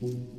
Her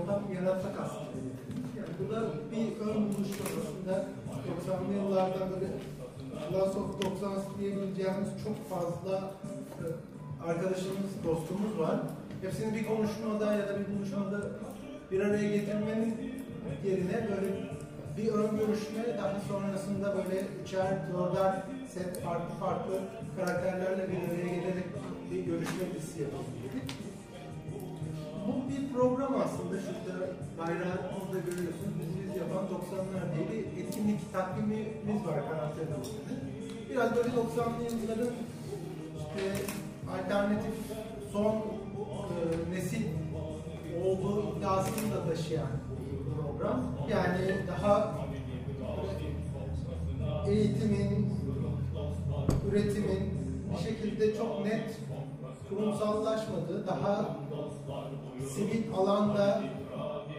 ortam yaratmak aslında. Yani burada bir ön buluşma aslında 90'lı yıllardan böyle Class of 90 diyebileceğimiz çok fazla e, arkadaşımız, dostumuz var. Hepsini bir konuşmada ya da bir buluşmada bir araya getirmenin yerine böyle bir ön görüşme daha sonrasında böyle üçer, dörder set farklı farklı karakterlerle bir araya gelerek bir görüşme dizisi yapalım. Bu bir program aslında. Şurada bayrağımızda görüyorsunuz. Biz yapan 90'lar diye bir etkinlik takvimimiz var karakter üzerinde. Biraz böyle 90'lı yılların işte alternatif son e, nesil olduğu iddiasını da taşıyan bir program. Yani daha eğitimin, üretimin bir şekilde çok net kurumsallaşmadığı, daha sivil alanda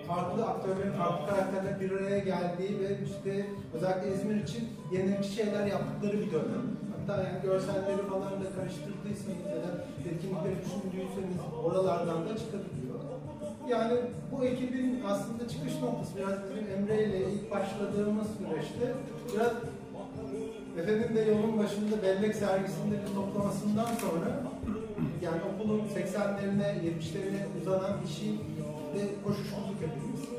farklı aktörlerin, farklı karakterler bir araya geldiği ve işte özellikle İzmir için yenilikçi şeyler yaptıkları bir dönem. Hatta yani görselleri falan da karıştırdıysanız ya da etkinlikleri düşündüyseniz oralardan da çıkabiliyor. Yani bu ekibin aslında çıkış noktası biraz bizim Emre ile ilk başladığımız süreçte biraz Efendim de yolun başında bellek sergisinde bir toplamasından sonra yani okulun 80'lerine 70'lerine uzanan işi de koşuşturduk hepimiz.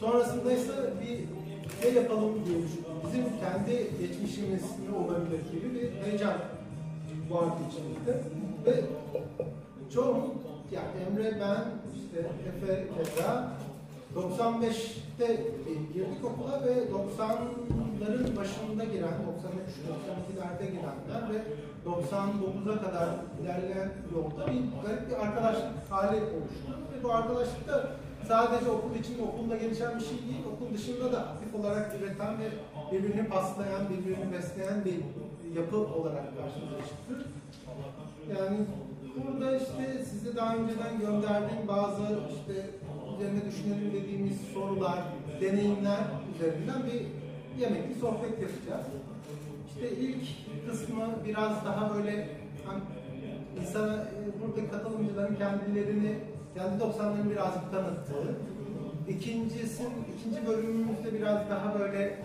Sonrasında ise bir şey yapalım diye düşündük. Bizim kendi geçmişimiz ne olabilir gibi bir heyecan vardı içimizde. Ve çoğumuz yani Emre ben işte Efe Keza 95'te girdik okula ve 90'ların başında giren, 93-92'lerde girenler ve 99'a kadar ilerleyen yolda bir garip bir arkadaşlık hali oluştu. Ve bu arkadaşlık da sadece okul içinde okulda gelişen bir şey değil, okul dışında da aktif olarak üreten ve birbirini paslayan, birbirini besleyen bir yapı olarak karşımıza çıktı. Yani burada işte size daha önceden gönderdiğim bazı işte üzerine düşünelim dediğimiz sorular, deneyimler üzerinden bir yemek, bir sohbet yapacağız. İşte ilk kısmı biraz daha böyle hani insana, e, buradaki katılımcıların kendilerini, kendi 90'ların birazcık tanıttığı. İkincisi, ikinci bölümümüzde biraz daha böyle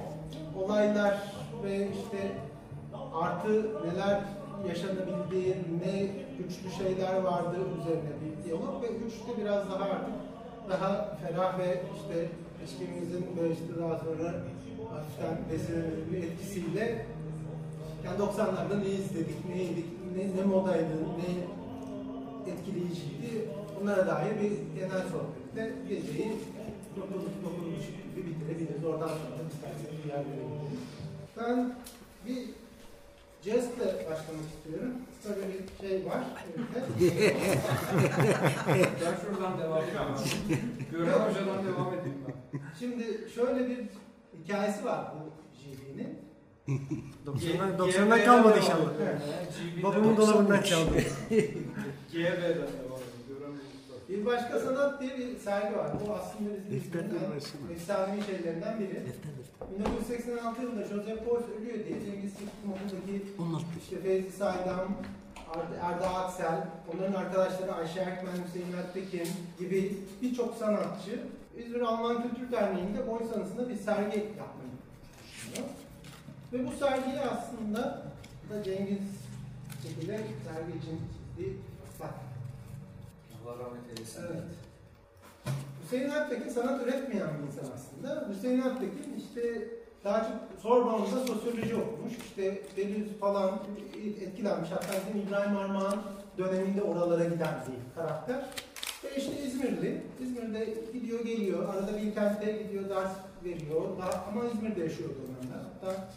olaylar ve işte artı neler yaşanabildiği, ne güçlü şeyler vardı üzerine bir diyalog ve üçte biraz daha artık daha ferah ve işte ilişkimizin böyle işte daha sonra hafiften bir etkisiyle yani 90'larda ne izledik, ne yedik, ne, ne modaydı, ne etkileyiciydi bunlara dair bir genel sohbetle geceyi dokunmuş dokunmuş gibi bitirebiliriz. Oradan sonra isterseniz bir yer verebiliriz. Ben bir jestle başlamak istiyorum. Böyle bir şey var. Ben şuradan devam edeyim. Gören hocadan devam edeyim ben. Şimdi şöyle bir hikayesi var bu. 90'dan 90'dan kalmadı inşallah. Babamın dolabından çaldı. GB'den. Bir başka sanat diye bir sergi var. Bu aslında bizim efsanevi şeylerinden biri. 1986 yılında Joseph Beuys ölüyor diye Cengiz Onlar işte Feyzi Saydam, Erda Aksel, onların arkadaşları Ayşe Erkmen, Hüseyin Ertekin gibi birçok sanatçı İzmir Alman Kültür Derneği'nde Beuys anısında bir sergi yapmayı düşünüyor. Ve bu sergiyi aslında da Cengiz şekilde sergi için çizdiği. Allah rahmet eylesin. Evet. Hüseyin Aktekin sanat üretmeyen bir insan aslında. Hüseyin Aktekin işte daha çok Sorbonne'da sosyoloji okumuş. İşte Deleuze falan etkilenmiş. Hatta bizim İbrahim Armağan döneminde oralara giden bir karakter. Ve işte İzmirli. İzmir'de gidiyor geliyor. Arada bir kente gidiyor ders veriyor. Daha, ama İzmir'de yaşıyor o dönemler. Hatta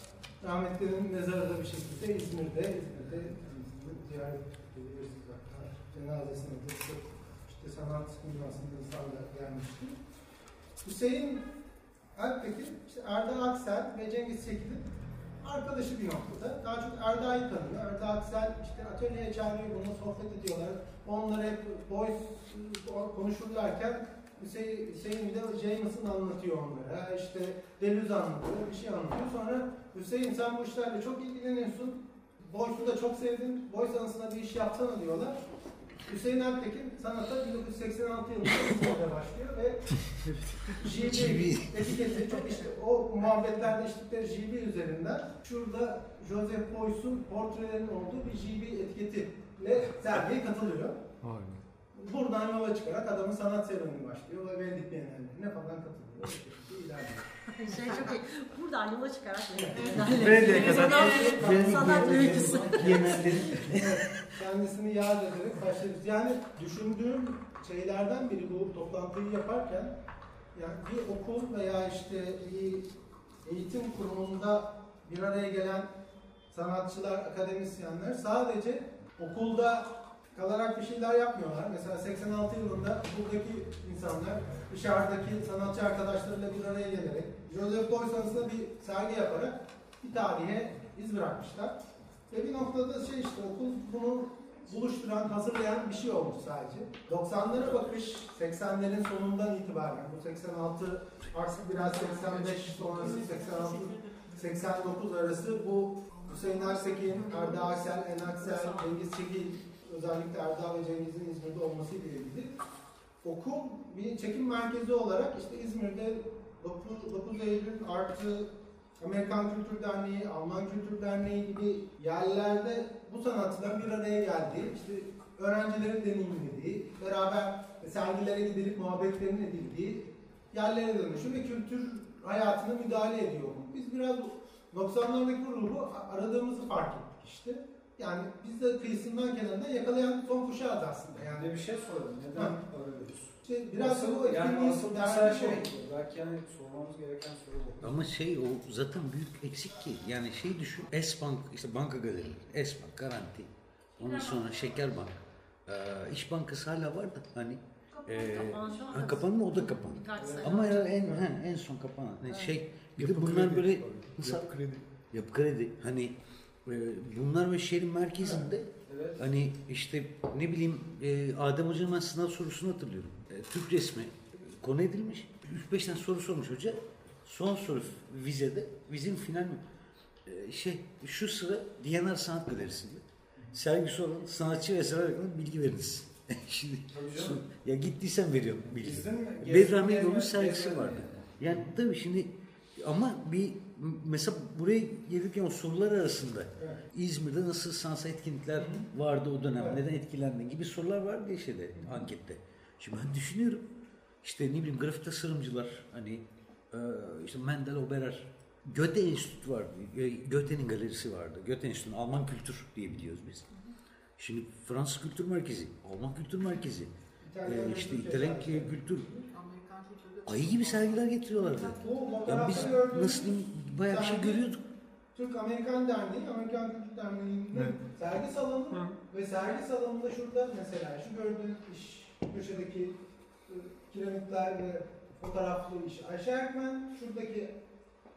rahmetlerin mezarı da bir şekilde İzmir'de. İzmir'de ziyaret ediyoruz. Cenazesine de işte sanat dünyasında insanlar gelmişti. Hüseyin Alptekin, işte Erda Aksel ve Cengiz Çekin'in arkadaşı bir noktada. Daha çok Erda'yı tanıyor. Erda Aksel işte atölyeye çağırıyor bunu, sohbet ediyorlar. Onlar hep boys konuşurlarken Hüseyin, Hüseyin de James'ın anlatıyor onlara. İşte Deleuze anlatıyor, bir şey anlatıyor. Sonra Hüseyin sen bu işlerle çok ilgileniyorsun. Boyce'u da çok sevdim. Boyce anısına bir iş yapsana diyorlar. Hüseyin Alptekin sanata 1986 yılında İzmir'de başlıyor ve JB etiketi çok işte o muhabbetlerde içtikleri JB üzerinden şurada Joseph Beuys'un portrelerinin olduğu bir JB etiketiyle sergiye katılıyor. Buradan yola çıkarak adamın sanat serüveni başlıyor ve Venedik Bienallerine falan katılıyor. İlerliyor. Şey çok iyi. Buradan yola çıkarak Venedik'e kadar. Sanat- Sanat öyküsü. Kendisini yad ederek başlıyoruz. Yani düşündüğüm şeylerden biri bu toplantıyı yaparken yani bir okul veya işte bir eğitim kurumunda bir araya gelen sanatçılar, akademisyenler sadece okulda kalarak bir şeyler yapmıyorlar. Mesela 86 yılında buradaki insanlar dışarıdaki sanatçı arkadaşlarıyla bir araya gelerek Joseph Beuys anısına bir sergi yaparak bir tarihe iz bırakmışlar. Ve bir noktada şey işte okul bunu buluşturan, hazırlayan bir şey olmuş sadece. 90'lara bakış 80'lerin sonundan itibaren bu 86 artık biraz 85 sonrası 86 89 arası bu Hüseyin Ersekin, Erda Aksel, En Aksel, Cengiz Çekil özellikle Erda ve Cengiz'in İzmir'de olmasıyla ilgili okul bir çekim merkezi olarak işte İzmir'de 9, 9 Eylül artı Amerikan Kültür Derneği, Alman Kültür Derneği gibi yerlerde bu sanatçıların bir araya geldiği, işte öğrencilerin deneyimlediği, beraber sergilere gidilip muhabbetlerin edildiği yerlere dönüşü ve kültür hayatına müdahale ediyor. Biz biraz 90'lardaki bu ruhu aradığımızı fark ettik işte. Yani biz de kıyısından kenarından yakalayan son kuşağız aslında. Yani Yani bir şey soralım. Neden arıyoruz? işte biraz da Asıl- bu yani asıl mesela şey, belki hani sormamız gereken soru bu. Ama şey o zaten büyük eksik ki. Yani şey düşün. S-Bank, işte banka galerileri, S-Bank, Garanti. Ondan sonra Şekerbank. Ee, İş Bankası hala var da hani. E, Kapandı kapandı mı? O da kapandı. Ama ya en ha, en son kapanan ne şey bir de bunlar kredi. böyle Yapı kredi. yapı kredi hani bunlar ve şehrin merkezinde Evet. hani işte ne bileyim e, Adem Hoca'nın ben sınav sorusunu hatırlıyorum. E, Türk resmi konu edilmiş. 3-5 tane soru sormuş hoca. Son soru vizede, vizin final mi? E, şey şu sıra DNR Sanat Galerisi'nde. Sergisi olan sanatçı ve eser hakkında bilgi veriniz. Şimdi canım. ya gittiysen veriyorum bilgi. Bedrami Gezdin yolu mi? sergisi vardı. Yani tabii şimdi ama bir mesela buraya gelirken o sorular arasında Evet. İzmir'de nasıl sanatsal etkinlikler vardı o dönem, neden etkilendin gibi sorular vardı ya şeyde, ankette. Şimdi ben düşünüyorum, işte ne bileyim grafik tasarımcılar, hani e, işte Mendel Oberer, Goethe Enstitüsü vardı, e, Goethe'nin galerisi vardı, Goethe Enstitüsü'nün Alman kültür diye biliyoruz biz. Şimdi Fransız Kültür Merkezi, Alman Kültür Merkezi, İtalyan e, işte kültür İtalyan kültür, de- ayı gibi sergiler getiriyorlardı. Ya biz nasıl diyeyim, bayağı bir şey görüyorduk. Türk Amerikan Derneği, Amerikan Kültür Derneği'nin Evet. sergi salonu Hı. ve sergi salonunda şurada mesela şu gördüğünüz iş, köşedeki e, kiremitler ve fotoğraflı iş Ayşe Erkmen, şuradaki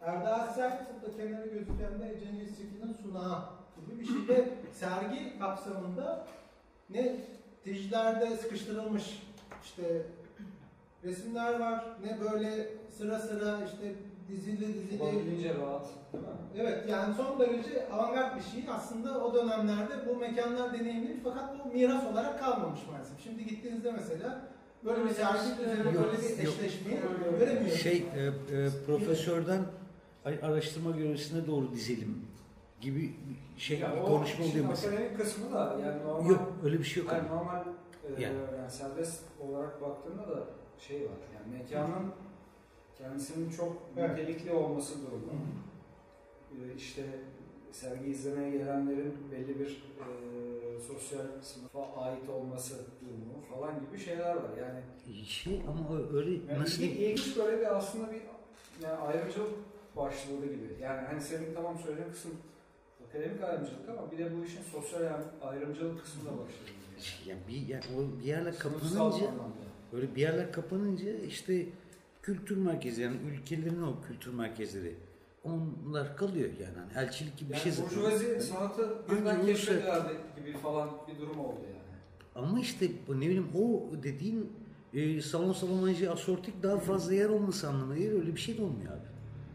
Erda Aksel, burada kenarı gözüken de Cengiz Çetin'in sunağı gibi bir şey ve sergi kapsamında ne dicilerde sıkıştırılmış işte resimler var, ne böyle sıra sıra işte dizili dizili Olabildiğince rahat. Evet yani son derece avantgard bir şey. Aslında o dönemlerde bu mekanlar deneyimlenmiş fakat bu miras olarak kalmamış maalesef. Şimdi gittiğinizde mesela böyle bir sergi Yok, böyle bir eşleşmeyi göremiyorsunuz. Şey, e, e, profesörden araştırma görevlisine doğru dizelim gibi şey Ya bir konuşma oluyor mesela. akademik kısmı da yani normal. Yok öyle bir şey yok. Yani normal e, Yani. yani. serbest olarak baktığında da şey var. Yani mekanın kendisinin çok Evet. nitelikli olması durumu. E, işte sergi izlemeye gelenlerin belli bir e, sosyal sınıfa ait olması durumu falan gibi şeyler var. Yani, Şey ama öyle yani nasıl ilginç, ilginç böyle bir aslında bir yani ayrımcılık başlığı gibi. Yani hani senin tamam söylediğin kısım akademik ayrımcılık ama bir de bu işin sosyal ayrımcılık kısmı da başlıyor. yani bir, yani o bir Sınıfsal kapanınca anlamda. Böyle bir yerler kapanınca işte kültür merkezi yani ülkelerin o kültür merkezleri onlar kalıyor yani hani elçilik gibi bir Yani şey zaten. burjuvazi sanatı birden Önce keşfediyorlar gibi falan bir durum oldu yani. Ama işte bu ne bileyim o dediğin e, salon salonajı asortik daha fazla yer olması anlamına gelir öyle bir şey de olmuyor abi.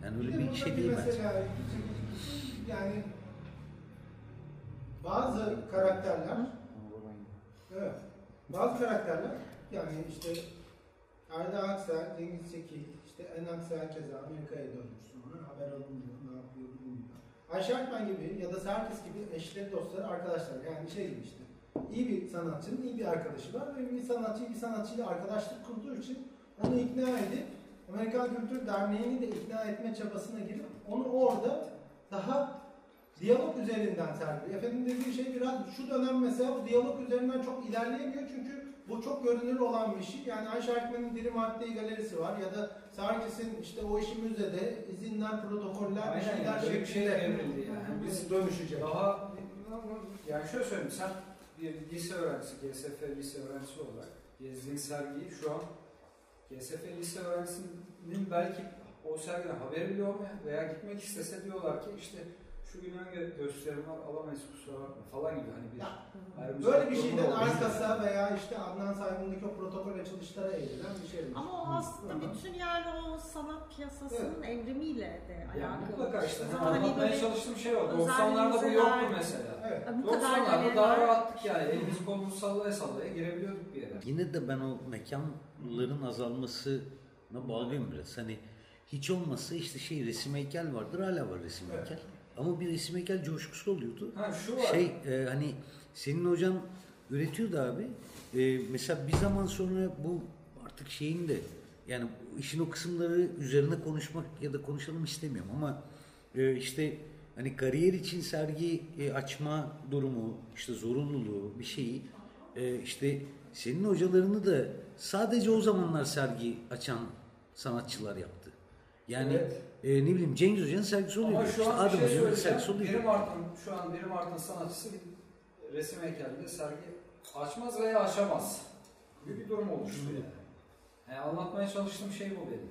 Yani öyle bir şey değil bence. mesela yani bazı karakterler evet bazı karakterler yani işte Arda Aksel, Cengiz Çekil, işte En Aksel keza Amerika'ya dönmüş sonra haber alınmıyor, ne yapıyor bilmiyor. Ayşe Akman gibi ya da Serkis gibi eşleri, dostları, arkadaşlar yani şey gibi işte iyi bir sanatçının iyi bir arkadaşı var ve bir sanatçı bir sanatçıyla arkadaşlık kurduğu için onu ikna edip Amerikan Kültür Derneği'ni de ikna etme çabasına girip onu orada daha diyalog üzerinden sergiliyor. Efendim dediği şey biraz şu dönem mesela bu diyalog üzerinden çok ilerleyemiyor çünkü bu çok görünür olan bir şey. Yani Ayşe Erkmen'in Diri Madde galerisi var ya da Sarkis'in işte o işi müzede izinler, protokoller, bir Aynen şeyler yani, bir şey şeklinde evrildi yani. biz dönüşecek. Daha yani şöyle söyleyeyim sen bir lise öğrencisi, GSF lise öğrencisi olarak gezdiğin sergiyi şu an GSF lise öğrencisinin belki o sergiden haberi bile olmayan veya gitmek istese diyorlar ki işte şu gün hangi gösterim var alamayız kusura bakma falan gibi hani bir Ya, Böyle bir durumu şeyden arkasa veya işte Adnan Saygun'daki o protokol açılışlara eğrilen bir şey. Ama o aslında bütün yani o sanat piyasasının evrimiyle de Yani alakalı. mutlaka işte Zaten hani hani anlatmaya böyle çalıştığım şey o. özel 90'larda bu yoktu mesela. Evet. bu kadar 90'larda galerimler- daha rahattık yani. Elimizi kolumuzu sallaya sallaya girebiliyorduk bir yere. Yine de ben o mekanların azalmasına bağlıyorum biraz. Hani hiç olmazsa işte şey resim heykel vardır hala var resim Evet. heykel. Ama bir resim heykel coşkusu oluyordu. Ha şu var. Şey e, hani senin hocan üretiyordu abi. E, mesela bir zaman sonra bu artık şeyin de yani işin o kısımları üzerine konuşmak ya da konuşalım istemiyorum ama e, işte hani kariyer için sergi e, açma durumu işte zorunluluğu bir şeyi e, işte senin hocalarını da sadece o zamanlar sergi açan sanatçılar yaptı. Yani Evet. E, ne bileyim Cengiz Hoca'nın sergisi oluyor. Ama işte şu an bir Adem şey Hoca'nın sergisi oluyor. Birim Art'ın, şu an Birim Art'ın sanatçısı bir resim heykelinde sergi açmaz veya aşamaz. Gibi bir durum oluştu yani. yani. Anlatmaya çalıştığım şey bu benim.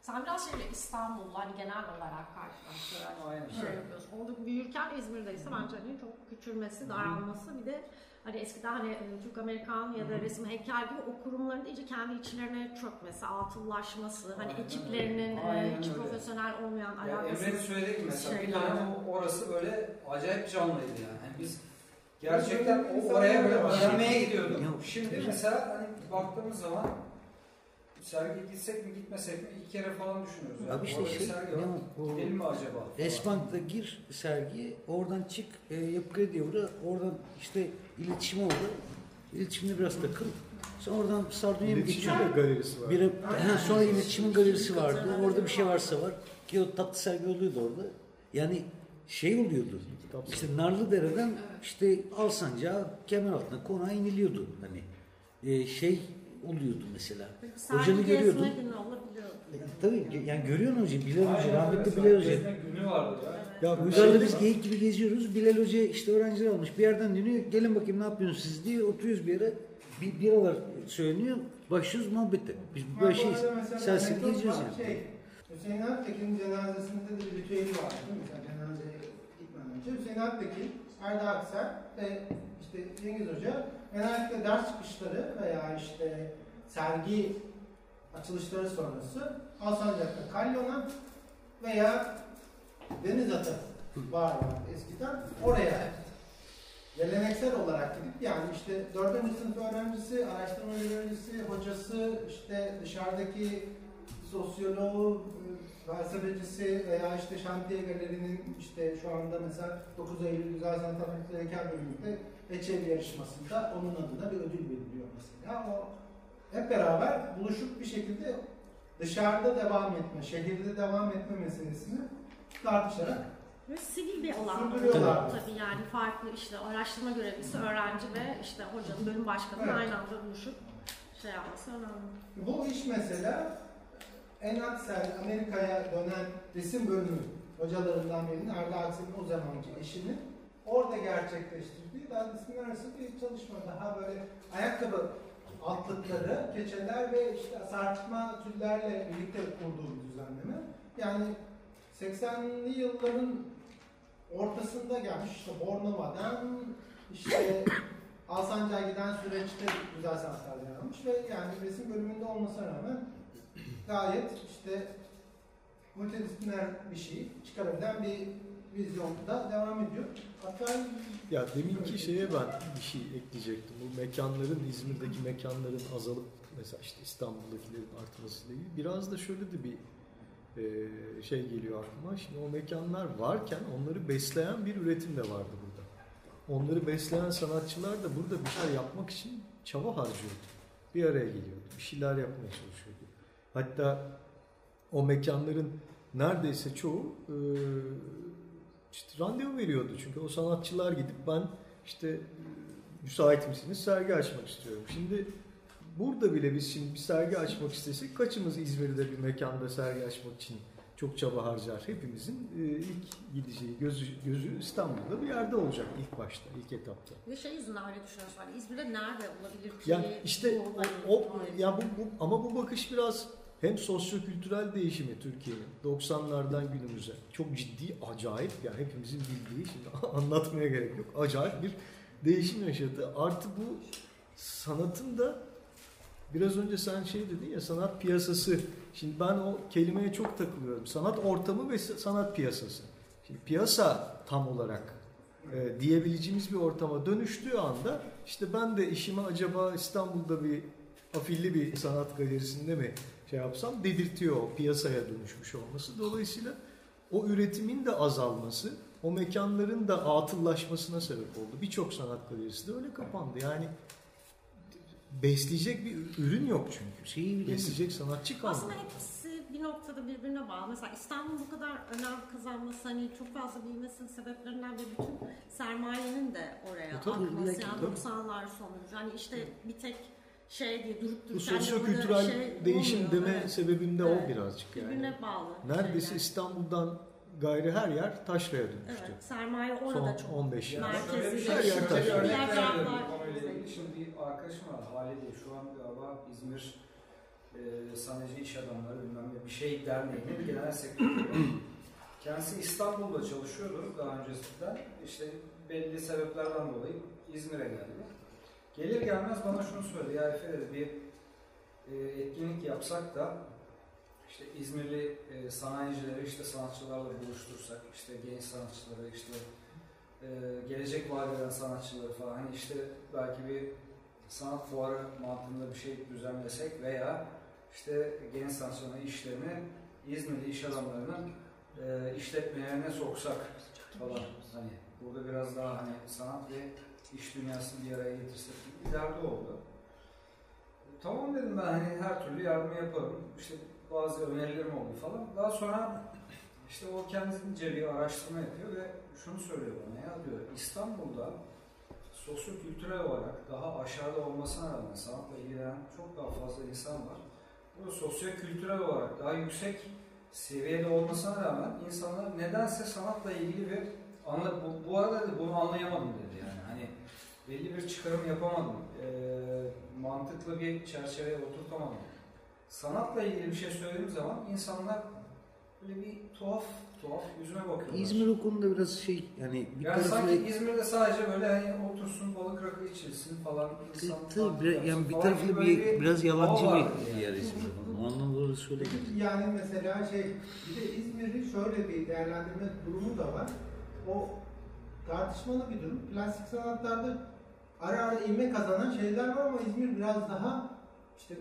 Sen biraz şeyle İstanbul'la hani genel olarak karşılaştırarak Aynen. şey yapıyorsun. Orada büyürken İzmir'deyse bence hani çok küçülmesi, daralması bir de hani eskiden hani e, Türk Amerikan ya da resim heykel gibi o kurumların da iyice kendi içlerine çökmesi, atıllaşması, hani Aynen ekiplerinin e, Aynen hiç öyle. profesyonel olmayan Ya alakasız. Emre'nin söylediği gibi mesela bir şeyler. dönem o- orası böyle acayip canlıydı yani. yani biz gerçekten o oraya böyle öğrenmeye gidiyorduk. Şimdi mesela hani baktığımız zaman sergiye gitsek mi gitmesek mi iki kere falan düşünüyoruz. Yani. Abi işte Orada şey, sergi ne var. o- Gidelim mi acaba? Esbank'ta gir sergiye, oradan çık, e, yapı krediye uğra, oradan işte iletişim oldu. İletişimde biraz takıl. Sonra oradan Sardunya'ya mı geçiyor? galerisi var. Bir, ha, sonra iletişimin galerisi vardı. Orada bir şey varsa var. Ki o tatlı sergi oluyordu orada. Yani şey oluyordu. İşte Narlıdere'den işte Alsancak'a Kemeraltı'na konağa iniliyordu. Hani e, şey oluyordu mesela. Sergi Hocanı görüyordun. E, Tabii yani görüyorsun hocayı. Bilal Hoca, rahmetli. Bilal Hoca. Günü vardı ya. Ya bu Uygar'la biz geyik gibi geziyoruz. Bilal Hoca işte öğrenciler almış. Bir yerden dönüyor. Gelin bakayım ne yapıyorsunuz siz diye oturuyoruz bir yere. Bir biralar söyleniyor. Başlıyoruz muhabbete. Biz böyle şey metot geziyoruz yani. Şey, Hüseyin Alptekin'in cenazesinde de bir ritüeli var değil mi? Mesela cenazeye gitmeden önce Hüseyin Alptekin, Erda Aksel ve işte Cengiz Hoca genellikle ders çıkışları veya işte sergi açılışları sonrası Alsancak'ta Kalyon'a veya Deniz Atı var vardı eskiden oraya geleneksel olarak gidip yani işte dördüncü sınıf öğrencisi, araştırma öğrencisi, hocası, işte dışarıdaki sosyoloğu, felsefecisi veya işte şantiye galerinin işte şu anda mesela 9 Eylül Güzel Sanat Fakültesi Heykel Bölümünde Eçevi yarışmasında onun adına bir ödül veriliyor mesela. O hep beraber buluşup bir şekilde dışarıda devam etme, şehirde devam etme meselesini tartışarak Ve sivil bir alan tabii yani farklı işte araştırma görevlisi, öğrenci ve işte hocanın bölüm başkanı Evet. aynı anda buluşup şey yapması önemli. Bu iş mesela en Aksel Amerika'ya dönen resim bölümü hocalarından birinin Arda Aksel'in o zamanki eşinin orada gerçekleştirdiği disiplin arası bir çalışma. Daha böyle ayakkabı altlıkları, keçeler ve işte sarkma tüllerle birlikte kurduğu bir düzenleme. Yani 80'li yılların ortasında gelmiş işte Bornova'dan işte Alsancak'a giden süreçte güzel sanatlar yer almış ve yani resim bölümünde olmasına rağmen gayet işte multidisipliner bir şey çıkarabilen bir vizyonda devam ediyor. Hatta Ya deminki şeye ben bir şey ekleyecektim. Bu mekanların, İzmir'deki mekanların azalıp mesela işte İstanbul'dakilerin artmasıyla ilgili biraz da şöyle de bir e, şey geliyor aklıma. Şimdi o mekanlar varken onları besleyen bir üretim de vardı burada. Onları besleyen sanatçılar da burada bir şey yapmak için çaba harcıyordu. Bir araya geliyordu. Bir şeyler yapmaya çalışıyordu. Hatta o mekanların neredeyse çoğu e, işte randevu veriyordu. Çünkü o sanatçılar gidip ben işte müsait misiniz sergi açmak istiyorum. Şimdi burada bile biz şimdi bir sergi açmak istesek kaçımız İzmir'de bir mekanda sergi açmak için çok çaba harcar. Hepimizin e, ilk gideceği gözü, gözü İstanbul'da bir yerde olacak ilk başta, ilk etapta. Ve şey yüzünden öyle düşünüyorsun. İzmir'de nerede olabilir ki? Yani işte o, o tarih? ya bu, bu ama bu bakış biraz hem sosyokültürel değişimi Türkiye'nin 90'lardan günümüze çok ciddi acayip yani hepimizin bildiği şimdi anlatmaya gerek yok acayip bir değişim yaşadı. Artı bu sanatın da biraz önce sen şey dedin ya sanat piyasası. Şimdi ben o kelimeye çok takılıyorum. Sanat ortamı ve sanat piyasası. Şimdi piyasa tam olarak e, diyebileceğimiz bir ortama dönüştüğü anda işte ben de işimi acaba İstanbul'da bir afilli bir sanat galerisinde mi şey yapsam dedirtiyor o piyasaya dönüşmüş olması. Dolayısıyla o üretimin de azalması, o mekanların da atıllaşmasına sebep oldu. Birçok sanat galerisi de öyle kapandı. Yani besleyecek bir ürün yok çünkü. Şeyi. Besleyecek sanatçı kalmadı. Aslında hepsi bir noktada birbirine bağlı. Mesela İstanbul bu kadar önem kazanması, hani çok fazla büyümesinin sebeplerinden ve bütün sermayenin de oraya E tabii, akması. Yani tabii. 90'lar sonucu. Hani işte bir tek şey diye durup Bu dururken de sosyo-kültürel şey değişim olmuyor. deme Evet. sebebim de Evet. o birazcık yani. Birbirine bağlı. Neredeyse şeyler. İstanbul'dan gayri her yer taşraya dönmüştü. Evet, sermaye orada Son çok 15 yıl. Merkezi. Her yer şöyle taş. bir örnek bu. Şimdi bir arkadaşım var Halide şu an galiba İzmir e, Sanayici İş Adamları bilmem ne bir şey derneğinin bir genel sekreteri. Kendisi İstanbul'da çalışıyordu daha öncesinden. İşte belli sebeplerden dolayı İzmir'e geldi. Gelir gelmez bana şunu söyledi. Ya Efe bir e, etkinlik yapsak da işte İzmirli e, sanayicileri işte sanatçılarla buluştursak, işte genç sanatçıları, işte e, gelecek vaat eden sanatçıları falan hani işte belki bir sanat fuarı mantığında bir şey düzenlesek veya işte genç sanatçıların işlerini İzmirli iş adamlarının e, işletmelerine soksak falan hani burada biraz daha hani sanat ve iş dünyasını bir araya getirsek bir derdi oldu. Tamam dedim ben hani her türlü yardım yaparım. İşte bazı önerilerim oldu falan. Daha sonra işte o kendince bir araştırma yapıyor ve şunu söylüyor bana ya diyor İstanbul'da sosyo-kültürel olarak daha aşağıda olmasına rağmen sanatla ilgilenen çok daha fazla insan var. Burada sosyo-kültürel olarak daha yüksek seviyede olmasına rağmen insanlar nedense sanatla ilgili bir anla bu, bu arada da bunu anlayamadım dedi yani belli bir çıkarım yapamadım. Ee, mantıklı bir çerçeveye oturtamadım. Sanatla ilgili bir şey söylediğim zaman insanlar böyle bir tuhaf tuhaf yüzüme bakıyorlar. İzmir o konuda biraz şey yani bir yani tarafı sanki İzmir'de sadece böyle hani otursun balık rakı içilsin falan insan Tabii, bir- yani bir gibi bir, biraz yalancı bir yani. yer İzmir. O anlamda öyle geldi. Yani mesela şey, bir de İzmir'in şöyle bir değerlendirme durumu da var. O tartışmalı bir durum. Plastik sanatlarda ara ara ilme kazanan şeyler var ama İzmir biraz daha işte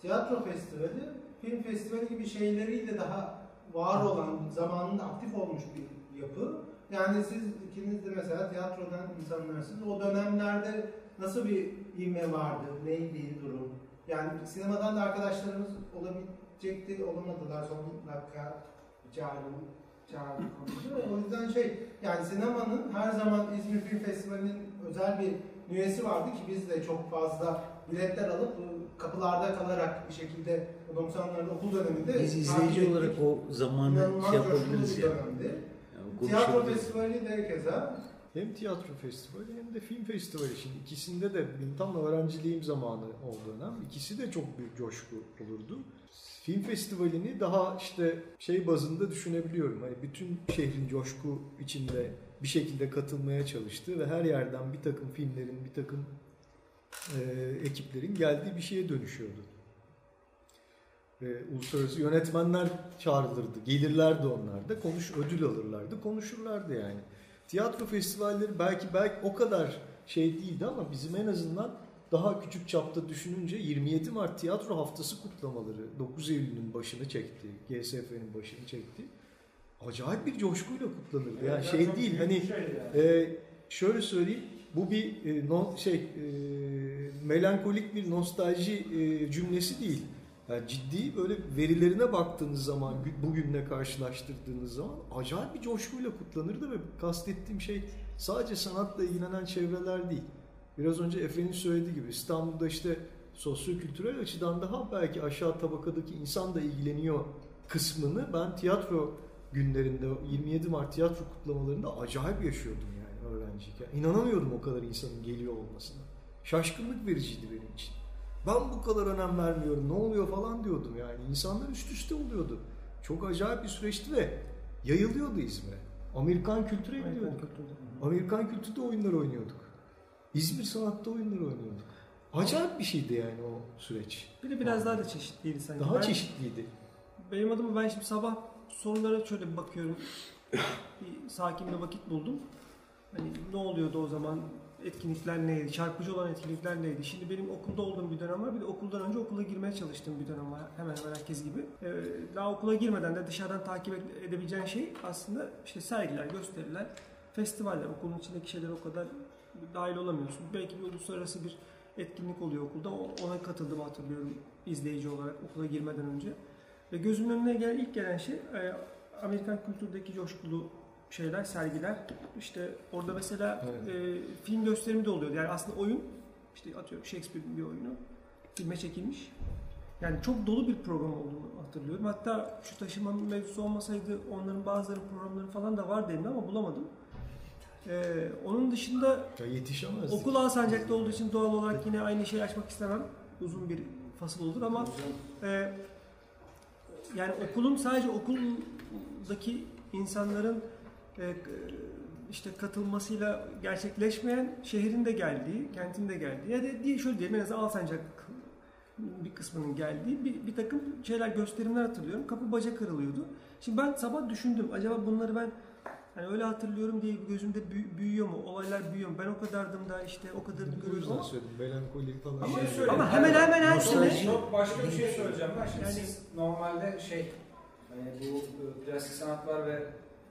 tiyatro festivali, film festivali gibi şeyleriyle daha var olan, zamanında aktif olmuş bir yapı. Yani siz ikiniz de mesela tiyatrodan insanlarsınız. O dönemlerde nasıl bir ilme vardı, neydi durum? Yani sinemadan da arkadaşlarımız olabilecekti, olamadılar son dakika çağırdık konusu. O yüzden şey yani sinemanın her zaman İzmir Film Festivali'nin özel bir nüvesi vardı ki biz de çok fazla biletler alıp kapılarda kalarak bir şekilde o 90'ların okul döneminde Biz izleyici ettik. olarak o zamanı İnanılmaz şey yapabiliriz bir ya. dönemdi. Yani Tiyatro. Festivali de keza Hem tiyatro festivali hem de film festivali. Şimdi ikisinde de benim tam öğrenciliğim zamanı o dönem. İkisi de çok büyük coşku olurdu. Film festivalini daha işte şey bazında düşünebiliyorum. Hani bütün şehrin coşku içinde bir şekilde katılmaya çalıştığı ve her yerden bir takım filmlerin, bir takım e, ekiplerin geldiği bir şeye dönüşüyordu. E, uluslararası yönetmenler çağrılırdı, gelirlerdi onlar da, konuş ödül alırlardı, konuşurlardı yani. Tiyatro festivalleri belki belki o kadar şey değildi ama bizim en azından daha küçük çapta düşününce 27 Mart Tiyatro Haftası kutlamaları 9 Eylül'ün başını çekti, GSF'nin başını çekti. Acayip bir coşkuyla kutlanırdı. Yani şey değil hani e, şöyle söyleyeyim bu bir e, no, şey e, melankolik bir nostalji e, cümlesi değil. Yani ciddi böyle verilerine baktığınız zaman gü- bugünle karşılaştırdığınız zaman acayip bir coşkuyla kutlanırdı ve kastettiğim şey sadece sanatla ilgilenen çevreler değil. Biraz önce Efe'nin söylediği gibi İstanbul'da işte sosyo-kültürel açıdan daha belki aşağı tabakadaki insan da ilgileniyor kısmını ben tiyatro günlerinde 27 Mart tiyatro kutlamalarında acayip yaşıyordum yani öğrenciyken. İnanamıyordum o kadar insanın geliyor olmasına. Şaşkınlık vericiydi benim için. Ben bu kadar önem vermiyorum ne oluyor falan diyordum yani. İnsanlar üst üste oluyordu. Çok acayip bir süreçti ve yayılıyordu İzmir'e. Amerikan kültüre gidiyorduk. Amerikan kültürde oyunlar oynuyorduk. İzmir sanatta oyunlar oynuyorduk. Acayip bir şeydi yani o süreç. Bir de biraz daha da çeşitliydi sanki. Daha Ben- çeşitliydi. Benim adıma ben şimdi sabah sorulara şöyle bir bakıyorum. bir sakin bir vakit buldum. Hani ne oluyordu o zaman? Etkinlikler neydi? Çarpıcı olan etkinlikler neydi? Şimdi benim okulda olduğum bir dönem var. Bir de okuldan önce okula girmeye çalıştığım bir dönem var. Hemen hemen herkes gibi. Ee, daha okula girmeden de dışarıdan takip ede- edebileceğin şey aslında işte sergiler, gösteriler, festivaller. Okulun içindeki şeyler o kadar dahil olamıyorsun. Belki bir uluslararası bir etkinlik oluyor okulda. Ona katıldığımı hatırlıyorum izleyici olarak okula girmeden önce. Ve gözümün önüne gelen ilk gelen şey e, Amerikan kültürdeki coşkulu şeyler, sergiler. İşte orada mesela Evet. e, film gösterimi de oluyordu. Yani aslında oyun, işte atıyorum Shakespeare'in bir oyunu filme çekilmiş. Yani çok dolu bir program olduğunu hatırlıyorum. Hatta şu taşıma mevzusu olmasaydı onların bazıları programları falan da var dedim ama bulamadım. E, onun dışında Ya yetişemezdik. Okul Alsancak'ta olduğu için doğal olarak yine aynı şeyi açmak istemem. Uzun bir fasıl olur ama e, yani okulun sadece okuldaki insanların e, işte katılmasıyla gerçekleşmeyen şehrin de geldiği, kentin de geldiği ya da diye şöyle diyelim en azından Alsancak bir kısmının geldiği bir, bir takım şeyler gösterimler hatırlıyorum. Kapı baca kırılıyordu. Şimdi ben sabah düşündüm. Acaba bunları ben Hani öyle hatırlıyorum diye gözümde büyü- büyüyor mu? Olaylar büyüyor mu? Ben o kadardım da işte o kadarını O görüyorum yüzden ama söyledim. Melankoli falan. Ama şey ama hemen hemen her Nostalji. sene Çok başka bir şey söyleyeceğim ben. Şimdi Yani- siz normalde şey hani bu e, plastik sanatlar ve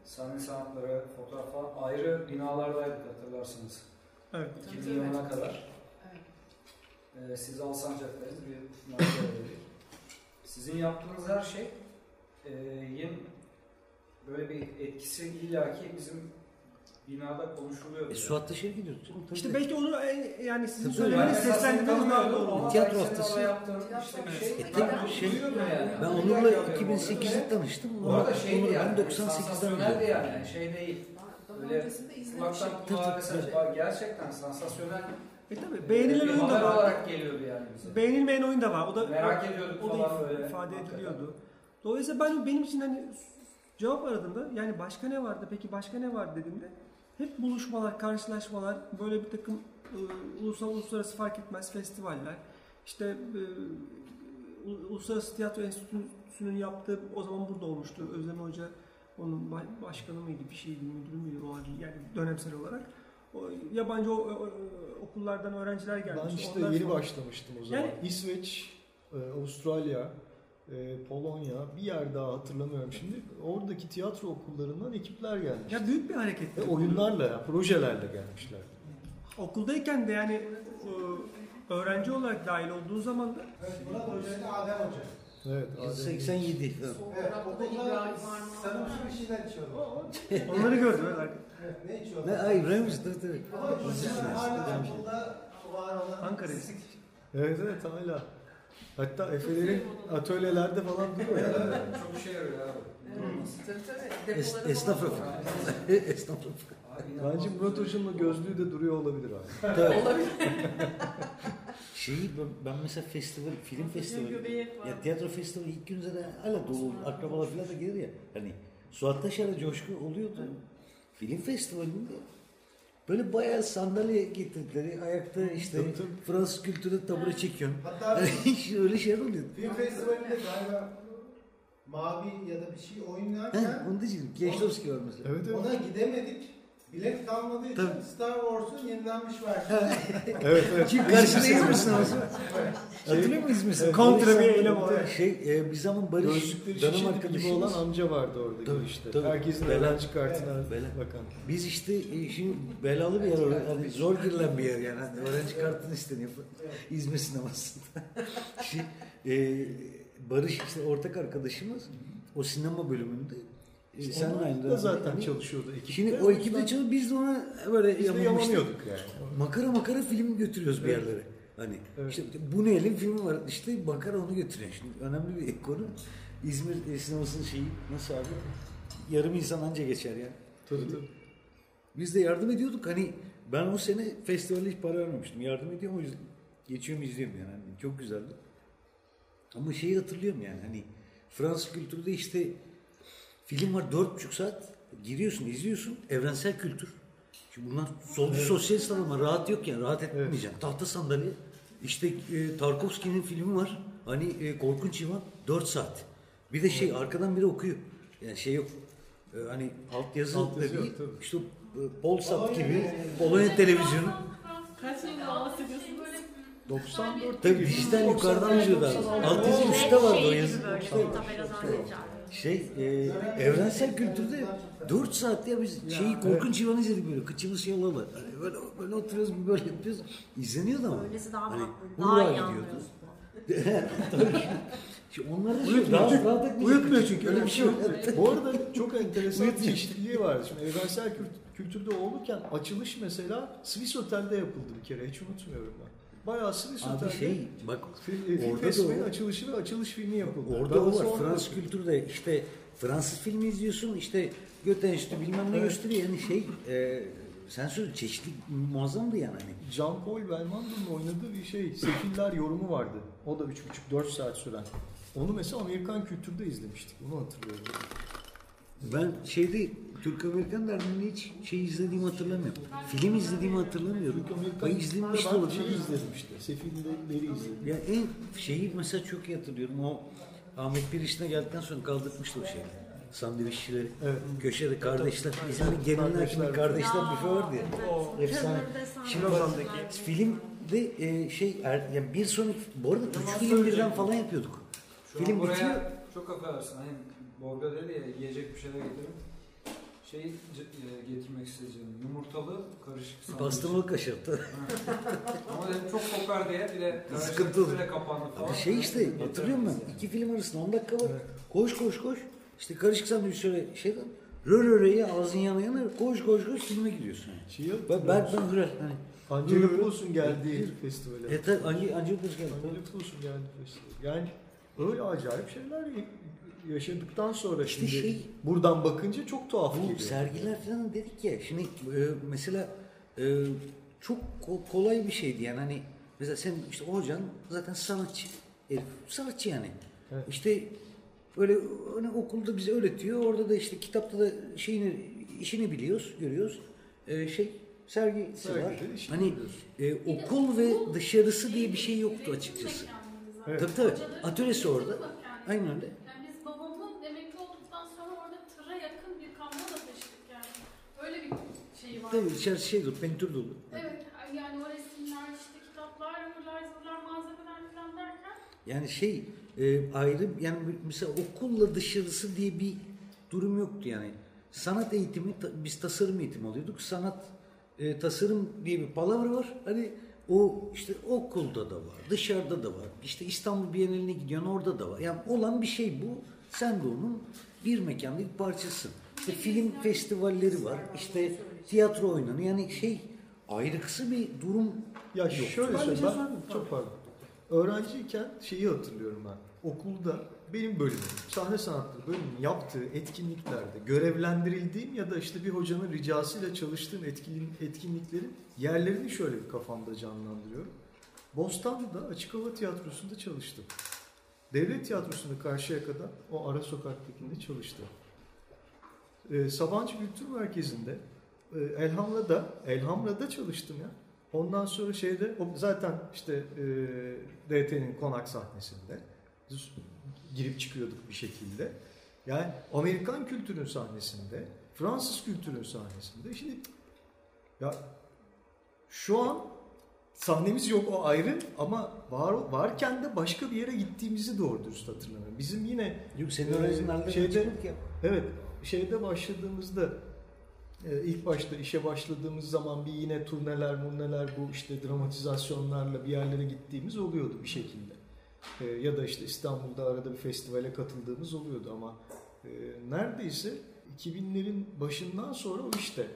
sahne sanatları, fotoğraf falan ayrı binalardaydık hatırlarsınız. evet. 2000 yılına kadar. Ee, siz Alsancak'taydınız, bir Ankara'daydık. Sizin yaptığınız her şey e, yeni böyle bir etkisi illaki bizim binada konuşuluyor. E, Suat dışarı gidiyoruz canım. tabii İşte de. belki onu en- yani sizin Tabii, söylemeniz ben seslendirmeniz daha doğru olur. Tiyatro haftası. yaptığın işte bir şey. E, tabii, şey- yani. Ben Onur'la haberim oldu. 2008'de tanıştım. Bu arada şeydi Onur'u yani, ben 98'den sansasyoneldi yani, şey değil. Öyle öncesinde izlemişim. Kulaktan kulağa mesela gerçekten sansasyonel E tabii beğenilen bir oyun da var. olarak geliyordu yani bize. Beğenilmeyen oyun da var. O da Merak ediyorduk o da falan böyle. ifade Hakikaten. ediliyordu. Dolayısıyla ben benim için hani cevap aradığımda yani başka ne vardı peki başka ne var dediğimde hep buluşmalar, karşılaşmalar, böyle bir takım e, ulusal uluslararası fark etmez festivaller. İşte e, Uluslararası Tiyatro Enstitüsü'nün yaptığı o zaman burada olmuştu. Özlem Hoca onun ba- başkanı mıydı, bir şeydi, müdürü müydü o an yani dönemsel olarak. O, yabancı o, o- okullardan öğrenciler gelmiş. Ben işte Onlar yeni sonra- başlamıştım o zaman. Yani- İsveç, e, Avustralya, e, Polonya, bir yer daha hatırlamıyorum şimdi. Oradaki tiyatro okullarından ekipler gelmiş. Ya büyük bir hareket. Ve oyunlarla, yani, projelerle gelmişler. Okuldayken de yani e, öğrenci olarak dahil olduğu zaman da Evet, Murat Hoca ile Adem Hoca. Evet. Adem 87 falan. Sol Evet, okulda sanırım bir şeyler içiyorlar. Onları gördüm. Evet. Evet, ne Ne, içiyorlar? ay İbrahim Usta tabii. Ama hala okulda var olan... Ankara'dayız. Evet evet hala. Hatta Efe'lerin atölyelerde falan duruyor yani. Çok işe yarıyor abi. Tabii tabii. Es, Depoları esnaf falan esnaf inanılmaz Bence Murat Hoca'nın gözlüğü de duruyor olabilir abi. Tabii. olabilir. Şeyi ben, ben mesela festival, film festivali, göbeği var. ya tiyatro festivali ilk gün zaten hala dolu, akrabalar falan da gelir ya. Hani Suat Taşar'a coşku oluyordu. Film festivalinde böyle bayağı sandalye getirdiler. Ayakta işte Tabii, tabii. Fransız kültürü tabure çekiyorsun. Hatta öyle şeyler oluyor. film festivalinde galiba mavi ya da bir şey He, oynarken onu diyeceğim. Kieślowski var mesela. Evet evet. ona gidemedik. Bilet kalmadığı için Tabii. Star Wars'un yenilenmiş versiyonu. Evet evet. Kim karşıda İzmir'sin ama. Hatırlıyor musun İzmir'sin? Kontra bir eylem olarak. Şey, e, bir zaman Barış şişeli gibi olan amca vardı orada Tabii, işte. tabii. Herkesin Bela- kartına Bela- bakan. Biz işte e, şimdi belalı bir yer orası. Hani zor girilen bir yer yani. Hani öğrenci kartını isteniyor. İzmir sinemasında. şey, e, Barış işte ortak arkadaşımız o sinema bölümünde. İşte seninle onlar aynı da zaten hani- çalışıyordu ekipte. Şimdi o ekipte çalışıyor. Biz de ona böyle Biz de yani. Makara makara film götürüyoruz bir Evet. yerlere. Hani Evet. işte bu ne elin filmi var. İşte makara onu götürüyor. Şimdi önemli bir konu. İzmir sinemasının şeyi nasıl abi? Yarım insan anca geçer yani. Tabii tabii. Biz de yardım ediyorduk. Hani ben o sene festivale hiç para vermemiştim. Yardım ediyorum o yüzden. Geçiyorum izliyorum yani. Hani çok güzeldi. Ama şeyi hatırlıyorum yani hani Fransız kültürde işte film var dört buçuk saat giriyorsun izliyorsun evrensel kültür. Şimdi bunlar solcu sosyalist adamlar rahat yok yani rahat etmeyeceksin. Tahta sandalye. İşte e, Tarkovski'nin filmi var. Hani e, Korkunç İvan 4 saat. Bir de şey arkadan biri okuyor. Yani şey yok. E, hani altyazı Altyazı da değil. yok, tabii. İşte e, Polsat gibi Polonya televizyonu. Kaç yıl bahsediyorsunuz? 94 Tabii dijital yukarıdan geliyor da. Altyazı üstte var o Şey yazı. böyle. Şey, e, evrensel kültürde 4 saat ya biz şeyi korkunç yılanı izledik böyle. Kıçımız şey olalı. Hani böyle, böyle oturuyoruz bir böyle yapıyoruz. İzleniyordu ama. Öylesi daha Hani Daha iyi. Tabii. Şimdi onlar da şey, Uyutmuyor rahat, çünkü. etmeyecek. Uyutmuyor çünkü öyle bir şey yok. Bu arada çok enteresan bir çeşitliliği vardı. Şimdi evrensel kült- kültürde olurken açılış mesela Swiss Otel'de yapıldı bir kere. Hiç unutmuyorum ben. Bayağı Swiss Abi Otel'de şey bak film, orada da festivalin o- açılışı ve açılış filmi yapıldı. Orada Daha o var. Fransız kültürde işte Fransız filmi izliyorsun işte Göte Enstitü bilmem ne Evet. gösteriyor. Yani şey e, sen söyle çeşitlilik muazzamdı yani. Hani. Jean-Paul Belmondo'nun oynadığı bir şey, Sefiller yorumu vardı. O da 3,5-4 saat süren. Onu mesela Amerikan kültürde izlemiştik. Onu hatırlıyorum. Ben şeyde Türk Amerikan derdinde hiç şey izlediğimi hatırlamıyorum. Film izlediğimi hatırlamıyorum. Ama izlemiş de olabilir. şeyi izledim işte. Sefilleri izledim. Ya en şeyi mesela çok iyi hatırlıyorum. O Ahmet bir işine geldikten sonra kaldırmıştı o şeyi. Sandviççileri. Evet. Köşede kardeşler. İzmir'in gelinler Kardeşler. kimi kardeşler büfe vardı ya. Efsane. Kömür desen. Şimdi filmde e, şey er, ya bir sonraki bu arada üç film birden falan yapıyorduk. Şu Film bitiyor. çok affedersin. Hani Borga dedi ya yiyecek bir şeyler getirin. Şey e, getirmek isteyeceğim. Yumurtalı karışık sandviç. Pastırmalı kaşar. Ha. Ama dedim çok kokar diye bir de Sıkıntı olur. bile kapandı falan. Abi şey işte hatırlıyorum ben. iki film arasında 10 dakika var. Koş koş koş. İşte karışık sandviç şöyle şeyden. Rö rö rö'ye ağzın yana yana koş koş koş filme gidiyorsun. Yani. Şeyi Ben ben ben Hürel. Hani. Angelopoulos geldiği festivale. Ange Angelopoulos geldi. Angelopoulos'un geldiği festival. Yani öyle acayip şeyler yaşadıktan sonra İşte şimdi şey- buradan bakınca çok tuhaf Bu geliyor. sergiler falan dedik ya. Şimdi e, mesela e, çok ko- kolay bir şeydi yani hani mesela sen işte hocan zaten sanatçı. Herif, sanatçı yani. Evet. İşte böyle hani okulda bize öğretiyor. Orada da işte kitapta da şeyini işini biliyoruz, görüyoruz. E, şey sergisi Sergide var. Hani e, okul ve dışarısı diye bir şey yoktu açıkçası. Evet. Tabii tabii. Atölyesi orada. Aynen öyle. Yani biz babamın emekli olduktan sonra orada tıra yakın bir kamyon da taşıdık yani. Öyle bir var. Tabii içerisi şey dolu, pentür dolu. Evet yani o resimler işte kitaplar, ıvırlar zıvırlar malzemeler falan derken Yani şey e, ayrı yani mesela okulla dışarısı diye bir durum yoktu yani. Sanat eğitimi biz tasarım eğitimi alıyorduk. Sanat e, tasarım diye bir palavra var. Hani O işte okulda da var, dışarıda da var. İşte İstanbul Bienali'ne gidiyorsun orada da var. Yani olan bir şey bu. Sen de onun bir mekanda bir parçasın. İşte film festivalleri var. İşte tiyatro oynanıyor. Yani şey ayrıksı bir durum Ya yok. şöyle söyleyeyim ben çok pardon. Öğrenciyken şeyi hatırlıyorum ben. Okulda benim bölümüm, sahne sanatları bölümünün yaptığı etkinliklerde görevlendirildiğim ya da işte bir hocanın ricasıyla çalıştığım etkin, etkinliklerin yerlerini şöyle bir kafamda canlandırıyorum. Bostanlı'da Açık Hava Tiyatrosu'nda çalıştım. Devlet Tiyatrosu'nda Karşıyaka'da o ara sokaktakinde çalıştım. Ee, Sabancı Kültür Merkezi'nde e, Elhamra'da Elhamra'da çalıştım ya. Ondan sonra şeyde o zaten işte e, DT'nin konak sahnesinde girip çıkıyorduk bir şekilde. Yani Amerikan kültürün sahnesinde, Fransız kültürün sahnesinde. Şimdi ya şu an sahnemiz yok o ayrı ama var varken de başka bir yere gittiğimizi doğru dürüst hatırlamıyorum. Bizim yine Yok senin öğrencilerle şeyde-. Evet, şeyde başladığımızda e, ilk başta işe başladığımız zaman bir yine turneler, murneler bu işte dramatizasyonlarla bir yerlere gittiğimiz oluyordu bir şekilde. E, ya da işte İstanbul'da arada bir festivale katıldığımız oluyordu ama e, neredeyse 2000'lerin başından sonra o işte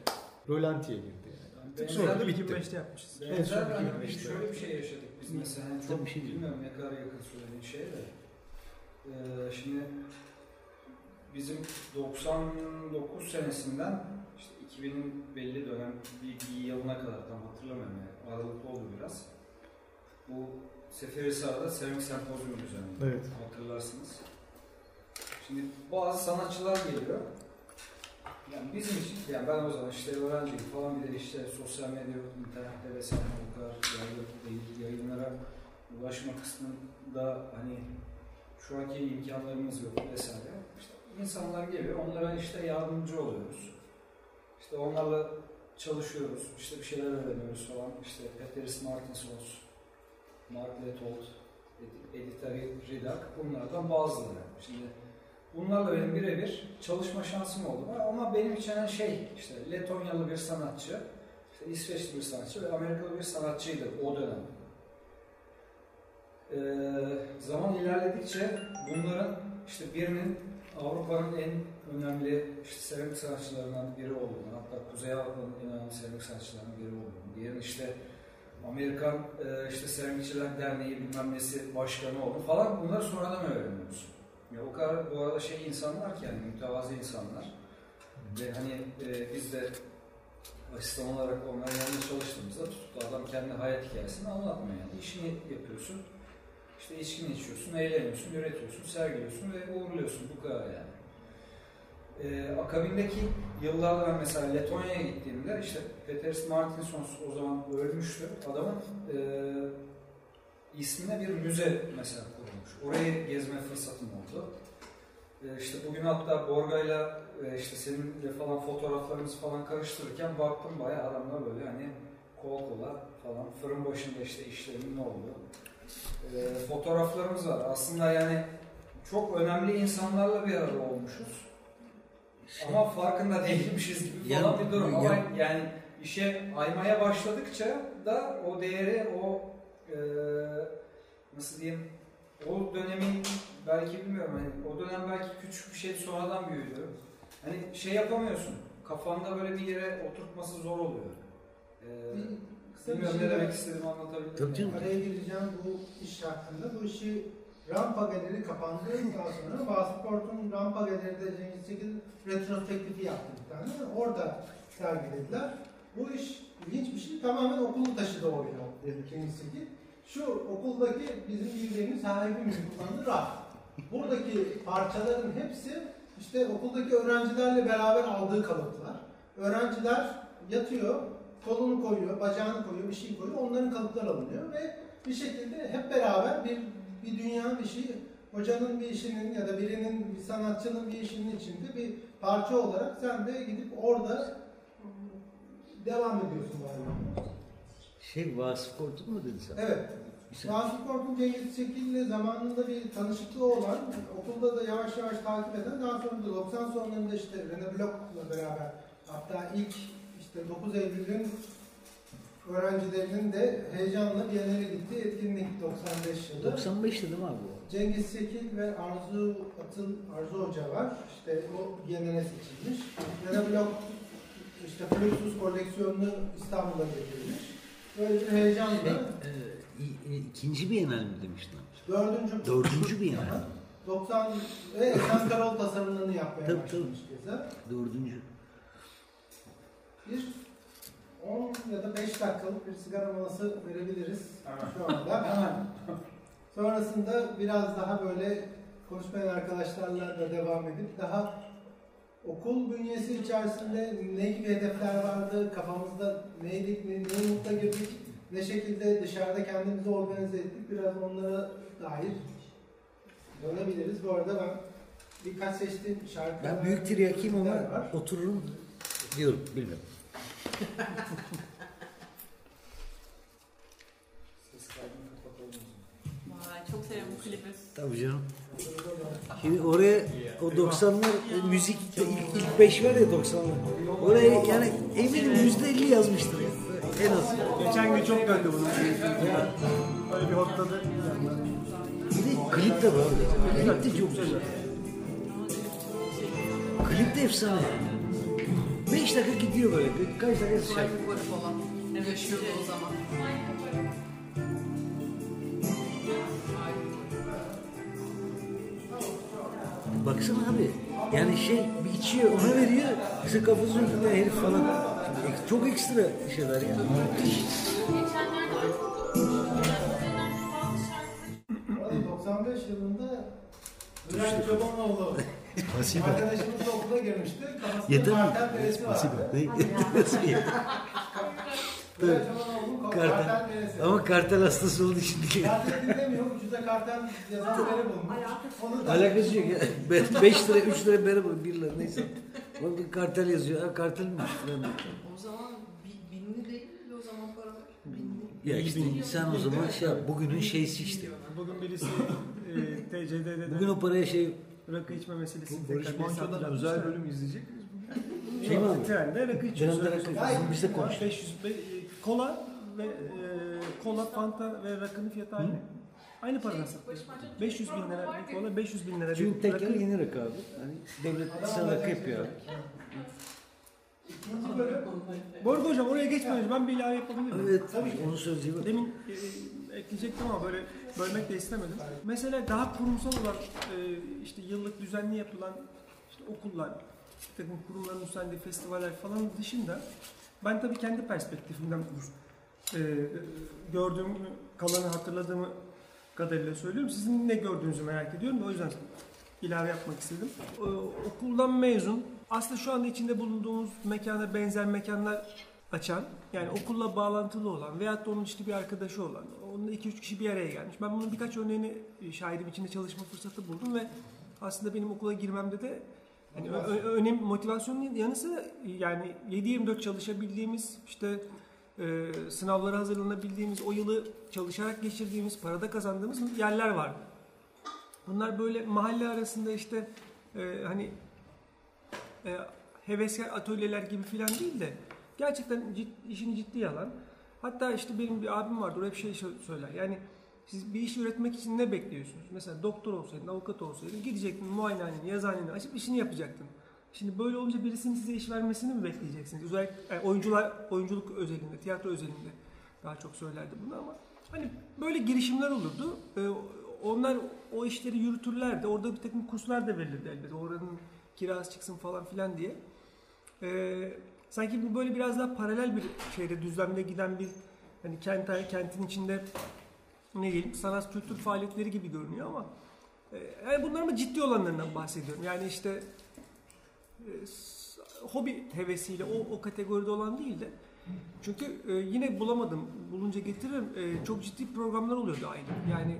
rolantiye girdi yani. Artık sonra da bitti. 2025'te yapmışız. En son Benzer hani 2025'te. şöyle bir şey yaşadık biz mesela hani Tabii çok bir şey bilmiyorum ne kadar yakın söylediğin şey de Ee, şimdi bizim 99 senesinden 2000'in belli dönem bir, bir yılına kadar tam hatırlamıyorum yani aralıklı oldu biraz. Bu Seferihisar'da Seramik Sempozyumu düzenlendi. Evet. Hatırlarsınız. Şimdi bazı sanatçılar geliyor. Yani bizim için, yani ben o zaman işte öğrenciyim falan bir de işte sosyal medya, yok, internette vesaire bu kadar değil, yayınlara ulaşma kısmında hani şu anki imkanlarımız yok vesaire. İşte insanlar geliyor, onlara işte yardımcı oluyoruz. İşte onlarla çalışıyoruz, işte bir şeyler öğreniyoruz falan. İşte Peteris Martinsons, Mark Letold, Editari Ridak bunlardan bazıları. Şimdi bunlarla benim birebir çalışma şansım oldu. Ama benim için hani şey işte Letonyalı bir sanatçı, işte İsveçli bir sanatçı ve Amerikalı bir sanatçıydı o dönem. Ee, zaman ilerledikçe bunların işte birinin Avrupa'nın en önemli işte seramik sanatçılarından biri olduğunu, hatta Kuzey Avrupa'nın en önemli seramik sanatçılarından biri olduğunu, diğerinin işte Amerikan e, işte Seramikçiler Derneği bilmem nesi başkanı oldu falan bunları sonradan öğreniyoruz. Ya o kadar bu arada şey insanlar ki yani mütevazi insanlar ve hani e, biz de asistan olarak onların yanında çalıştığımızda tutup adam kendi hayat hikayesini anlatmıyor yani işini yapıyorsun işte içkini içiyorsun, eğleniyorsun, üretiyorsun, sergiliyorsun ve uğurluyorsun bu kadar yani. Ee, akabindeki yıllarda ben mesela Letonya'ya gittiğimde işte Peters Martinsons o zaman ölmüştü. Adamın e, ismine bir müze mesela kurulmuş. Orayı gezme fırsatım oldu. E, işte bugün hatta Borga'yla e, işte seninle falan fotoğraflarımızı falan karıştırırken baktım bayağı adamlar böyle hani kol kola falan fırın başında işte işlerinin ne olduğu e, fotoğraflarımız var. Aslında yani çok önemli insanlarla bir arada olmuşuz. Şey, Ama farkında değilmişiz gibi Yani- falan bir durum. Ama ya- yani işe aymaya başladıkça da o değeri, o e, nasıl diyeyim, o dönemin belki bilmiyorum hani o dönem belki küçük bir şey sonradan büyüdü. Hani şey yapamıyorsun. Kafanda böyle bir yere oturtması zor oluyor. E, Kısa bir bilmiyorum şey ne demek istediğimi anlatabildim. Tabii. Araya gireceğim bu iş hakkında. Bu işi Rampa Galeri kapandı. Daha sonra Vasıport'un Rampa Galeri'de Cengiz Çekil retrospektifi yaptı bir tane. Orada sergilediler. Bu iş ilginç bir şey. Tamamen okulu taşıdı oraya dedi Cengiz Çekil. Şu okuldaki bizim bildiğimiz sahibimizin kullandığı raf. Buradaki parçaların hepsi işte okuldaki öğrencilerle beraber aldığı kalıplar. Öğrenciler yatıyor, kolunu koyuyor, bacağını koyuyor, bir şey koyuyor. Onların kalıplar alınıyor ve bir şekilde hep beraber bir bir dünya bir şey hocanın bir işinin ya da birinin bir sanatçının bir işinin içinde bir parça olarak sen de gidip orada devam ediyorsun hayatına. Şey Vasıf Korkut mu dedin sen? Evet. İşte- Vasıf Korkun Cengiz Çekil'le zamanında bir tanışıklığı olan, okulda da yavaş yavaş takip eden, daha sonra da 90 sonlarında işte Rene Bloch'la beraber, hatta ilk işte 9 Eylül'ün öğrencilerinin de heyecanla Biennale gittiği etkinlik 95 yılı. 95'ti değil mi abi bu? Cengiz Sekil ve Arzu Atıl, Arzu Hoca var. İşte o Biennale seçilmiş. Yana Blok işte Fluxus koleksiyonunu İstanbul'a getirmiş. Böyle bir heyecanla Şey, e, i- ikinci bir mi demiştin dördüncü Dördüncü bir Aha. 90 ve Esen Karol tasarımlarını yapmaya Tabii, başlamış keza. Dördüncü. Bir 10 ya da 5 dakikalık bir sigara molası verebiliriz Hemen. şu anda. Hemen. Sonrasında biraz daha böyle konuşmayan arkadaşlarla da devam edip daha okul bünyesi içerisinde ne gibi hedefler vardı, kafamızda neydik, ne, ne umutla girdik, ne şekilde dışarıda kendimizi organize ettik, biraz onlara dair dönebiliriz. Bu arada ben birkaç seçtiğim şarkı Ben büyük tiryakiyim ama var. otururum diyorum bilmiyorum. Ses kaydını kapatalım. Vay çok seviyorum bu klibi. Tabii canım. Şimdi oraya o 90'lar e, müzikte ilk, ilk 5 var ya 90'lar. Oraya yani eminim %50 yazmıştır ya. En az. Geçen gün çok döndü bunu. Öyle bir hotladı. Bir de klip de var. Klip de çok güzel. Klip de efsane. 5 dakika gidiyor böyle. Kaç dakika şarkı. Michael Gore falan. Evet yaşıyordu o zaman. Baksana abi. Yani şey bir içiyor ona veriyor. İşte kafasını tutuyor herif falan. Çok ekstra şeyler ya. Müthiş. Geçenlerde bazı şarkıları Valla 95 yılında Bülent Çobanoğlu arkadaşımızla okula girmişti. Kafasında Yeter mi? kartel beresi vardı. Ne? Kartel. Ama kartel hastası oldu şimdi. Kartel dinlemiyor, ucuza kartel yazan bere bulmuş. Onu da Alakası yok ya. 5 lira, 3 lira beri bu, 1 lira neyse. Bir kartel yazıyor. Ha kartel mi? O zaman bi- binli değil mi o zaman paralar? Binli. Ya işte sen o zaman şey yap. Bugünün şeysi işte. Bugün birisi e, TCD'de Bugün o paraya şey rakı içme meselesi. Barış tekrar bir Manço'dan özel bölüm izleyecek miyiz? şey mi abi? Trende rakı içiyoruz. Trende rakı içiyoruz. Biz de konuştuk. 500 be- e, kola ve e, kola, fanta ve rakının fiyatı aynı. Aynı paradan satıyor. 500 bin lira bir kola, 500 bin lira Çünkü bir tekrar rakı. yeni rakı abi. Hani devlet sana rakı yapıyor Bu arada hocam oraya geçmeden önce ben bir ilave yapabilir miyim? Evet tabii onu söyleyeceğim. Demin e, ekleyecektim ama böyle bölmek de istemedim. Mesela daha kurumsal olan e, işte yıllık düzenli yapılan işte okullar, takım kurumların düzenlediği festivaller falan dışında ben tabii kendi perspektifimden e, gördüğüm kalanı hatırladığımı kadarıyla söylüyorum. Sizin ne gördüğünüzü merak ediyorum o yüzden ilave yapmak istedim. E, okuldan mezun aslında şu anda içinde bulunduğumuz mekana benzer mekanlar açan yani okulla bağlantılı olan veyahut da onun işte bir arkadaşı olan onunla iki üç kişi bir araya gelmiş. Ben bunun birkaç örneğini e, şahidim içinde çalışma fırsatı buldum ve aslında benim okula girmemde de yani ö- ö- önem motivasyonun yanı sıra yani 7-24 çalışabildiğimiz işte e, sınavlara hazırlanabildiğimiz o yılı çalışarak geçirdiğimiz parada kazandığımız yerler vardı. Bunlar böyle mahalle arasında işte e, hani e, heveskar atölyeler gibi filan değil de gerçekten cid- işini ciddiye alan. Hatta işte benim bir abim vardı o hep şey sö- söyler. Yani siz bir iş üretmek için ne bekliyorsunuz? Mesela doktor olsaydın, avukat olsaydın gidecektin muayenehaneni, yazıhaneni açıp işini yapacaktın. Şimdi böyle olunca birisinin size iş vermesini mi bekleyeceksiniz? Özellikle oyuncular, oyunculuk özelinde, tiyatro özelinde daha çok söylerdi bunu ama hani böyle girişimler olurdu. Ee, onlar o işleri yürütürlerdi. Orada bir takım kurslar da verilirdi elbette. Oranın kirası çıksın falan filan diye. Ee, sanki bu böyle biraz daha paralel bir şeyde düzlemde giden bir hani kent kentin içinde ne diyelim sanat kültür faaliyetleri gibi görünüyor ama e, yani bunlar ama ciddi olanlarından bahsediyorum. Yani işte e, hobi hevesiyle o, o kategoride olan değil de çünkü e, yine bulamadım. Bulunca getiririm. E, çok ciddi programlar oluyordu aynı. Yani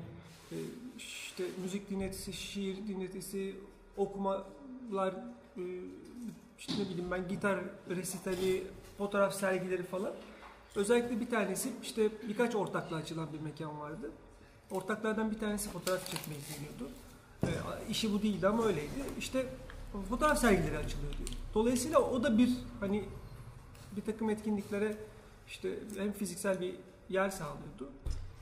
e, işte müzik dinletisi, şiir dinletisi, okumalar, e, işte ne bileyim ben gitar resitali, fotoğraf sergileri falan. Özellikle bir tanesi işte birkaç ortakla açılan bir mekan vardı. Ortaklardan bir tanesi fotoğraf çekmeyi seviyordu. E, işi bu değildi ama öyleydi. İşte fotoğraf sergileri açılıyordu. Dolayısıyla o da bir hani bir takım etkinliklere işte hem fiziksel bir yer sağlıyordu.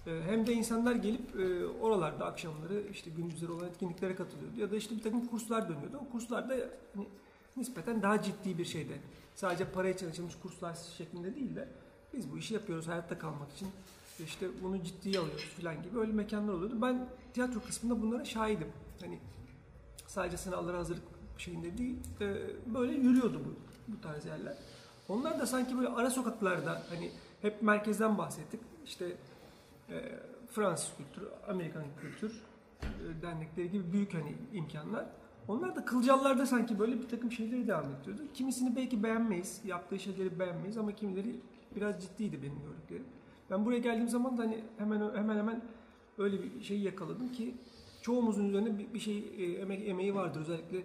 E, hem de insanlar gelip e, oralarda akşamları işte gündüzleri olan etkinliklere katılıyordu. Ya da işte bir takım kurslar dönüyordu. O kurslarda hani nispeten daha ciddi bir şeyde. Sadece para için açılmış kurslar şeklinde değil de biz bu işi yapıyoruz hayatta kalmak için. İşte bunu ciddiye alıyoruz falan gibi öyle mekanlar oluyordu. Ben tiyatro kısmında bunlara şahidim. Hani sadece sınavlara hazırlık şeyinde değil, e, böyle yürüyordu bu, bu tarz yerler. Onlar da sanki böyle ara sokaklarda hani hep merkezden bahsettik. İşte e, Fransız kültür, Amerikan kültür e, dernekleri gibi büyük hani imkanlar. Onlar da kılcallarda sanki böyle bir takım şeyleri devam ettiriyordu. Kimisini belki beğenmeyiz, yaptığı şeyleri beğenmeyiz ama kimileri biraz ciddiydi benim gördüklerim. Ben buraya geldiğim zaman da hani hemen hemen hemen öyle bir şeyi yakaladım ki çoğumuzun üzerine bir, bir şey e, emek, emeği vardır özellikle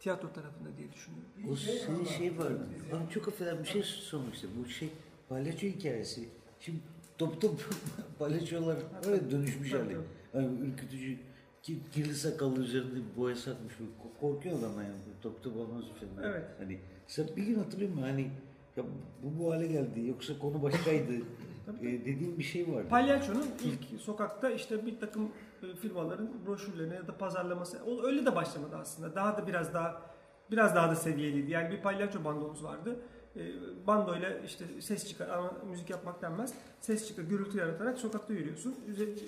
tiyatro tarafında diye düşünüyorum. O senin şey vardı. Abi çok affedersin bir şey sormak istedim. Bu şey palyaço hikayesi. Şimdi top top palyaçolar öyle dönüşmüş hali. Yani ürkütücü ki- kirli sakallı üzerinde boya satmış. Ko- Korkuyor adam yani. Top olmaz falan. Evet. Hani sen bir gün hatırlıyor musun? Hani ya bu bu hale geldi yoksa konu başkaydı. E, dediğim bir şey vardı. Palyaço'nun ilk sokakta işte bir takım e, firmaların broşürlerine ya da pazarlaması o öyle de başlamadı aslında. Daha da biraz daha biraz daha da seviyeliydi. Yani bir palyaço bandomuz vardı. E, bandoyla işte ses çıkar ama müzik yapmak denmez. Ses çıkar, gürültü yaratarak sokakta yürüyorsun.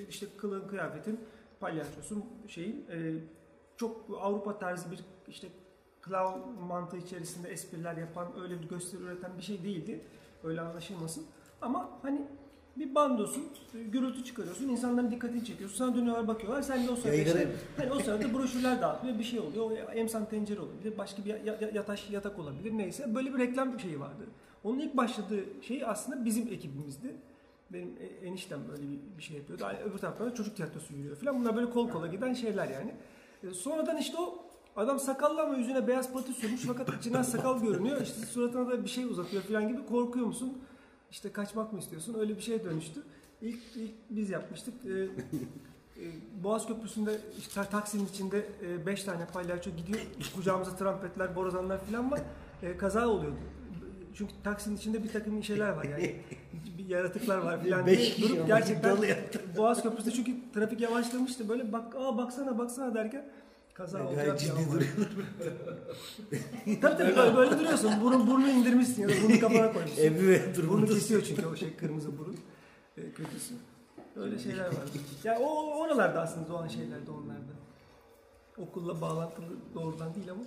İşte kılığın, kıyafetin, palyaçosun şeyin e, çok Avrupa tarzı bir işte clown mantığı içerisinde espriler yapan, öyle bir gösteri üreten bir şey değildi. Öyle anlaşılmasın. Ama hani bir bandosun, e, gürültü çıkarıyorsun, insanların dikkatini çekiyorsun. Sana dönüyorlar bakıyorlar, sen de o sırada işte, hani o sırada broşürler dağıtıyor, bir şey oluyor. O emsan tencere olabilir, başka bir ya- ya- yataş yatak olabilir neyse. Böyle bir reklam şeyi vardı. Onun ilk başladığı şey aslında bizim ekibimizdi. Benim e- eniştem böyle bir, şey yapıyordu. Ay- Öbür taraftan da çocuk tiyatrosu yürüyor falan. Bunlar böyle kol kola giden şeyler yani. E, Sonradan işte o adam sakallı ama yüzüne beyaz pati sürmüş fakat içinden sakal görünüyor. İşte suratına da bir şey uzatıyor falan gibi korkuyor musun? İşte kaçmak mı istiyorsun? Öyle bir şeye dönüştü. İlk, ilk biz yapmıştık. Ee, e, Boğaz Köprüsü'nde işte taksinin içinde 5 tane palyaço gidiyor. Kucağımızda trampetler, borazanlar falan var. E, kaza oluyordu. Çünkü taksinin içinde bir takım şeyler var yani. bir yaratıklar var falan. Beş diye durup gerçekten Boğaz Köprüsü'nde çünkü trafik yavaşlamıştı. Böyle bak aa baksana baksana derken kaza Gayet olacak ciddi ya. duruyor. Tabii tabii böyle, böyle duruyorsun. Burun, burnunu indirmişsin ya da burnu kafana koymuşsun. Evi ve Burnu kesiyor çünkü o şey kırmızı burun. E, kötüsü. Öyle şeyler var. Ya o oralarda aslında doğan şeyler de onlarda. Okulla bağlantılı doğrudan değil ama.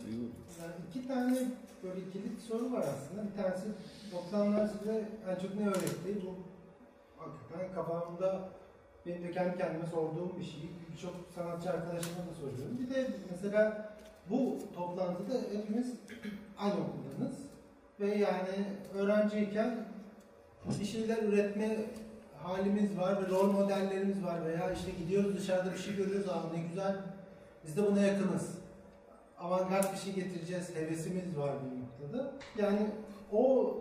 Yani iki tane böyle kilit soru var aslında. Bir tanesi 90'lar size en çok ne öğretti? Bu hakikaten kafamda benim de kendi kendime sorduğum bir şey. Birçok sanatçı arkadaşıma da soruyorum. Bir de mesela bu toplantıda hepimiz aynı okuldayız. Ve yani öğrenciyken bir şeyler üretme halimiz var ve rol modellerimiz var veya işte gidiyoruz dışarıda bir şey görüyoruz abi ne güzel biz de buna yakınız avantgard bir şey getireceğiz hevesimiz var bir noktada. Yani o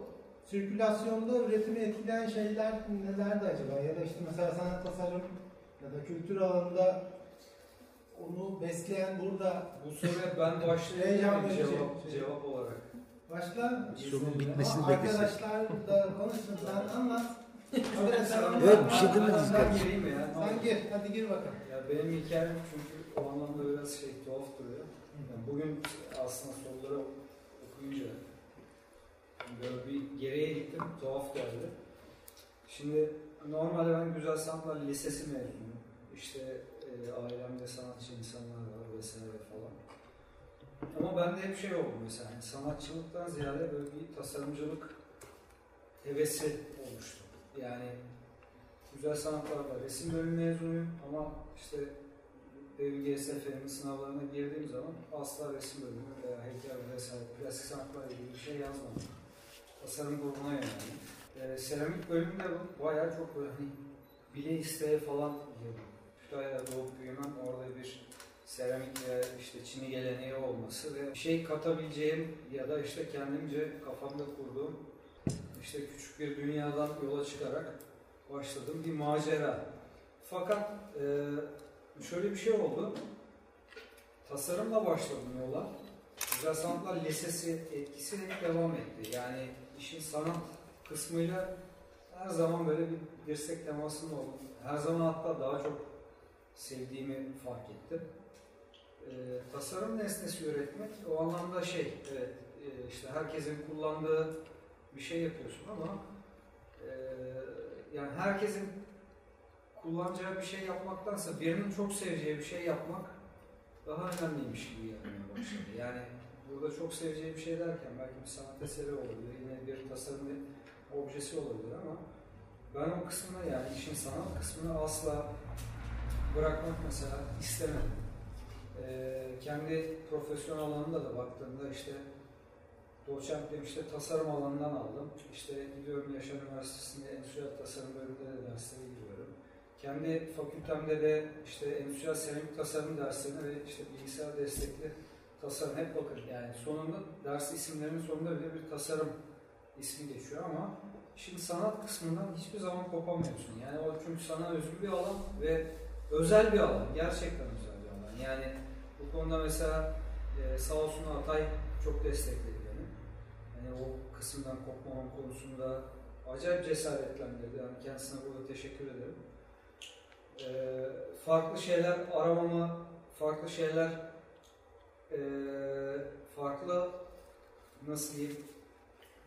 sirkülasyonda üretimi etkileyen şeyler nelerdi acaba? Ya da işte mesela sanat tasarım ya da kültür alanında onu besleyen burada Bu soruya ben başlayayım Heyecan mı verici. cevap, cevap olarak. başla Sorunun bitmesini beklesin. Arkadaşlar da konuşsun sen anlat. Evet, bir şey demediniz kardeşim. gireyim mi ya? Ne Sen gir, hadi gir bakalım. Ya benim hikayem çünkü o anlamda biraz şey tuhaf duruyor. Yani bugün aslında soruları okuyunca böyle bir geriye gittim, tuhaf geldi. Şimdi normalde ben Güzel Sanatlar Lisesi mezunuyum. İşte e, ailemde sanatçı insanlar var vesaire falan. Ama bende hep şey oldu mesela, hani sanatçılıktan ziyade böyle bir tasarımcılık hevesi oluştu. Yani güzel sanatlarla resim bölümü mezunuyum ama işte Devir GSF'nin sınavlarına girdiğim zaman asla resim bölümü veya heykel vesaire plastik sanatlarla ilgili bir şey yazmadım. Tasarım grubuna yöneldim. Ee, seramik bölümünde bu bayağı çok böyle hani bile isteye falan girdim. Kütahya'da doğup büyümem orada bir seramik ve işte çini geleneği olması ve şey katabileceğim ya da işte kendimce kafamda kurduğum işte küçük bir dünyadan yola çıkarak başladığım bir macera. Fakat e, şöyle bir şey oldu. Tasarımla başladım yola. Güzel Sanatlar Lisesi etkisi devam etti. Yani işin sanat kısmıyla her zaman böyle bir dirsek temasında oldum. Her zaman hatta daha çok sevdiğimi fark ettim. Ee, tasarım nesnesi üretmek o anlamda şey, evet, e, işte herkesin kullandığı bir şey yapıyorsun ama e, yani herkesin kullanacağı bir şey yapmaktansa birinin çok seveceği bir şey yapmak daha önemliymiş gibi gelmeye başladı. Yani burada çok seveceği bir şey derken belki bir sanat eseri olabilir, yine bir tasarım objesi olabilir ama ben o kısmına yani işin sanat kısmını asla bırakmak mesela istemedim. Ee, kendi profesyonel alanında da baktığımda işte doçentliğim işte tasarım alanından aldım. İşte gidiyorum Yaşar Üniversitesi'nde endüstriyel tasarım bölümünde de derslere giriyorum. Kendi fakültemde de işte endüstriyel seramik tasarım derslerine ve işte bilgisayar destekli tasarım hep bakın yani sonunda ders isimlerinin sonunda bile bir tasarım ismi geçiyor ama şimdi sanat kısmından hiçbir zaman kopamıyorsun. Yani o çünkü sana özgü bir alan ve özel bir alan. Gerçekten özel bir alan. Yani bu konuda mesela e, sağ olsun Atay çok destekledi beni. Yani o kısımdan kopmamam konusunda acayip cesaretlendirdi. Yani kendisine burada teşekkür ederim. E, farklı şeyler aramamı, farklı şeyler e, farklı nasıl diyeyim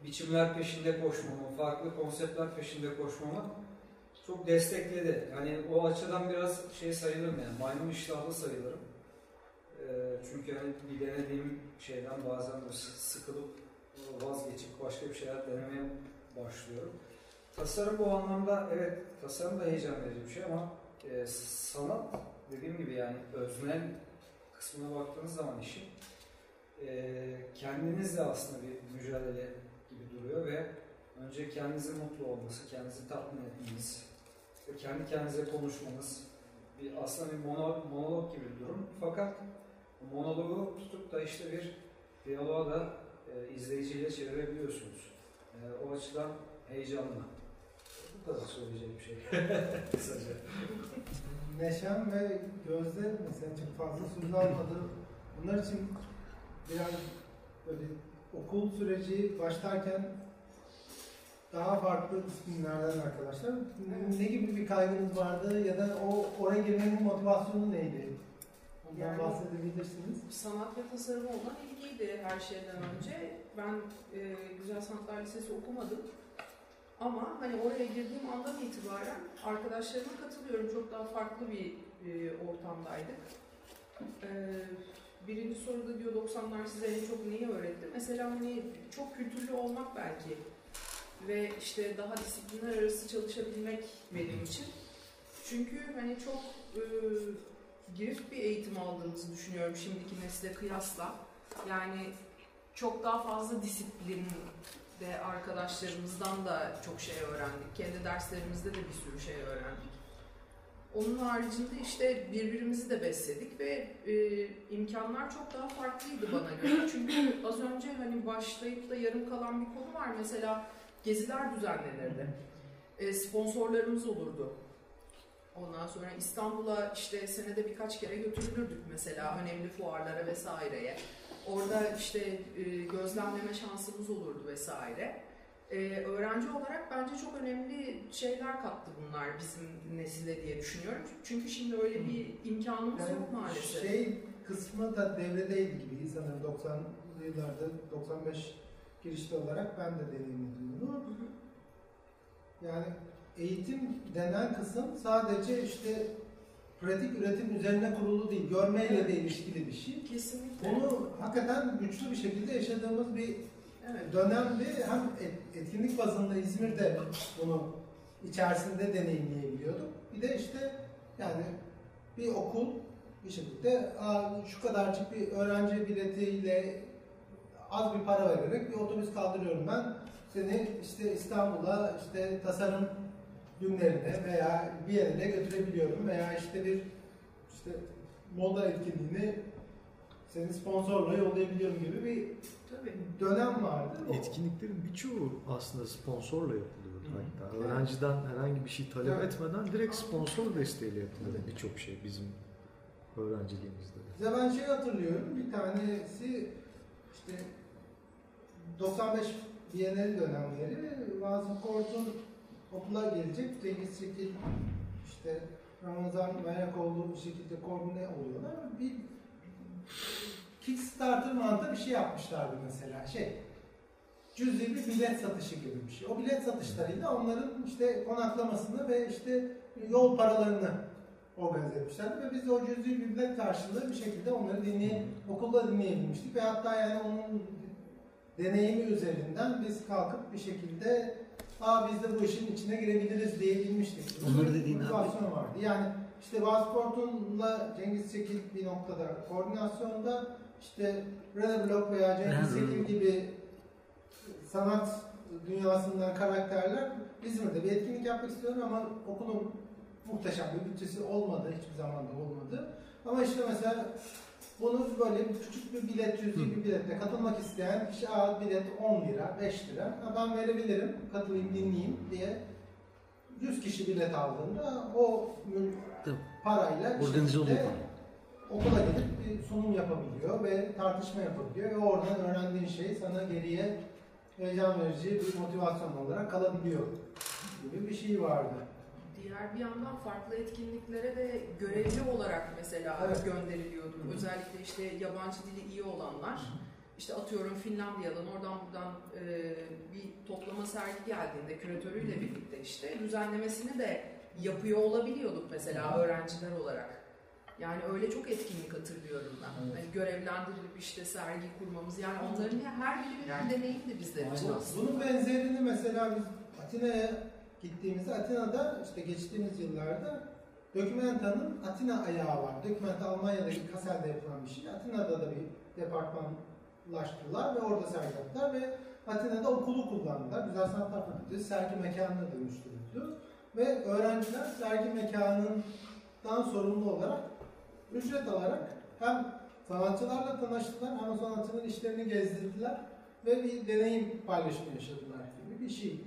biçimler peşinde koşmamı, farklı konseptler peşinde koşmamı çok destekledi. Yani o açıdan biraz şey sayılırım yani maymun iştahlı sayılırım. Ee, çünkü hani bir denediğim şeyden bazen sıkılıp vazgeçip başka bir şeyler denemeye başlıyorum. Tasarım bu anlamda evet tasarım da heyecan verici bir şey ama e, sanat dediğim gibi yani öznel kısmına baktığınız zaman işin e, kendinizle aslında bir mücadele gibi duruyor ve önce kendinizin mutlu olması, kendinizi tatmin etmeniz ve kendi kendinize konuşmanız bir aslında bir mono, monolog gibi bir durum. Fakat monologu tutup da işte bir diyaloğa da e, izleyiciyle çevirebiliyorsunuz. E, o açıdan heyecanlı. Bu kadar söyleyeceğim şey. Kısaca. Neşem ve Gözde mesela çok fazla söz almadı. Bunlar için biraz böyle okul süreci başlarken daha farklı disiplinlerden arkadaşlar. Ne gibi bir kaygınız vardı ya da o oraya girmenin motivasyonu neydi? Ondan Yani- bahsedebilirsiniz. Sanat ve tasarıma olan ilgiydi her şeyden önce. Ben e, Güzel Sanatlar Lisesi okumadım. Ama hani oraya girdiğim andan itibaren arkadaşlarıma katılıyorum. Çok daha farklı bir e, ortamdaydık. E, birinci soruda diyor 90'lar size en çok neyi öğretti? Mesela hani çok kültürlü olmak belki ve işte daha disiplinler arası çalışabilmek benim için. Çünkü hani çok e, girift bir eğitim aldığımızı düşünüyorum şimdiki nesle kıyasla. Yani çok daha fazla disiplin ve arkadaşlarımızdan da çok şey öğrendik. Kendi derslerimizde de bir sürü şey öğrendik. Onun haricinde işte birbirimizi de besledik ve e, imkanlar çok daha farklıydı bana göre. Çünkü az önce hani başlayıp da yarım kalan bir konu var. Mesela geziler düzenlenirdi. E, sponsorlarımız olurdu. Ondan sonra İstanbul'a işte senede birkaç kere götürülürdük mesela önemli fuarlara vesaireye. Orada işte e, gözlemleme şansımız olurdu vesaire. E, öğrenci olarak bence çok önemli şeyler kattı bunlar bizim nesile diye düşünüyorum. Çünkü şimdi öyle bir imkanımız Yani yok maalesef. Şey kısmı da devredeydi gibi sanırım 90'lı yıllarda 95 girişli olarak ben de deneyimledim bunu. Yani eğitim denen kısım sadece işte pratik üretim üzerine kurulu değil, görmeyle de ilişkili bir şey. Kesinlikle. Bunu hakikaten güçlü bir şekilde yaşadığımız bir evet. dönemdi. Hem et- etkinlik bazında İzmir'de bunu içerisinde deneyimleyebiliyorduk. Bir de işte yani bir okul bir şekilde "Aa, şu kadarcık bir öğrenci biletiyle az bir para vererek bir otobüs kaldırıyorum ben. Seni işte İstanbul'a işte tasarım günlerine veya bir yere götürebiliyorum veya işte bir işte moda etkinliğini seni sponsorla yollayabiliyorum gibi bir Tabii. dönem vardı. O- Etkinliklerin birçoğu aslında sponsorla yapılıyordu Hı. hatta. Öğrenciden herhangi bir şey talep Evet. etmeden direkt sponsor desteğiyle yapılıyordu birçok şey bizim öğrenciliğimizde. de. Size ben şey hatırlıyorum. Bir tanesi işte 95 Bienali dönemleri Vazı Kort'un okula gelecek. Cengiz Çekil, işte Ramazan Bayrakoğlu bir şekilde koordine oluyorlar. Bir Kickstarter mantığı bir şey yapmışlardı mesela. Şey, cüzi bir bilet satışı gibi bir şey. O bilet satışlarıyla onların işte konaklamasını ve işte yol paralarını organize etmişlerdi ve biz o cüzi bir bilet karşılığı bir şekilde onları dinleye, okulda dinleyebilmiştik ve hatta yani onun deneyimi üzerinden biz kalkıp bir şekilde Aa biz de bu işin içine girebiliriz diyebilmiştik. Onları dediğin abi. vardı. Yani işte Vasport'unla Cengiz Çekil bir noktada koordinasyonda işte René Block veya Cengiz. Çekil gibi sanat dünyasından karakterler İzmir'de bir etkinlik yapmak istiyorlar ama okulun muhteşem bir bütçesi olmadı, hiçbir zaman da olmadı. Ama işte mesela bunu böyle küçük bir bilet, cüzi bir biletle katılmak isteyen kişi Aa, bilet 10 lira, 5 lira. Ha, ben verebilirim, katılayım, dinleyeyim diye 100 kişi bilet aldığında o Tabii. parayla Organize oluyor. okula gelip bir sunum yapabiliyor ve tartışma yapabiliyor ve oradan öğrendiğin şey sana geriye heyecan verici bir motivasyon olarak kalabiliyor gibi bir şey vardı. Diğer bir yandan farklı etkinliklere de görevli olarak mesela Evet. gönderiliyordum. Özellikle işte yabancı dili iyi olanlar. işte atıyorum Finlandiya'dan oradan buradan e, bir toplama sergi geldiğinde küratörüyle birlikte işte düzenlemesini de yapıyor olabiliyorduk mesela öğrenciler olarak. Yani öyle çok etkinlik hatırlıyorum ben. Evet. Hani görevlendirilip işte sergi kurmamız yani onların her biri birer deneyimdi bizler için aslında. Bunun benzerini mesela biz Atina'ya gittiğimizde Atina'da işte geçtiğimiz yıllarda Dokumenta'nın Atina ayağı var. Documenta Almanya'daki Kassel'de yapılan bir şey. Atina'da da bir departmanlaştılar ve orada sergi yaptılar ve Atina'da okulu kullandılar. Güzel Sanatlar Fakültesi sergi mekanına dönüştürüldü. Ve öğrenciler sergi mekanından sorumlu olarak ücret alarak hem sanatçılarla tanıştılar hem sanatçının işlerini gezdirdiler ve bir deneyim paylaşımı yaşadılar gibi bir şey.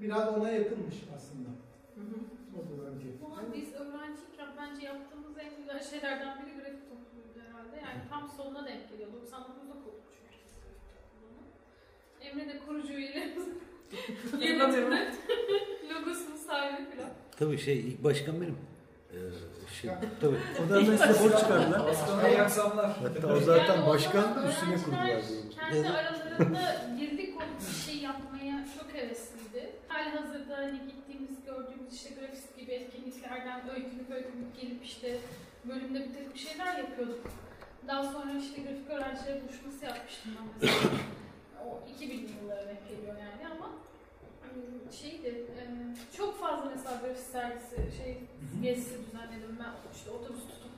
Biraz ona yakınmış aslında. Hı hı. O dönemki. Ama biz öğrenciyken bence yaptığımız en güzel şeylerden biri grafik topluluğuydu herhalde. Yani tam sonuna denk geliyor. 99'da kurduk çünkü. Emre de kurucu üyelerimiz. Yönetimde. Logosunun sahibi falan. Tabii şey ilk başkan benim. Ee, şey, tabii. Odan da size borç çıkardılar. Başkan'a iyi akşamlar. Hatta o zaten Yani o başkan üstüne kurdular diyelim. Kendi aralarında birlik olup bir şey yapmaya çok hevesliydi. Hali hazırda hani gittiğimiz, gördüğümüz işte grafist gibi etkinliklerden öykünüp öykünüp gelip işte bölümde bir takım şeyler yapıyorduk. Daha sonra işte grafik öğrencileri buluşması yapmıştım ben mesela. o 2000 yıllara denk geliyor yani ama şeydi, çok fazla mesela grafik sergisi, şey gezisi düzenledim ben. İşte otobüs tutup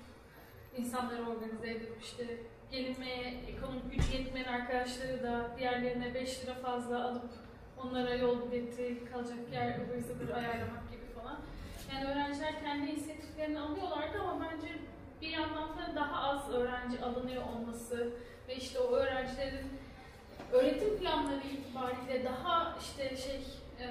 insanları organize edip işte gelinmeye ekonomik güç yetmeyen arkadaşları da diğerlerine 5 lira fazla alıp onlara yol bileti, kalacak yer ıvır zıvır ayarlamak gibi falan. Yani öğrenciler kendi inisiyatiflerini alıyorlardı ama bence bir yandan da daha az öğrenci alınıyor olması ve işte o öğrencilerin öğretim planları itibariyle daha işte şey e,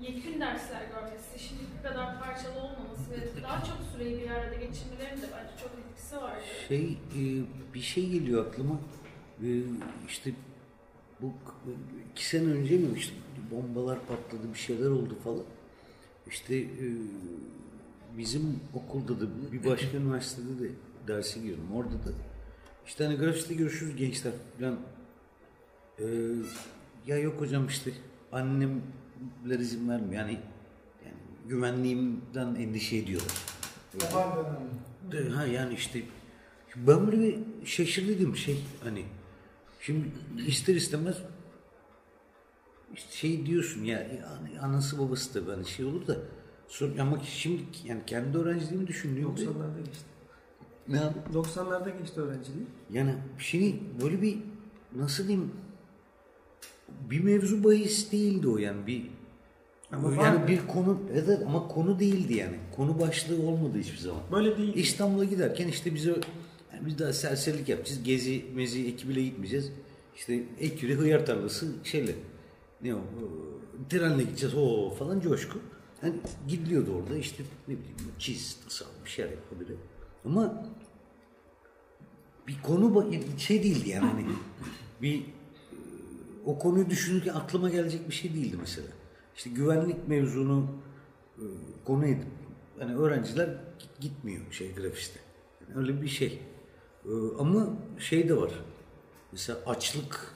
yekün dersler görmesi, şimdiki kadar parçalı olmaması ve daha çok süreyi bir arada geçirmelerinin de bence çok etkisi vardı. Şey e, bir şey geliyor aklıma. E, işte bu k- iki sene önce mi işte bombalar patladı bir şeyler oldu falan. İşte e, bizim okulda da bir başka üniversitede de derse girdim. Orada da işte hani grafiste görüşürüz gençler falan. E, ya yok hocam işte annemler izin vermiyor. Yani, yani güvenliğimden endişe ediyorlar. Öyle. Bahar dönemi. De- Ha yani işte ben böyle bir şaşırdım şey hani şimdi ister istemez işte şey diyorsun ya yani anası babası da ben şey olur da sor, ama şimdi yani kendi öğrenciliğimi düşündüğümde 90'larda geçti. ne abi? 90'larda geçti öğrenciliği. Yani şimdi böyle bir nasıl diyeyim bir mevzu bahis değildi o yani bir Ama yani var. bir konu evet ama konu değildi yani konu başlığı olmadı hiçbir zaman. Böyle değil. İstanbul'a giderken işte bize yani biz daha serserilik yapacağız. Gezi, mezi ekibiyle gitmeyeceğiz. İşte Ekürü hıyar tarlası şeyle ne o trenle gideceğiz o falan coşku. Yani gidiliyordu orada işte ne bileyim çiz, tasal bir şeyler yapabilir. Ama bir konu şey değildi yani hani bir o konuyu düşünürken aklıma gelecek bir şey değildi mesela. işte güvenlik mevzunu e, konu edip yani öğrenciler git- gitmiyor şey grafiste. Yani öyle bir şey. E, ama şey de var. Mesela açlık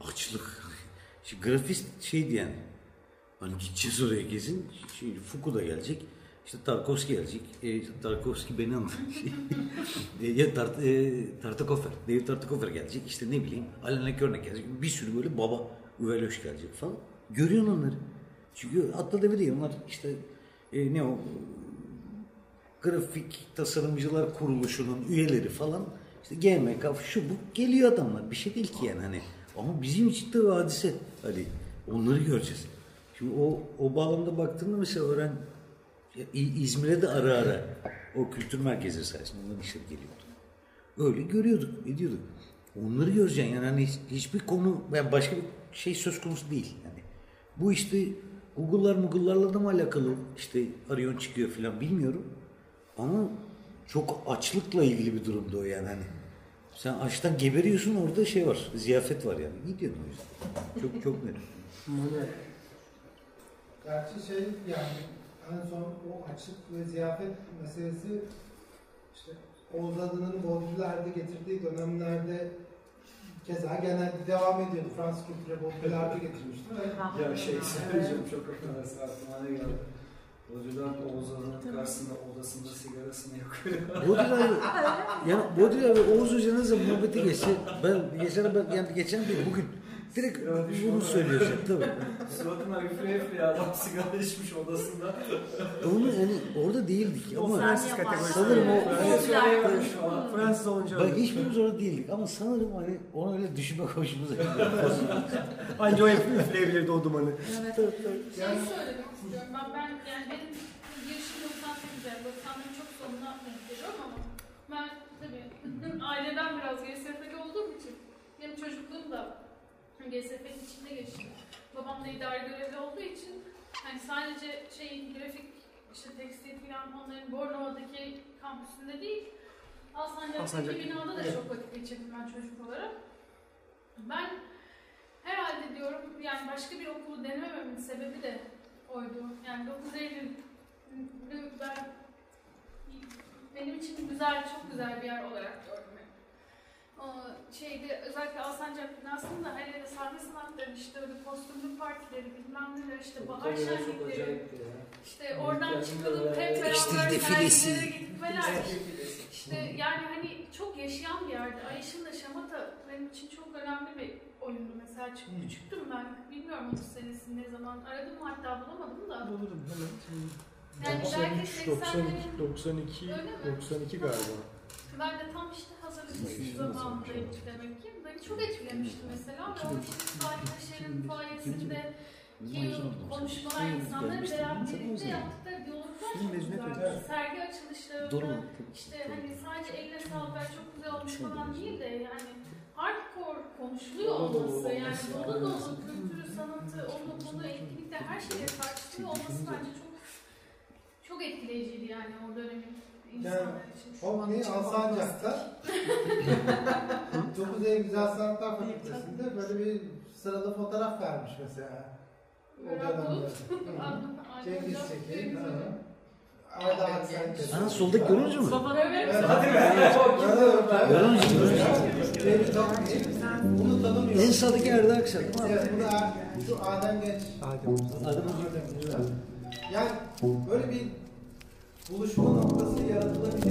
açlık. Şimdi grafist şeydi yani. Hani gideceğiz oraya gezin. Şimdi Foucault da gelecek. İşte Tarkovski gelecek. E, Tarkovski beni anlar. e, ya Tart, e, Tartakofer. David Tartakofer gelecek. İşte ne bileyim Alan Körnek gelecek. Bir sürü böyle baba Üveloş gelecek falan. Görüyorsun onları. Çünkü atla devre değil. Onlar işte e, ne o grafik tasarımcılar kuruluşunun üyeleri falan işte GMK şu bu geliyor adamlar. Bir şey değil ki yani hani. Ama bizim için de hadise. Hani onları göreceğiz. Şimdi o, o bağlamda baktığımda mesela öğren İzmir'e de ara ara o kültür merkezi sayesinde onların işleri geliyordu. Öyle görüyorduk, ediyorduk. Onları göreceksin yani hani hiç- hiçbir konu yani başka bir şey söz konusu değil. Yani bu işte Google'lar Google'larla da mı alakalı işte arıyorsun çıkıyor falan bilmiyorum. Ama çok açlıkla ilgili bir durumda o yani hani. Sen açtan geberiyorsun orada şey var, ziyafet var yani. Gidiyorsun o yüzden. Çok çok net. Gerçi şey yani en son o açlık ve ziyafet meselesi işte Oğuz Adı'nın Baudrillard'ı getirdiği dönemlerde keza genelde devam ediyordu. Fransız kültüre Baudrillard'ı getirmişti ve Ya şey söyleyeceğim çok affedersin aklıma ne geldi. Baudrillard Oğuz Adan'ın karşısında odasında sigarasını yakıyor. Baudrillard, yani Baudrillard ve Oğuz Hoca'nın muhabbeti geçse, ben geçen, ben, yani geçen değil bugün direkt bunu söylüyorsun tabii. Suratına üfle üfle adam sigara içmiş odasında. Onu yani orada değildik ama Fransız kategorisi. sanırım o. Fransız olunca Bak hiçbirimiz orada değildik ama sanırım hani onu öyle düşünmek hoşumuza gidiyor. Anca o üfleyebilirdi o dumanı. Şey söylemek istiyorum. Ben, ben yani benim girişim 98 yani 90'ların çok sonuna denk geliyorum ama ben tabii aileden biraz GSF'li olduğum için benim çocukluğum da GSF'nin içinde geçti. Babam da idare görevli olduğu için hani sadece şey grafik işte tekstil falan onların Bornova'daki kampüsünde değil Alsancak'taki Alsancak. binada da çok vakit geçirdim ben çocuk olarak. Ben herhalde diyorum yani başka bir okulu denemememin sebebi de oydu. Yani 9 Eylül ben benim için güzel, çok güzel bir yer olarak gördüm. O şeyde özellikle Alsancak binasında her yere sahne sanatları işte öyle kostümlü partileri bilmem neler işte bahar şenlikleri işte oradan çıkılıp hep beraber defilesi. sergilere gitmeler. İşte yani hani çok yaşayan bir yerdi. Ayşin de Şamata benim için çok önemli bir oyundu. Mesela çok küçüktüm ben. Bilmiyorum 30 senesi ne zaman. Aradım hatta bulamadım da. Bulurum hemen. Yani belki 93, 92, 80'lerin 92, Öyle mi? 92 galiba. Ben de tam işte hazırlık zamanındayım demek ki. Beni çok etkilemişti mesela. Ve o işte Sahipleşenin fayesinde ki konuşmalar insanların beraber birlikte yaptıkları diyaloglar çok mezunu güzel. yapıyordu. Sergi açılışlarında işte hani sadece eline sağlık çok güzel olmuş falan değil de yani hardcore konuşuluyor olması yani dolu dolu kültürü, sanatı, onu bunu etkinlikler her şeye tartışılıyor olması bence çok çok etkileyiciydi yani o dönemin Hopni için Alsancak'ta 9 Eylül Güzel Sanatlar Fakültesi'nde böyle bir sıralı fotoğraf vermiş mesela. O dönemde. Cengiz Hocam. Arda Aksen. Ana soldaki görünce mü? Evet. Hadi be. Görünce görünce. Bunu tanımıyorum. En sağdaki Erda Aksan. Evet, bu da şu Adem Genç. Adem. Adem Yani böyle bir buluşma noktası yaratılabilirken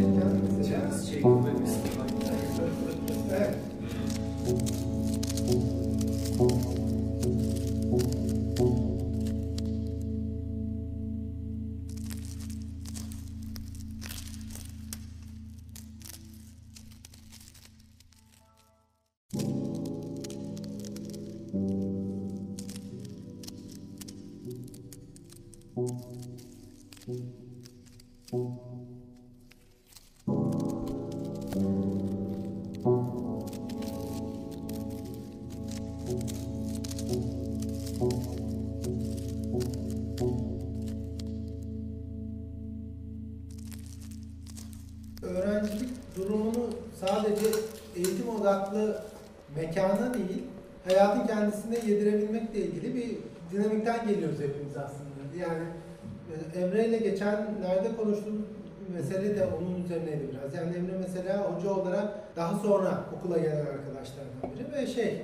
Emre ile geçenlerde konuştuğum mesele de onun üzerineydi biraz. Yani Emre mesela hoca olarak daha sonra okula gelen arkadaşlardan biri ve şey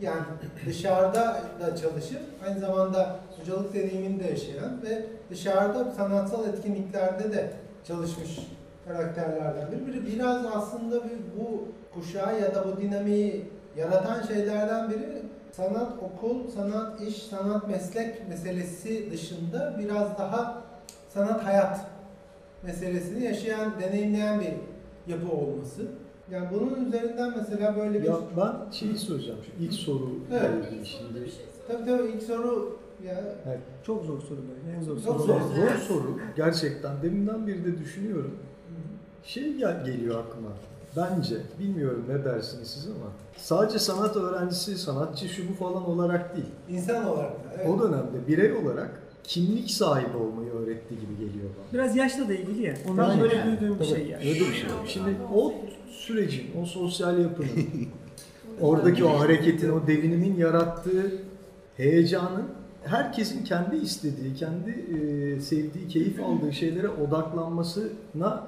yani dışarıda da çalışıp aynı zamanda hocalık deneyimini de yaşayan ve dışarıda sanatsal etkinliklerde de çalışmış karakterlerden biri. Biri biraz aslında bir- bu kuşağı ya da bu dinamiği yaratan şeylerden biri sanat okul, sanat iş, sanat meslek meselesi dışında biraz daha sanat hayat meselesini yaşayan, deneyimleyen bir yapı olması. Yani bunun üzerinden mesela böyle bir... Ya ben şeyi soracağım. Şu ilk soru Evet. soruda şimdi. bir şey. Tabii tabii ilk soru ya Çok zor soru böyle. En zor soru. Zor, zor. zor soru. Gerçekten deminden beri de düşünüyorum. Şey gel- geliyor aklıma. Bence, bilmiyorum ne dersiniz siz ama sadece sanat öğrencisi, sanatçı şu bu falan olarak değil. insan olarak da. Evet. O dönemde birey olarak kimlik sahibi olmayı öğretti gibi geliyor bana. Biraz yaşla da ilgili ya. Ondan Yani- böyle büyüdüğüm bir şey yani. Öyle bir şey. Şimdi o sürecin, o sosyal yapının, oradaki o hareketin, o devinimin yarattığı heyecanın herkesin kendi istediği, kendi e, sevdiği, keyif aldığı şeylere odaklanmasına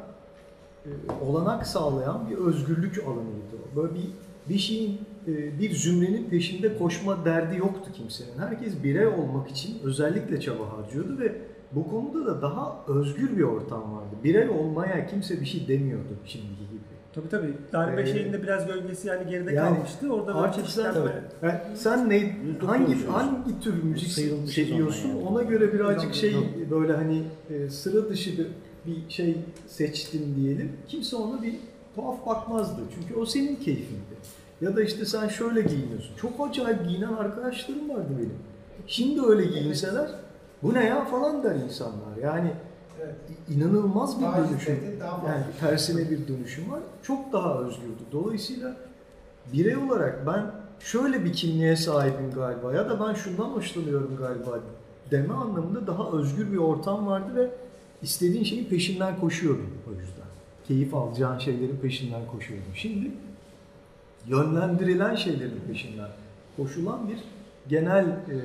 olanak sağlayan bir özgürlük alanıydı. Böyle bir bir şeyin, e, bir zümrenin peşinde koşma derdi yoktu kimsenin. Herkes birey olmak için özellikle çaba harcıyordu ve bu konuda da daha özgür bir ortam vardı. Birey olmaya kimse bir şey demiyordu şimdiki gibi. Tabii tabii. Darbe Ee, şeyinde biraz gölgesi yani geride yani kalmıştı. Orada Artık sen, yani sen ne, hangi hangi tür müzik seviyorsun yani. ona göre birazcık şey böyle hani e, sıra dışı bir, bir şey seçtin diyelim. Kimse ona bir tuhaf bakmazdı. Çünkü o senin keyfindi. Ya da işte sen şöyle giyiniyorsun. Çok acayip giyinen arkadaşlarım vardı benim. Şimdi öyle giyinseler bu ne ya falan der insanlar. Yani Evet. inanılmaz bir Daha dönüşüm. Yani tersine bir dönüşüm var. Çok daha özgürdü. Dolayısıyla birey olarak ben şöyle bir kimliğe sahibim galiba ya da ben şundan hoşlanıyorum galiba deme anlamında daha özgür bir ortam vardı ve istediğin şeyin peşinden koşuyordun o yüzden. Keyif alacağın şeylerin peşinden koşuyordun. Şimdi yönlendirilen şeylerin peşinden koşulan bir genel e,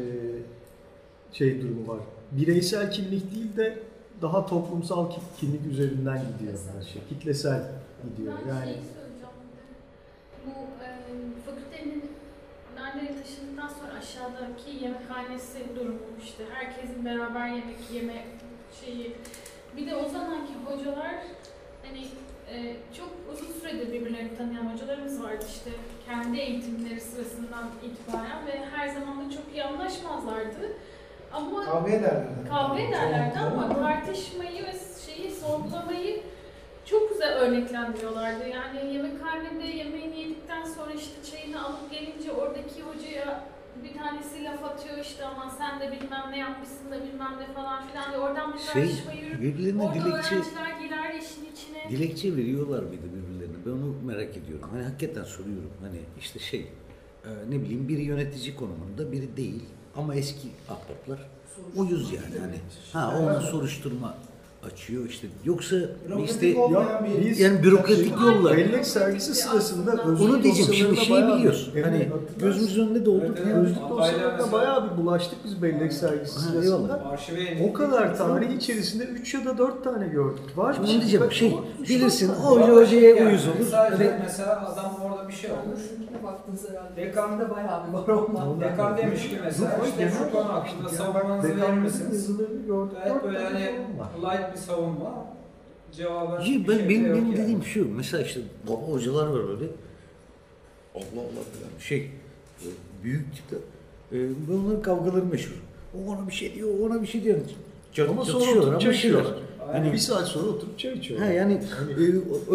şey durumu var. Bireysel kimlik değil de daha toplumsal ki- kimlik üzerinden gidiyor her şey. Kitlesel gidiyor. Ben Yani şeyi söyleyeceğim. Bu e, fakültenin Nerede taşındıktan sonra aşağıdaki yemekhanesi durumu işte herkesin beraber yemek yeme şeyi. Bir de o zamanki hocalar hani e, çok uzun süredir birbirlerini tanıyan hocalarımız vardı işte kendi eğitimleri sırasından itibaren ve her zaman da çok iyi anlaşmazlardı. Ama Kavga ederlerdi. kavga ederlerdi ama tartışmayı ve şeyi sorgulamayı çok güzel örneklendiriyorlardı. Yani yemekhanede yemeğini yedikten sonra işte çayını alıp gelince oradaki hocaya bir tanesi laf atıyor işte ama sen de bilmem ne yapmışsın da bilmem ne falan filan diye oradan bir Şey, tartışma yürüp birbirlerine orada dilekçe, öğrenciler girer işin içine. dilekçe veriyorlar mıydı birbirlerine? Ben onu merak ediyorum. Hani hakikaten soruyorum. Hani işte şey, e, ne bileyim biri yönetici konumunda, biri değil. Ama eski ahbaplar uyuz yani. Hani, ha ona soruşturma açıyor işte. Yoksa Bürokratik işte olmayan bir- biz yani bürokratik şey- yolla. Bellek sergisi sırasında Onu diyeceğim şimdi şeyi. Evet, Hani gözümüzün önünde de olduk Evet, ya. evet. Özlük dosyalarına bayağı bir bulaştık biz bellek sergisi Ha, sırasında. eyvallah. O kadar tarih içerisinde 3 ya da 4 tane gördük. Var Şimdi mı? onu diyeceğim şey bilirsin hoca hocaya Yani uyuz olur. Sadece Hani mesela adam orada bir şey olmuş. Şunkine baktınız herhalde. Dekan- bayağı bir var ondan. Dekan demiş ki mesela işte şu konu hakkında savunmanızı yani verir misiniz? yazılarını gördük. Gayet Dört böyle hani light bir savunma. Cevabı Şey, bir ben, şey benim, benim yani. dediğim şu, mesela işte baba hocalar var öyle. Allah Allah falan şey, e, büyük tipler. E, ben onların kavgaları meşhur. O ona bir şey diyor, o ona bir şey diyor. Çat, Ama sonra oturup ama çay içiyorlar. Hani- bir saat sonra oturup çay içiyorlar. Ha yani e,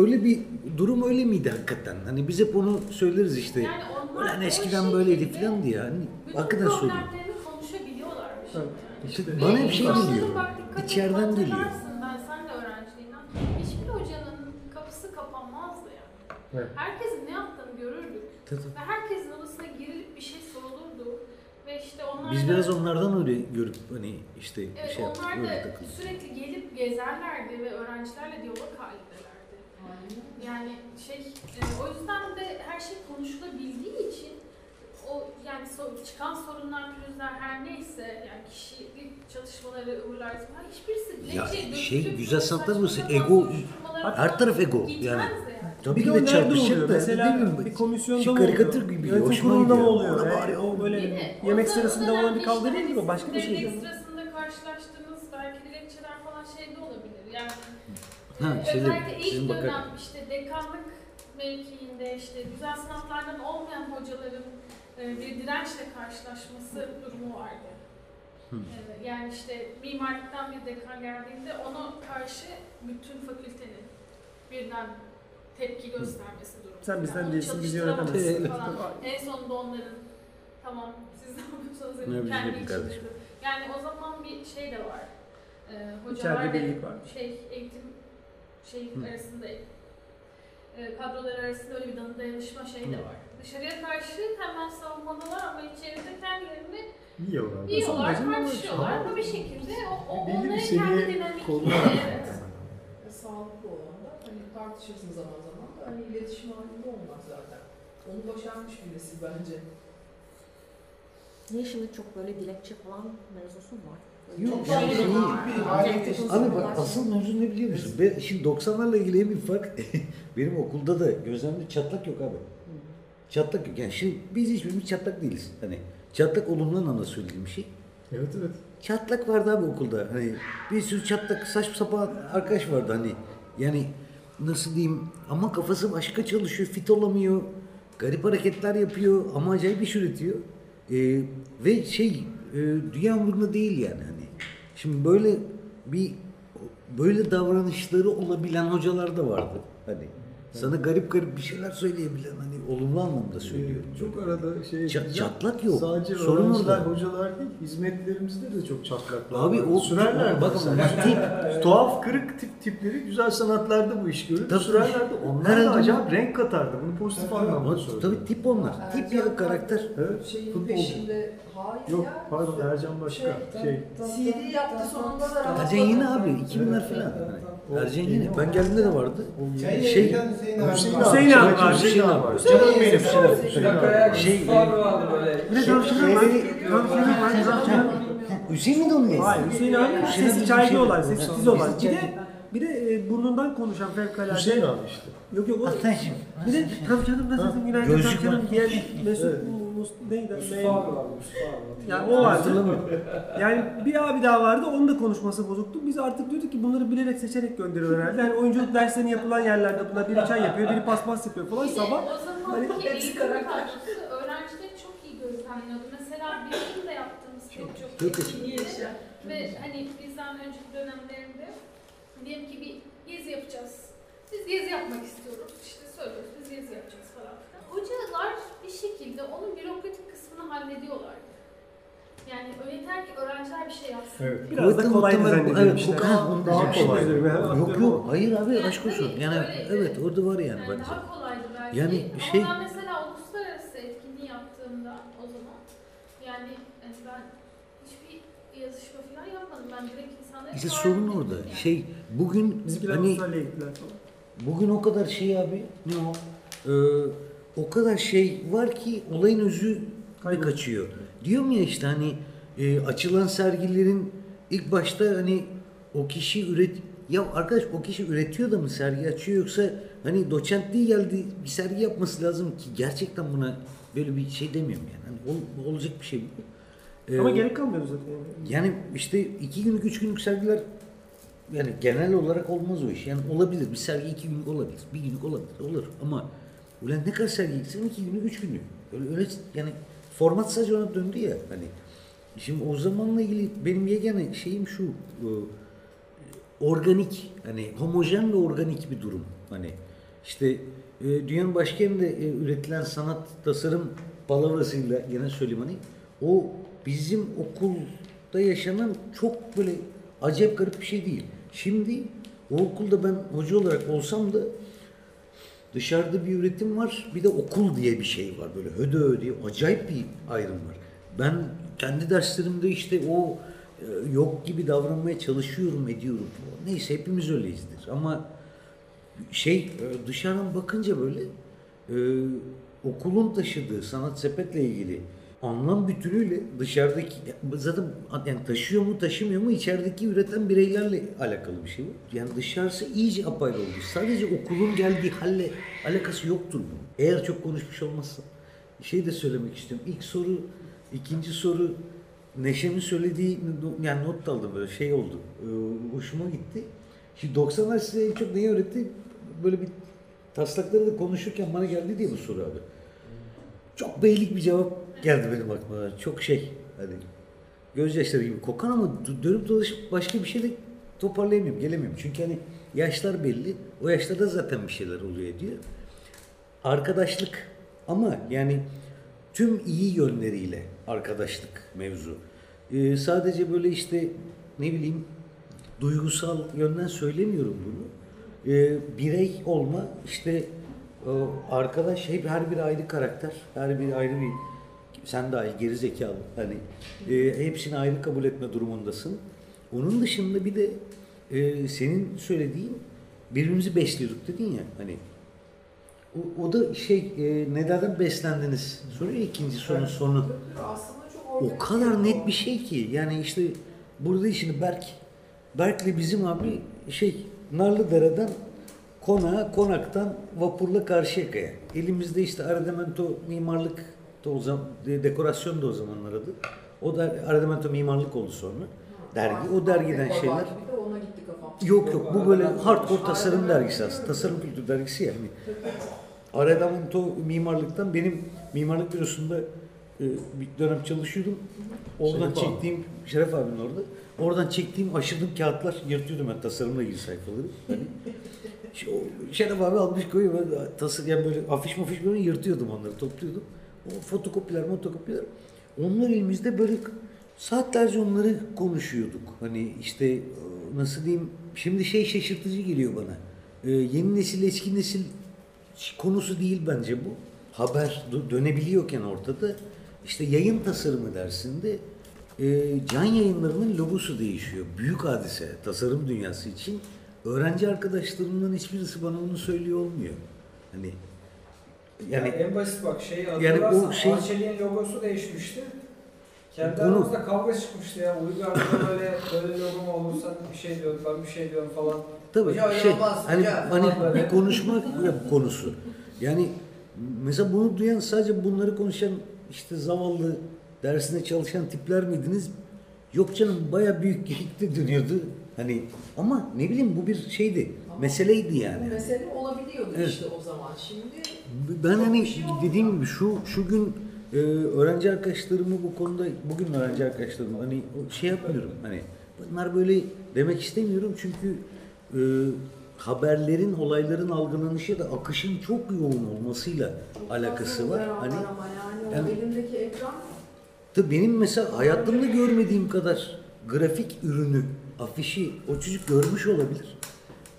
öyle bir durum öyle miydi hakikaten? Hani biz hep onu söyleriz işte. Yani onlar Ulan eskiden böyleydi şekilde falan diye. Hani hakikaten söylüyorum. problemlerini konuşabiliyorlarmış. Evet. Yani. İşte bana hep şey geliyor. İçeriden geliyor. hatırlarsın, Ben sen de öğrenciliğinden. Hiçbir hocanın kapısı kapanmazdı yani. Evet. Herkesin ne yaptığını görürdük. Tabii. Ve herkesin odasına girilip bir şey sorulurdu. Ve işte onlar Biz da- biraz onlardan öyle görüp hani işte Evet, şey yaptık, onlar da takıldık. sürekli gelip gezerlerdi ve öğrencilerle diyalog halindelerdi. Yani şey, e, o yüzden de her şey konuşulabildiği için o yani so- çıkan sorunlar, pürüzler her neyse yani kişilik çalışmaları, ıvırlar falan hiçbirisi Ya şey, güzel sanatlar burası. Ego- Her taraf ego yani. yani. Tabii Bir ki de oluyor? da. Mesela bir komisyonda şu mı karikatür oluyor? gibi Yönetim hoşuma kurulunda mı gidiyor. oluyor? Orada Yani bari o böyle Değil mi? yemek O da- sırasında o olan bir kavga işte değil mi? hani? Başka bir şey. devlet sırasında karşılaştığınız belki dilekçeler falan şeyde olabilir. Yani Ha, e, şeyde, özellikle ilk sizin bakar- dönem işte dekanlık mevkiinde işte güzel sanatlardan olmayan hocaların e, bir dirençle karşılaşması durumu vardı. Hı. E, yani işte mimarlıktan bir dekan geldiğinde ona karşı bütün fakültenin birden tepki göstermesi durumu. Sen bizden değilsin, bizi yönetemezsin. falan. En sonunda onların tamam siz ne yapıyorsanız Ne yapın biz kendi kardeşim. içinizde. Yani o zaman bir şey de var. E, hocalar İçeride ve birlik var. şey eğitim şey Hı. arasında e, kadrolar arasında öyle bir danı dayanışma şey de Hı. var. Dışarıya karşı hemen savunmalılar ama içeride kendilerini Yiyorlar. yiyorlar, Son derece tartışıyorlar ama ama bir şekilde o, o belli bir onların seviye kendi dinamikleri. sağlıklı olan tartışırsın zaman zaman da hani iletişim halinde olmak zaten. Onu başarmış bir nesil bence. Niye şimdi çok böyle dilekçe falan mevzusu mu var? Yok, yani şey bir getirsin. Abi bak asıl mevzu ne biliyor musun? Ben, şimdi 90'larla ilgili büyük fark benim okulda da gözlemde çatlak yok abi. Çatlak yok. Yani şimdi biz hiçbirimiz çatlak değiliz. Hani çatlak olumlu anlamda söylediğim bir şey. Evet evet. Çatlak vardı abi okulda. Hani bir sürü çatlak saçma sapan arkadaş vardı hani. Yani nasıl diyeyim ama kafası başka çalışıyor, fit olamıyor. Garip hareketler yapıyor ama acayip iş üretiyor. Ee, ve şey e, dünya umurunda değil yani hani. Şimdi böyle bir böyle davranışları olabilen hocalar da vardı. Hani sana garip garip bir şeyler söyleyebilen hani olumlu anlamda söylüyorum. Ee, çok arada şey diyeceğim. çatlak yok. Sadece Sorun öğrenciler, orada. hocalar değil, hizmetlerimizde de çok çatlaklar Abi var. o sürerler bak mesela. ama tip Tuhaf kırık tip tipleri güzel sanatlarda bu iş görür. Tabii. Sürerlerdi. Onlar da acayip renk katardı. Bunu pozitif Tabii, anlamda söylüyorum. tabii tip onlar. Tip ya karakter. Evet. Şeyin Futbolcu. peşinde hayır Yok ya. pardon Ercan başka. Şey, CD yaptı sonunda da Ercan yeni abi 2000'ler falan. Hani Ercan yeni. Ben geldiğimde de vardı. Şey- yayınlayan Hüseyin abi. Hüseyin abi. Hüseyin abi var. Hüseyin abi var. Hüseyin Canım benim. Hüseyin abi. Hüseyin abi. Dakika Şey, şey. Bir de tavşanı var. Tavşanı var. Hüseyin mi de onun? Hayır Hüseyin abi Hüseyin sesi şey- olan, sesi tiz olan. Bir de bir de e, burnundan konuşan fevkalade. Hüseyin abi işte. Yok yok o. Hatta şimdi. Bir de tavşanım nasılsın günaydın tavşanım var. diyen Mesut neydi? Mustafa abi var, Mustafa abi. Yani o vardı. Yani bir abi daha vardı, onun da konuşması bozuktu. Biz artık diyorduk ki bunları bilerek seçerek gönderiyor herhalde. Yani oyunculuk derslerini yapılan yerlerde bunlar biri çay yapıyor, biri paspas yapıyor falan sabah. o hani zamanki hepsi karakter. öğrencileri çok iyi gözlemliyordu. Mesela bizim de yaptığımız pek çok Çok etkinlikte ve hani bizden önceki dönemlerinde diyelim ki bir gezi yapacağız. Biz gezi yapmak istiyoruz. İşte söylüyoruz biz gezi yapacağız. Hocalar bir şekilde onun bürokratik kısmını hallediyorlar. Yani yeter ki öğrenciler bir şey yapsın. Evet. Biraz da Kuvvetli kolaydı muhtemel- zannediyorum Evet, işte. bu kadar onu Daha kolay. Dilerim, hemen Yok yok hayır abi Yani aşk olsun. tabii, Yani öyleydi. evet orada var yani Yani bence. daha kolaydı belki. Yani Ama şey- ben mesela uluslararası etkinliği yaptığımda o zaman yani yani ben hiçbir yazışma falan yapmadım. Ben direkt insanlara İşte sorun orada. yani. Şey bugün Bizimkiler hani Avustralya'ya gittiler falan. Bugün o kadar şey abi ne o? Ee, o kadar şey var ki olayın özü Kayboluyor. kaçıyor. Diyorum ya işte hani e, açılan sergilerin ilk başta hani o kişi üret ya arkadaş o kişi üretiyor da mı sergi açıyor yoksa hani doçentliği geldi bir sergi yapması lazım ki gerçekten buna böyle bir şey demiyorum yani. Hani ol- olacak bir şey bu. Ee, Ama gerek kalmıyordu zaten. yani. yani işte iki günlük, üç günlük sergiler yani genel olarak olmaz o iş. Yani olabilir. Bir sergi iki günlük olabilir. Bir günlük olabilir. Olur. Ama ulan ne kadar sergi gitsin iki günlük, üç günlük. Öyle, öyle yani format sadece ona döndü ya. Hani şimdi o zamanla ilgili benim yegane şeyim şu e, organik hani homojen ve organik bir durum. Hani işte e, dünyanın başka yerinde e, üretilen sanat tasarım palavrasıyla gene söyleyeyim hani o bizim okulda yaşanan çok böyle acayip garip bir şey değil. Şimdi o okulda ben hoca olarak olsam da dışarıda bir üretim var bir de okul diye bir şey var böyle hödö diye acayip bir ayrım var. Ben kendi derslerimde işte o e, yok gibi davranmaya çalışıyorum ediyorum. Neyse hepimiz öyleyizdir ama şey e, dışarıdan bakınca böyle e, okulun taşıdığı sanat sepetle ilgili anlam bütünüyle dışarıdaki zaten yani taşıyor mu taşımıyor mu içerideki üreten bireylerle alakalı bir şey bu. Yani dışarısı iyice apayrı oldu. Sadece okulun geldiği halle alakası yoktur bunun. Eğer çok konuşmuş olmazsa. Şey de söylemek istiyorum. İlk soru, ikinci soru Neşe'nin söylediği yani not aldım böyle şey oldu. Ee, hoşuma gitti. Şimdi 90'lar size en çok neyi öğretti? Böyle bir taslakları da konuşurken bana geldi diye bu soru abi. Çok beylik bir cevap geldi benim aklıma. Çok şey hani gözyaşları gibi kokan ama dönüp dolaşıp başka bir şey de toparlayamıyorum, gelemiyorum. Çünkü hani yaşlar belli. O yaşlarda zaten bir şeyler oluyor diyor. Arkadaşlık ama yani tüm iyi yönleriyle arkadaşlık mevzu. Ee, sadece böyle işte ne bileyim duygusal yönden söylemiyorum bunu. Ee, birey olma işte arkadaş hep her bir ayrı karakter, her bir ayrı bir sen dahil geri zekalı hani e, hepsini ayrı kabul etme durumundasın. Onun dışında bir de e, senin söylediğin birbirimizi besliyorduk dedin ya hani o, o da şey e, nelerden beslendiniz? Soruyor ikinci sorunun sonu. O kadar net bir şey ki yani işte burada şimdi Berk Berk'le bizim abi şey Narlıdere'den konağa, konaktan vapurla Karşıyaka'ya. Elimizde işte Aradamento mimarlık da o zaman, de- dekorasyon da o zamanlar adı. O da Aradamento mimarlık oldu sonra. Dergi. O dergiden şeyler. Yok yok bu böyle hardcore tasarım dergisi aslında. Tasarım kültür dergisi yani. Aradamento mimarlıktan benim mimarlık bürosunda e, bir dönem çalışıyordum. Oradan Şeref abi. çektiğim Şeref abinin orada. Oradan çektiğim aşırdığım kağıtlar yırtıyordum ben tasarımla ilgili sayfaları. Hani, Şeref abi almış koyuyor ben tasar yani böyle afiş mafiş böyle yırtıyordum onları topluyordum. O fotokopiler motokopiler onlar elimizde böyle saatlerce onları konuşuyorduk. Hani işte e, nasıl diyeyim şimdi şey şaşırtıcı geliyor bana. Ee, yeni nesil eski nesil konusu değil bence bu. Haber dö- dönebiliyorken ortada işte yayın tasarımı dersinde e, can yayınlarının logosu değişiyor. Büyük hadise tasarım dünyası için. Öğrenci arkadaşlarımdan hiçbirisi bana onu söylüyor olmuyor. Hani Yani yani en basit bak şeyi Yani o şey- Arçelik'in logosu değişmişti. Kendi Konu- aramızda kavga çıkmıştı ya. Uygar'da böyle böyle logo mu olur sen bir şey diyorsun ben bir şey diyorum falan. Tabii öyle şey olmaz, hani hoca hani bir konuşma konusu. Yani mesela bunu duyan sadece bunları konuşan işte zavallı dersinde çalışan tipler miydiniz? Yok canım baya büyük geyikte dönüyordu. Hani ama ne bileyim bu bir şeydi. Meseleydi yani. mesele olabiliyordu Evet. işte o zaman. Şimdi Ben hani şey dediğim gibi şu şu gün e, öğrenci arkadaşlarımı bu konuda bugün öğrenci arkadaşlarım hani şey yapmıyorum hani bunlar böyle demek istemiyorum çünkü e, haberlerin olayların algılanışı da akışın çok yoğun olmasıyla çok alakası var. Hani yani, yani- ekran Tabii benim mesela hayatımda görmediğim kadar grafik ürünü, afişi o çocuk görmüş olabilir.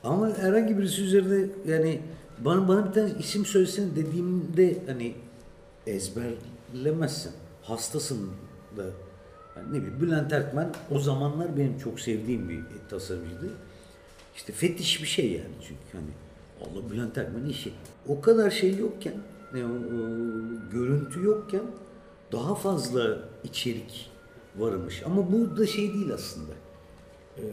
Ama herhangi birisi üzerinde yani bana bana bir tane isim söylesene dediğimde hani ezberlemezsin. Hastasın da. Yani ne bileyim Bülent Erkmen o zamanlar benim çok sevdiğim bir tasarımcıydı. İşte fetiş bir şey yani çünkü hani Allah Bülent Erkmen işi. O kadar şey yokken, ne o, o, görüntü yokken daha fazla içerik varmış. Ama bu da şey değil aslında. Ee,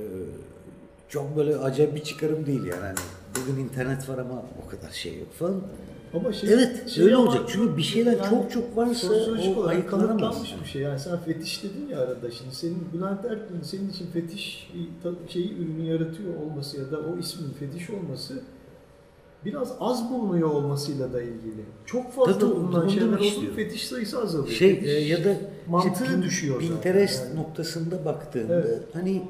çok böyle acayip bir çıkarım değil yani. Hani bugün internet var ama o kadar şey yok falan. Ama şey, Evet, şey öyle olacak. Çünkü bir şeyler yani çok çok varsa o ayıklanamaz. bir şey. Yani sen fetiş dedin ya arada şimdi senin Bülent Erkin'in senin için fetiş şeyi ürünü yaratıyor olması ya da o ismin fetiş olması biraz az bulunuyor olmasıyla da ilgili. Çok fazla Tabii, bulunan şeyler oldu fetiş sayısı azalıyor. Şey Fetiş e, ya da mantığı işte düşüyor zaten Pinterest yani. noktasında baktığında Evet. hani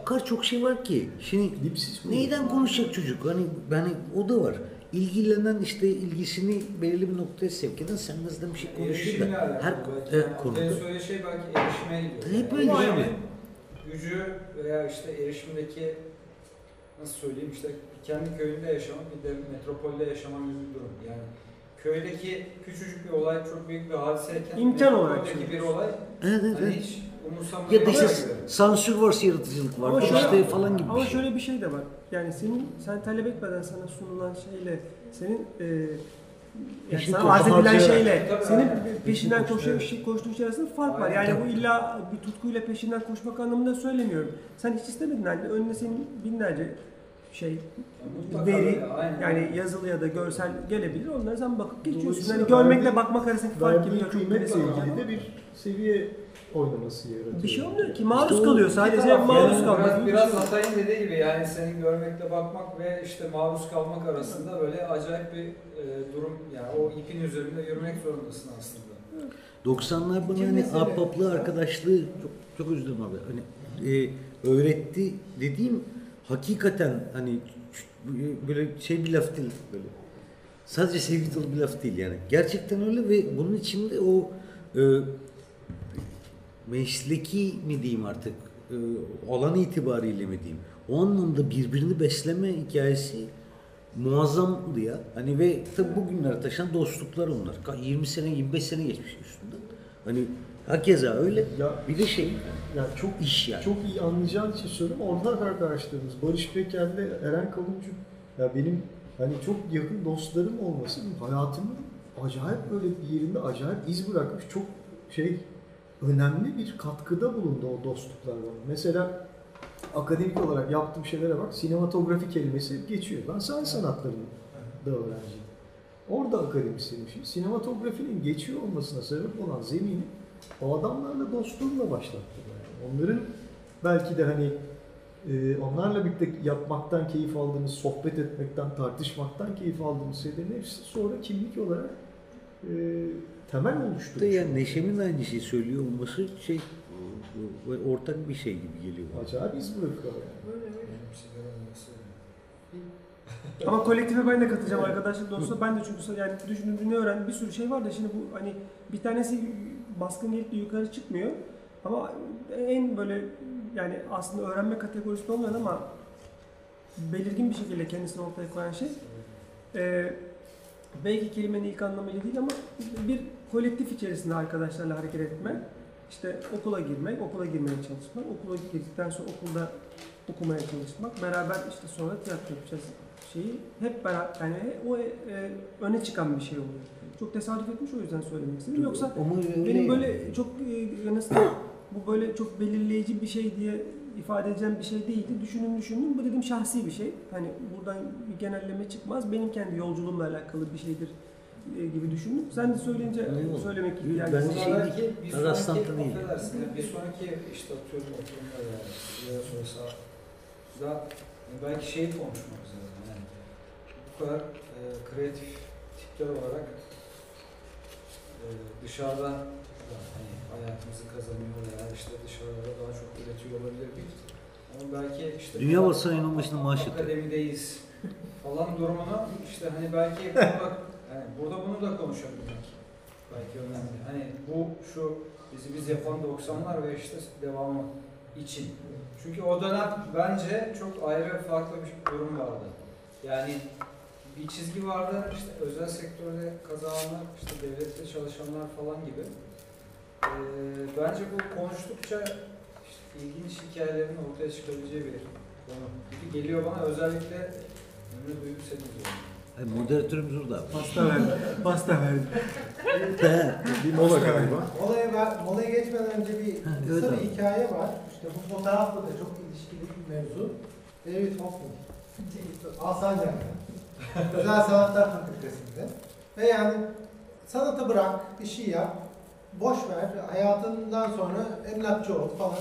o kadar çok şey var ki. Şimdi Dipsiz bu. neyden konuşacak çocuk? Hani yani o da var. İlgilenen işte ilgisini belirli bir noktaya sevk eden sen nasıl bir şey konuşuyor da her belki. e, Yani konuda. En söylediği şey belki erişime gidiyor. Hep öyle yani Gücü veya işte erişimdeki nasıl söyleyeyim işte kendi köyünde yaşamak bir de metropolde yaşaman gibi bir durum. Yani köydeki küçücük bir olay çok büyük bir hadiseyken İmkan olarak bir olay Evet evet. hani hiç umursamaya Ya da işte sansür varsa yaratıcılık var. Ama işte şöyle- falan gibi Ama bir şey. şöyle bir şey de var. Yani senin sen talep etmeden sana sunulan şeyle senin e, yani Eşit sana arz edilen şeyle Tabii, senin aynen. peşinden olsa- şey, koştuğun şey arasında fark var. Yani bu illa bir tutkuyla peşinden koşmak anlamında söylemiyorum. Sen hiç istemedin hani önüne senin binlerce şey veri yani yazılı ya da görsel gelebilir. Onlara sen bakıp geçiyorsun. Hani görmekle bakmak arasındaki fark gibi Verdiği çok kıymetle ilgili de bir seviye oynaması yaratıyor. bir şey olmuyor ki. Maruz İşte kalıyor. Sadece taraf maruz yani kalmak Biraz, biraz. Hatay'ın dediği gibi yani senin görmekle bakmak ve işte maruz kalmak arasında böyle acayip bir e, durum yani o ipin üzerinde yürümek zorundasın aslında. 90'lar bana hani ahbaplığı, arkadaşlığı çok, çok özledim abi. Hani e, öğretti dediğim hakikaten hani böyle şey bir laf değil böyle. Sadece sevgi dolu bir laf değil yani. Gerçekten öyle ve bunun içinde o e, mesleki mi diyeyim artık e, alan itibariyle mi diyeyim o anlamda birbirini besleme hikayesi muazzamdı ya. Hani ve tabi bugünlere taşan dostluklar onlar. Ka- 20 sene 25 sene geçmiş üstünden. Hani hakeza öyle. Ya Bir de şey yani çok iş yani. çok iyi anlayacağın için söylüyorum. Ortak arkadaşlarımız Barış Peker'le Eren Kavuncu ya benim hani çok yakın dostlarım olması hayatımın acayip böyle bir yerinde acayip iz bırakmış. Çok şey önemli bir katkıda bulundu o dostluklar bana. Mesela akademik olarak yaptığım şeylere bak. Sinematografi kelimesi geçiyor. Ben sahne sanatlarının da öğrenciyim. Orada akademisyenim. Şimdi sinematografinin geçiyor olmasına sebep olan zemini o adamlarla dostluğumla başlattım. Yani. Onların belki de hani e, onlarla birlikte yapmaktan keyif aldığımız, sohbet etmekten, tartışmaktan keyif aldığımız şeylerin hepsi sonra kimlik olarak e, temel de oluşturmuş. yani Neşem'in aynı şeyi söylüyor olması şey ortak bir şey gibi geliyor. bana. Acayip iz bırakıyor yani. Öyle. Ama kolektife ben de katılacağım arkadaşlar dostlar. Ben de çünkü yani düşündüğümde ne öğrendim bir sürü şey var da şimdi bu hani bir tanesi baskın niyetli yukarı çıkmıyor. Ama en böyle yani aslında öğrenme kategorisinde olmayan ama belirgin bir şekilde kendisini ortaya koyan şey e, belki kelimenin ilk anlamıyla değil ama bir kolektif içerisinde arkadaşlarla hareket etme. İşte okula girmek, okula girmeye çalışmak, okula girdikten sonra okulda okumaya çalışmak, beraber işte sonra tiyatro yapacağız şeyi hep beraber yani o e, öne çıkan bir şey oluyor. Çok tesadüf etmiş o yüzden söylemek istedim. Yoksa benim böyle çok e, nasıl bu böyle çok belirleyici bir şey diye ifade edeceğim bir şey değildi. Düşündüm düşündüm. Bu dedim şahsi bir şey. Hani buradan bir genelleme çıkmaz. Benim kendi yolculuğumla alakalı bir şeydir gibi düşündüm. Sen de söyleyince Eyvallah. söylemek Ben ihtiyacı de şey belki değil, bir rastlantı sonraki, değil. affedersin, yani bir sonraki işte atıyorum oturumda yani ya sonrası da yani belki şeyi konuşmamız lazım yani bu kadar e, kreatif tipler olarak e, dışarıda da hani hayatımızı kazanıyor veya işte dışarıda daha çok üretiyor olabilirdik. Ama belki işte Dünya varsayının başında maaş yatıyor. akademideyiz falan durumuna işte hani belki burada, yani burada bunu da konuşabilmek belki önemli. Hani bu şu bizi biz yapan 90'lar ve işte devamı için. Çünkü o dönem bence çok ayrı farklı bir durum vardı. Yani bir çizgi vardı işte özel sektörde kazananlar, işte devlette çalışanlar falan gibi. Ee, bence bu konuştukça işte ilginç hikayelerin ortaya çıkabileceği bir konu. Gibi geliyor bana özellikle Emre Duygu senin. Ay, moderatörümüz orada. Pasta verdi. Pasta verdi. Bir mola galiba. Olaya, ver- molaya geçmeden önce bir Ha, kısa evet bir abi. hikaye var. İşte bu fotoğrafla da çok ilişkili bir mevzu. David Hoffman. Alsancak'ta. Güzel Sanatlar Fakültesi'nde. Ve yani sanatı bırak, bir şey yap, boş ver, hayatından sonra emlakçı ol falan.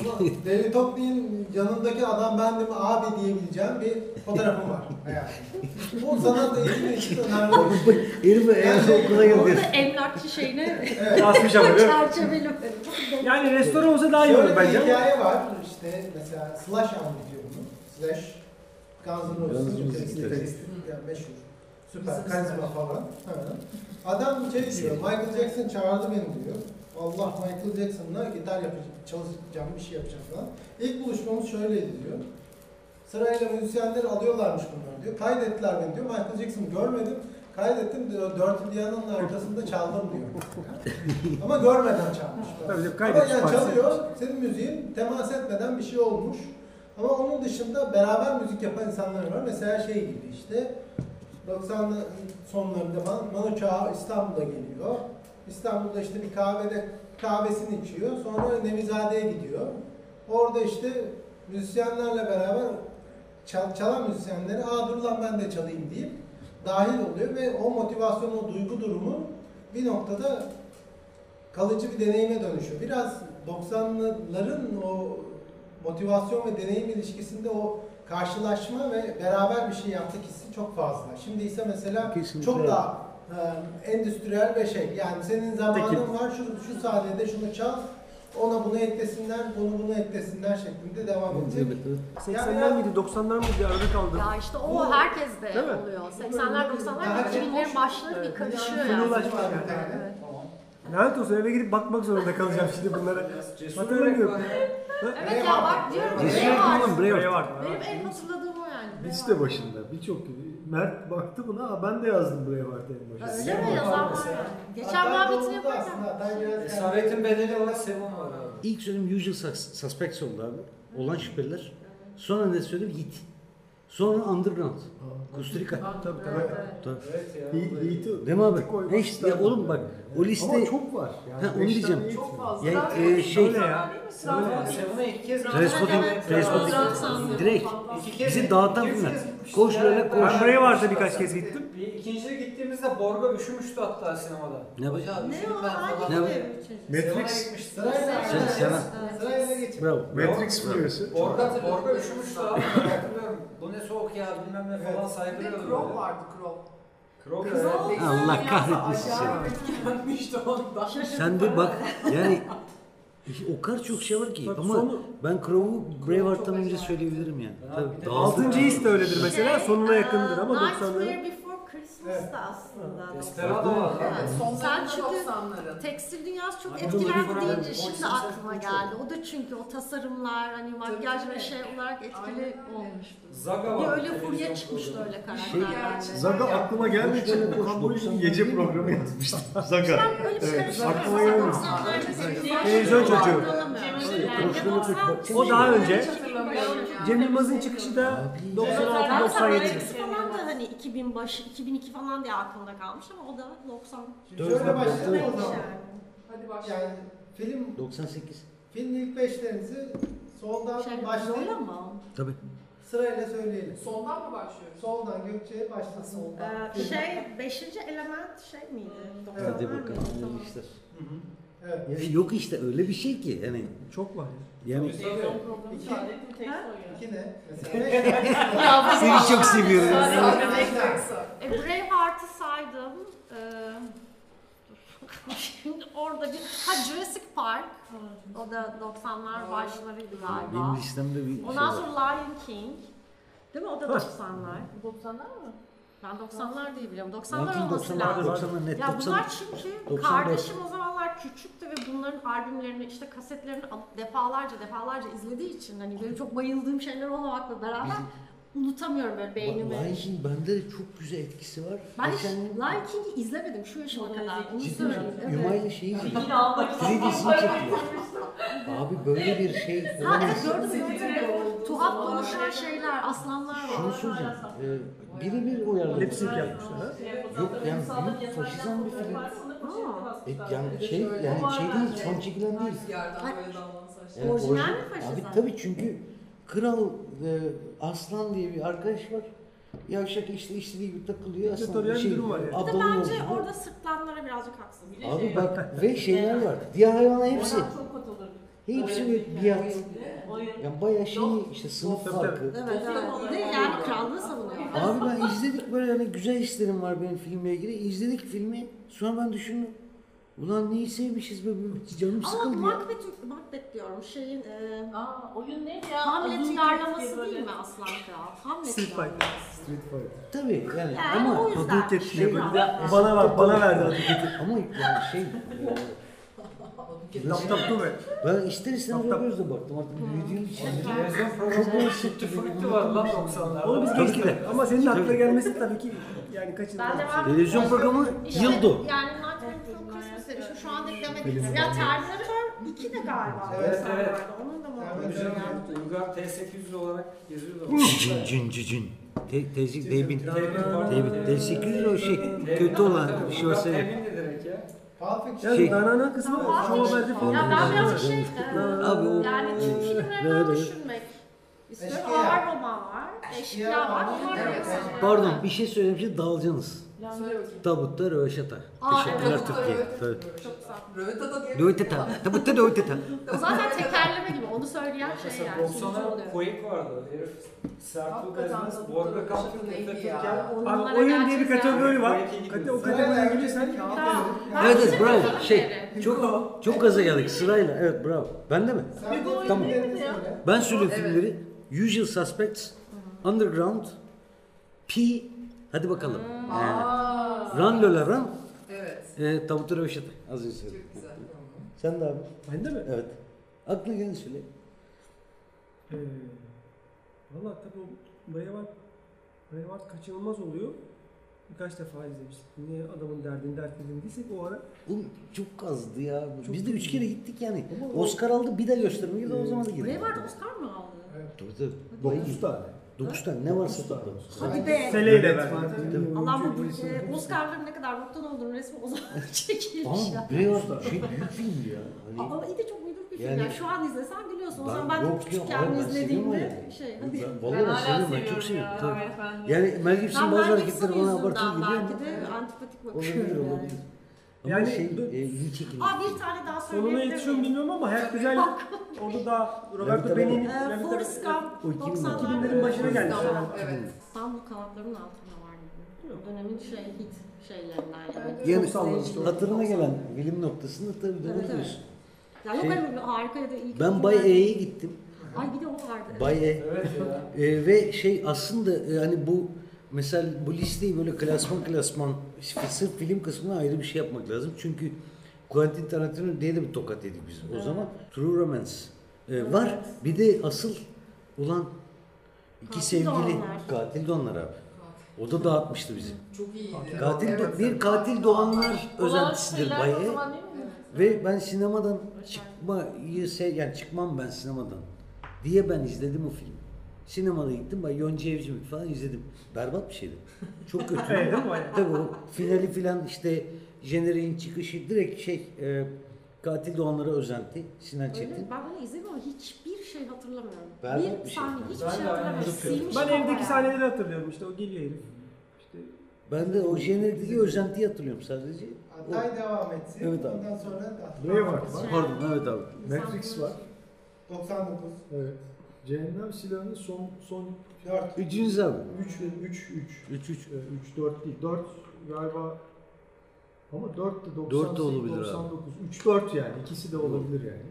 Ulan David Hockney'in yanındaki adam bendim abi diyebileceğim bir fotoğrafım var hayatımda. Bu sanat eğitimi için önemli. Herif eğer okula Orada gidiyor. emlakçı şeyini Evet. Mi? çerçeveli. Yani restoran olsa daha iyi olur Şöyle bir bence hikaye var. İşte mesela Slash anlatıyor bunu. Slash Guns N' Guns N' Roses gitarist- gitarist. yani meşhur. Süper karizma falan. Ha. Adam şey diyor, Michael Jackson çağırdı beni diyor. Allah Michael Jackson'la gitar yapacağım, çalışacağım, bir şey yapacağım falan. İlk buluşmamız şöyleydi diyor. Sırayla müzisyenleri alıyorlarmış bunlar diyor. Kaydettiler beni diyor. Michael Jackson görmedim. Kaydettim diyor. Dirty Piano'nun arkasında çaldım diyor. Ama görmeden çalmış. Tabii Ama yani çalıyor, senin müziğin temas etmeden bir şey olmuş. Ama onun dışında beraber müzik yapan insanlar var. Mesela şey gibi işte, 90'lı sonlarında falan Manu Çağ İstanbul'a geliyor. İstanbul'da işte bir kahvede kahvesini içiyor. Sonra Nevizade'ye gidiyor. Orada işte müzisyenlerle beraber çal- çalan müzisyenlere aa dur lan ben de çalayım deyip dahil oluyor ve o motivasyon, o duygu durumu bir noktada kalıcı bir deneyime dönüşüyor. Biraz 90'ların o motivasyon ve deneyim ilişkisinde o karşılaşma ve beraber bir şey yaptık hissi çok fazla. Şimdi ise mesela Kesinlikle. çok daha endüstriyel ve şey yani senin zamanın Peki. var şu şu sahnede şunu çal ona bunu eklesinler bunu bunu eklesinler şeklinde devam edecek. Evet, evet. 80'ler miydi 90'lar mıydı arada kaldı. Ya işte o Bu- herkes de Değil mi? oluyor. 80'ler 90'lar Daha 2000'lerin başları bir Evet. karışıyor Yani yani. Var yani. bir. Evet. Lanet olsun eve gidip bakmak zorunda kalacağım şimdi bunlara. Hatırlamıyorum. var. Evet ya bak diyorum. Ekman'ın Braveheart. Buraya var. Benim en hatırladığım o yani. Liste başında birçok Mert baktı buna "Aa, ben de yazdım buraya var en Ha, başında. Öyle mi yazan var yani. Geçen muhabbetini yaparken. Esaretin bedeli olarak Sevon var abi. İlk söylediğim Usual Sus- Suspects oldu abi. Olan şüpheliler. Sonra ne söyledim? Hit. Sonra Underground. Costa Rica. Tabii tabii. Tabii. Evet ya. He- Heat'i- Değil mi abi? Ne işte, ya oğlum bak o liste Ama çok var. Yani Ha, onu beş diyeceğim. tane Çok fazla. yani e, şey Öyle ya. Kez Transporting evet. direkt İki kez bizi dağıtan gitmiştik Koş böyle koş. Ben buraya vardı birkaç kez gittim. Bir ikinciye gittiğimizde Borga üşümüştü hatta sinemada. ne bu? Hocam Ne o hangi. Ne bu? Matrix. Sırayla, Sen- sen- sırayla geçin. Bravo. Matrix biliyorsun. Borga, Borga üşümüştü abi. Ben hatırlıyorum. Bu ne soğuk ya bilmem ne falan Bir de saygılıyordu. Crow vardı Crow. Crow evet. oldu. Allah Ya, kahretmesin acayip etkilenmişti ondan. Sen de bak yani o kadar çok şey var ki Bak ama sonu- ben Crow'u Braveheart'tan önce söyleyebilirim yani. Tabii. Altıncı his de öyledir mesela Şey, sonuna e, yakındır ama 90'ların. Christmas da aslında. Desperado var. Evet. Sen çünkü 90'ların. tekstil dünyası çok etkilendi deyince şimdi aklıma geldi. O da çünkü o tasarımlar hani makyaj ve şey olarak etkili olmuştu. Zaga Bir var. öyle furya çıkmıştı öyle karakterlerle. Zaga aklıma geldiği için Koş, Okan Boy'un doksan gece programı yazmıştım. Zaga. Bir Evet, aklıma. 90'larda Televizyon çocuğu. O daha önce. Cem Yılmaz'ın çıkışı da 96-97. falan da hani 2000 başı, 2002 falan diye aklımda kalmış ama o da 90. Şöyle başlayalım o zaman. Hadi başlayalım. Yani film 98. film ilk beşlerinizi soldan Şey, başlayıp Lola mı? Tabii. sırayla söyleyelim. Sondan mı başlıyoruz? Soldan Gökçe'ye başlasın. Ee, şey, 5. element şey miydi? Evet. Hadi 90'lar bakalım. mıydı? Tamam. işte. Evet. Ya yok işte öyle bir şey ki yani Çok var. Yani Televizyon programı İki- soruyor. İki ne? Mesela seni çok seviyorum. Sadece tek tek soru. E, Braveheart'ı saydım. Ee, dur. Şimdi orada bir... Ha Jurassic Park. O da 90'lar başlarıydı galiba. Benim listemde bir şey Ondan var. sonra Lion King. Değil mi? O da 90'lar. 90'lar mı? Ben 90'lar diye biliyorum. Lakin 90'lar olması 90'lar lazım. 90'lar net Ya 90. bunlar çünkü 94. kardeşim o zamanlar küçüktü ve bunların albümlerini işte kasetlerini alıp defalarca defalarca izlediği için hani benim çok bayıldığım şeyler olmamakla beraber unutamıyorum böyle beynimi. Lion King bende de çok güzel etkisi var. Ben Geçen Lion King'i izlemedim şu yaşıma kadar. Onu ciddi söyleyeyim. Evet. Ümay'la şeyi Yine almak 3D'sini çekiyor. Abi böyle bir şey Ha olamaz. evet gördüm gördüm. Tuhaf konuşan şeyler, aslanlar Şunu var. söyleyeceğim. Ee, birebir uyarladı. Lip sync yapmışlar ha. Yok yani büyük faşizan bir film. E, yani şey yani şey değil, son çekilen değil. Yani Orijinal orijin- mi faşizan? Abi tabii çünkü Kral e, Aslan diye bir arkadaş var. Yavşak işte istediği gibi takılıyor. Bir şey, durum var yani. Bir de bence yolculuğu. orada sırtlanlara birazcık haksız. Abi bak ve şeyler var. Diğer hayvanlar hepsi. Hepsi bir biat. Yani bayağı şey işte sınıf farkı. Evet evet. Yani krallığı savunuyor. Abi ben izledik böyle hani güzel hislerim var benim filmle ilgili. İzledik filmi. Sonra ben düşündüm. Ulan neyi sevmişiz be bu canım Ama sıkıldı ya. Macbeth, Macbeth diyorum şeyin e, Aa oyun neydi ya? Hamlet'in keşke değil mi Aslan Kral? Street Fighter. Street Fighter. Tabii yani, Yani ama o yüzden. Aduket Şey- ne böyle de bana var bana verdi Aduket'i. ama yani şey e, Tap tap tu be. ben ister istemez Tap o tap. gözle baktım artık büyüdüğüm için. Televizyon Çok programı böyle Sütlü Frutti var lan 90'larda. Onu biz geçtik. de. Ama senin aklına gelmesi tabii ki yani kaçınılmaz. Ben devam Televizyon programı İşte yıldı o. Yani Demişim. Şu andaki demek istiyorum. Ya Terminator 2 de galiba. Evet, evet. vardı. Onun da mı? Uygar T800 olarak geziyordu. Cin cin cin cin. Te, tezi, Deybin. T800 Deybin. T800 o şey kötü olan bir şey olsa. T1000 de direkt ya. Şey- danana kısmı haberde falan. Ya ben biraz şey, Abi o- e, yani Türk filmlerinden düşünmek istiyorum. Ağır roman var, eşkıya var, da. Pardon bir şey söyleyeyim şimdi dalacaksınız. Tabutta röveşata. Aa, Teşekkürler evet. Türkiye. Evet. Tabii. Çok güzel. Rövetada diye. Rövetata. Tabutta rövetata. O zaten tekerleme gibi, onu söyleyen şey yani. sunucu 90'a oluyor. Quake vardı. Herif Bezmez, tabii, Borga ederken Onlara Abi oyun diye bir kategori var. O kategoriye. Ben Evet evet bravo. Şey çok çok gaza geldik sırayla. Evet bravo. Ben de mi? Tamam. Ben söylüyorum Evet. filmleri. Usual Suspects, Underground, P, hadi bakalım. Ee, Aa. Run Lola Run, Evet. e, Tabutta Röveşata. Az önce Çok söyledim. güzel. Sen de abi. Bende mi? Evet. Aklına geleni söyle. Ee, Valla tabii o Braveheart, Braveheart kaçınılmaz oluyor. Birkaç defa izlemiştik. Niye adamın derdini dert edindiysek o ara. Oğlum çok azdı ya. Çok Biz de üç kere gittik yani. Ama o- Oscar aldı bir de göstermeye de o zaman da gidelim. Braveheart Oscar mı aldı? Tabii tabii. 9 tane. 9 tane ne varsa tane. Hadi be. Seleyle Yönetmen, verdi. Allah'ım bu e. Oscar'ların ne kadar boktan olduğunu resmi o zaman çekilmiş Ama. Braveheart şey büyük film ya. Hani Ama iyi de çok uyduruk bir film. Yani- Yani, şu an izlesen gülüyorsun. O zaman ben yok küçükken izlediğimde şey. ben, Ben vallahi ben hala seviyorum ben çok seviyorum. Tabii. Yani Mel Gibson Ben bazı hareketleri bana abartılı yüzünden geliyor belki ama de antipatik olabilir bakıyorum yani. olabilir. Ama Yani şey bu- e, iyi çekilmiş. Aa bir tane daha Sonuna söyleyebilir yetişiyor mu miyim? bilmiyorum ama hayat güzel. Orada da Roberto Tabii, tabii. Benigni. Ee, Forrest Gump O 2000'lerin 2000'lerin başına gelmiş. Tamam, herhalde. evet. İstanbul kanatlarının altında var gibi. O dönemin şey hit şeylerinden yani. Evet, Yani Çok sallamış. hatırına gelen film noktasında tabii doğru Evet, evet. diyorsun. Şey- öyle bir harika ya da iyi. Ben Bay E'ye gittim. Ay bir de o vardı. Bay E. Evet ya. E, ve şey aslında e, hani bu mesela bu listeyi böyle klasman klasman sırf film kısmına ayrı bir şey yapmak lazım. Çünkü Quentin Tarantino diye de bir tokat yedik biz o zaman. True Romance e, var. Bir de asıl ulan iki Katil sevgili Doğanlar. katil de onlar abi. O da dağıtmıştı bizi. Çok iyiydi. Katil Evet. bir katil doğanlar Olan özentisidir şeyler Bay o E. zaman değil mi? Ve ben sinemadan çıkmayı sev yani çıkmam ben sinemadan diye ben izledim o filmi. Sinemada gittim ben Yonca Evcimik falan izledim. Berbat bir şeydi. Çok kötü. Evet değil mi? Bayağı. Tabii o finali filan işte jeneriğin çıkışı direkt şey e, katil doğanlara özenti. Sinan Öyle, Çetin. ben bunu izledim ama hiçbir şey hatırlamıyorum. Berbat bir bir şey. sahne hiçbir Ben şey de aynı hatırlamıyorum. Silmiş Ben evdeki yani. sahneleri hatırlıyorum işte o geliyor herif. İşte Ben de o jenerikteki özentiyi hatırlıyorum sadece. O- Atay devam etsin. Evet abi. Ondan sonra da Braveheart var. Pardon evet abi. Matrix var. 99. Evet. Cehennem silahının son son 4. Üçüncü abi. 3 3 3 Üç üç. 3 4 değil. 4 galiba ama 4 de 98 Dört de olabilir abi. 99 3 4 yani ikisi de olabilir yani.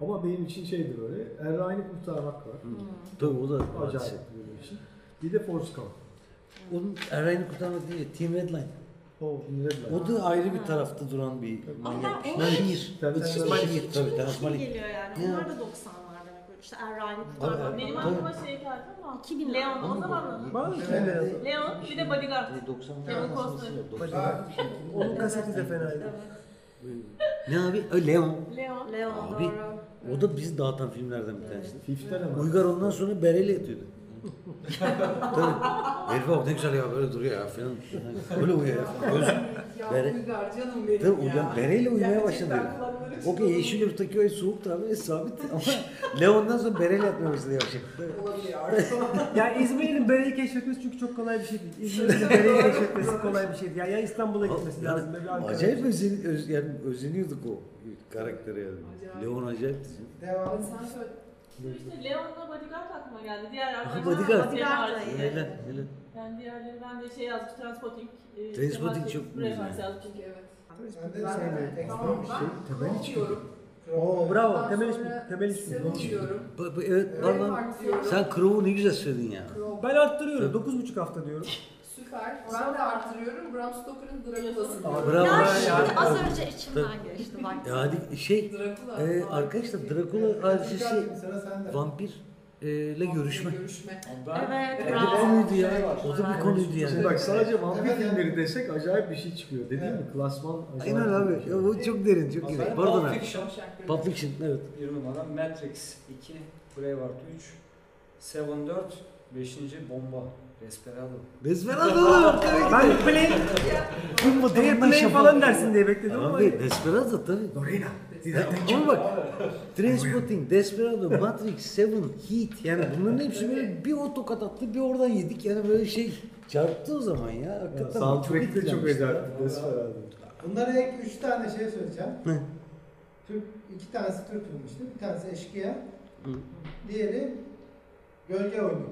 Ama benim için şeydi böyle Errani kurtarmak var. Hmm. Tabii o da Acayip benim için. Bir de Forrest Gump. Onun Eray'ını kurtarmak değil, Team Redline. O. O da ayrı bir tarafta duran bir Ama manyak. o- Şiir. Tabii, It's tabii. a Tabii. Tabii, Malick. geliyor yani? Ya. Onlar da 90'lar demek böyle işte Errani kurtarmak. Benim aklıma şey geldi ama 2000 Leon o zaman mı? Bana Evet. Leon bir de Bodyguard. E, 90 Kevin Costner. Onun kaseti de fenaydı. Ne abi? O Leon. Leon. Leon Abi. doğru. O da bizi dağıtan filmlerden bir tanesi. Ama. Uygar ondan sonra bereyle yatıyordu. Tabii. Herif bak ne güzel ya böyle duruyor ya falan. Öyle uyuyor ya. Göz, Ya Bere- Uygar canım benim Tabii ya. uyan, bereyle uyumaya başladı. Kulakları Okey çınlıyor. yeşil yurttaki o soğuk tabi sabit ama Leon'dan sonra bereyle yatmaya başladı. Olabilir artık. Ya İzmir'in bereyi keşfetmesi çünkü çok kolay bir şey değil. İzmir'in bereyi keşfetmesi kolay bir şey değil. Ya, ya İstanbul'a gitmesi Yani lazım. ya bir Ankara'ya. acayip özen, öz, yani özeniyorduk o karaktere yani. Acayip. Leon acayipti. Devam. Sen söyle. İşte Leon'la Bodyguard aklıma geldi. Diğer arkadaşlar Bodyguard. Bodyguard. Helal helal. Yani diğerleri ben de şey yazmış, Transpotting. e, Transpotting Matrix, çok güzel. yazmış. Çünkü evet. Ben de Ben- şey, Tamam ben bir şey. temel diyorum. Oo bravo. Temel ismi. Temel ismi. Evet diyorum. Sen Crow'u ne güzel söyledin ya. Ben arttırıyorum. 9,5 hafta diyorum. Süper. Ben de arttırıyorum. Bram Stoker'ın diyorum. bravo. Ya Ya, şimdi ya. az önce içimden geçti bak. Ya hadi şey e, arkadaşlar Dracula hadisesi Sıra sende. vampir ile görüşme. Görüşme. Evet, O bravo. da konuydu ya. Şey var. O da bir konuydu yani. Şimdi bak sadece vampir Evet, evet. filmleri desek acayip bir şey çıkıyor. Dediğim Evet. mi? Klasman acayip. Aynen abi. Ya, o çok derin, çok derin. Pardon abi. Fiction, Pulp Fiction, evet. bir numara, Matrix 2, Braveheart 3, Seven 4, 5. Bomba, Desperado. Desperado. Ben play, Kim bu play, play şapalı? falan dersin diye bekledim ama Abi Desperado tabii. Lorena. Ama bak Trainspotting, Desperado, Matrix, Seven, Heat yani bunların hepsi böyle bir o tokat attı bir oradan yedik yani böyle şey çarptı o zaman ya. Hakikaten Soundtrack'te çok etkilenmiştim. acayip. Desperado. Bunlara ek üç tane şey söyleyeceğim. Hı. Türk, iki tanesi Türk filmi işte. Bir tanesi Eşkıya. Hı. Diğeri Gölge Oyunu.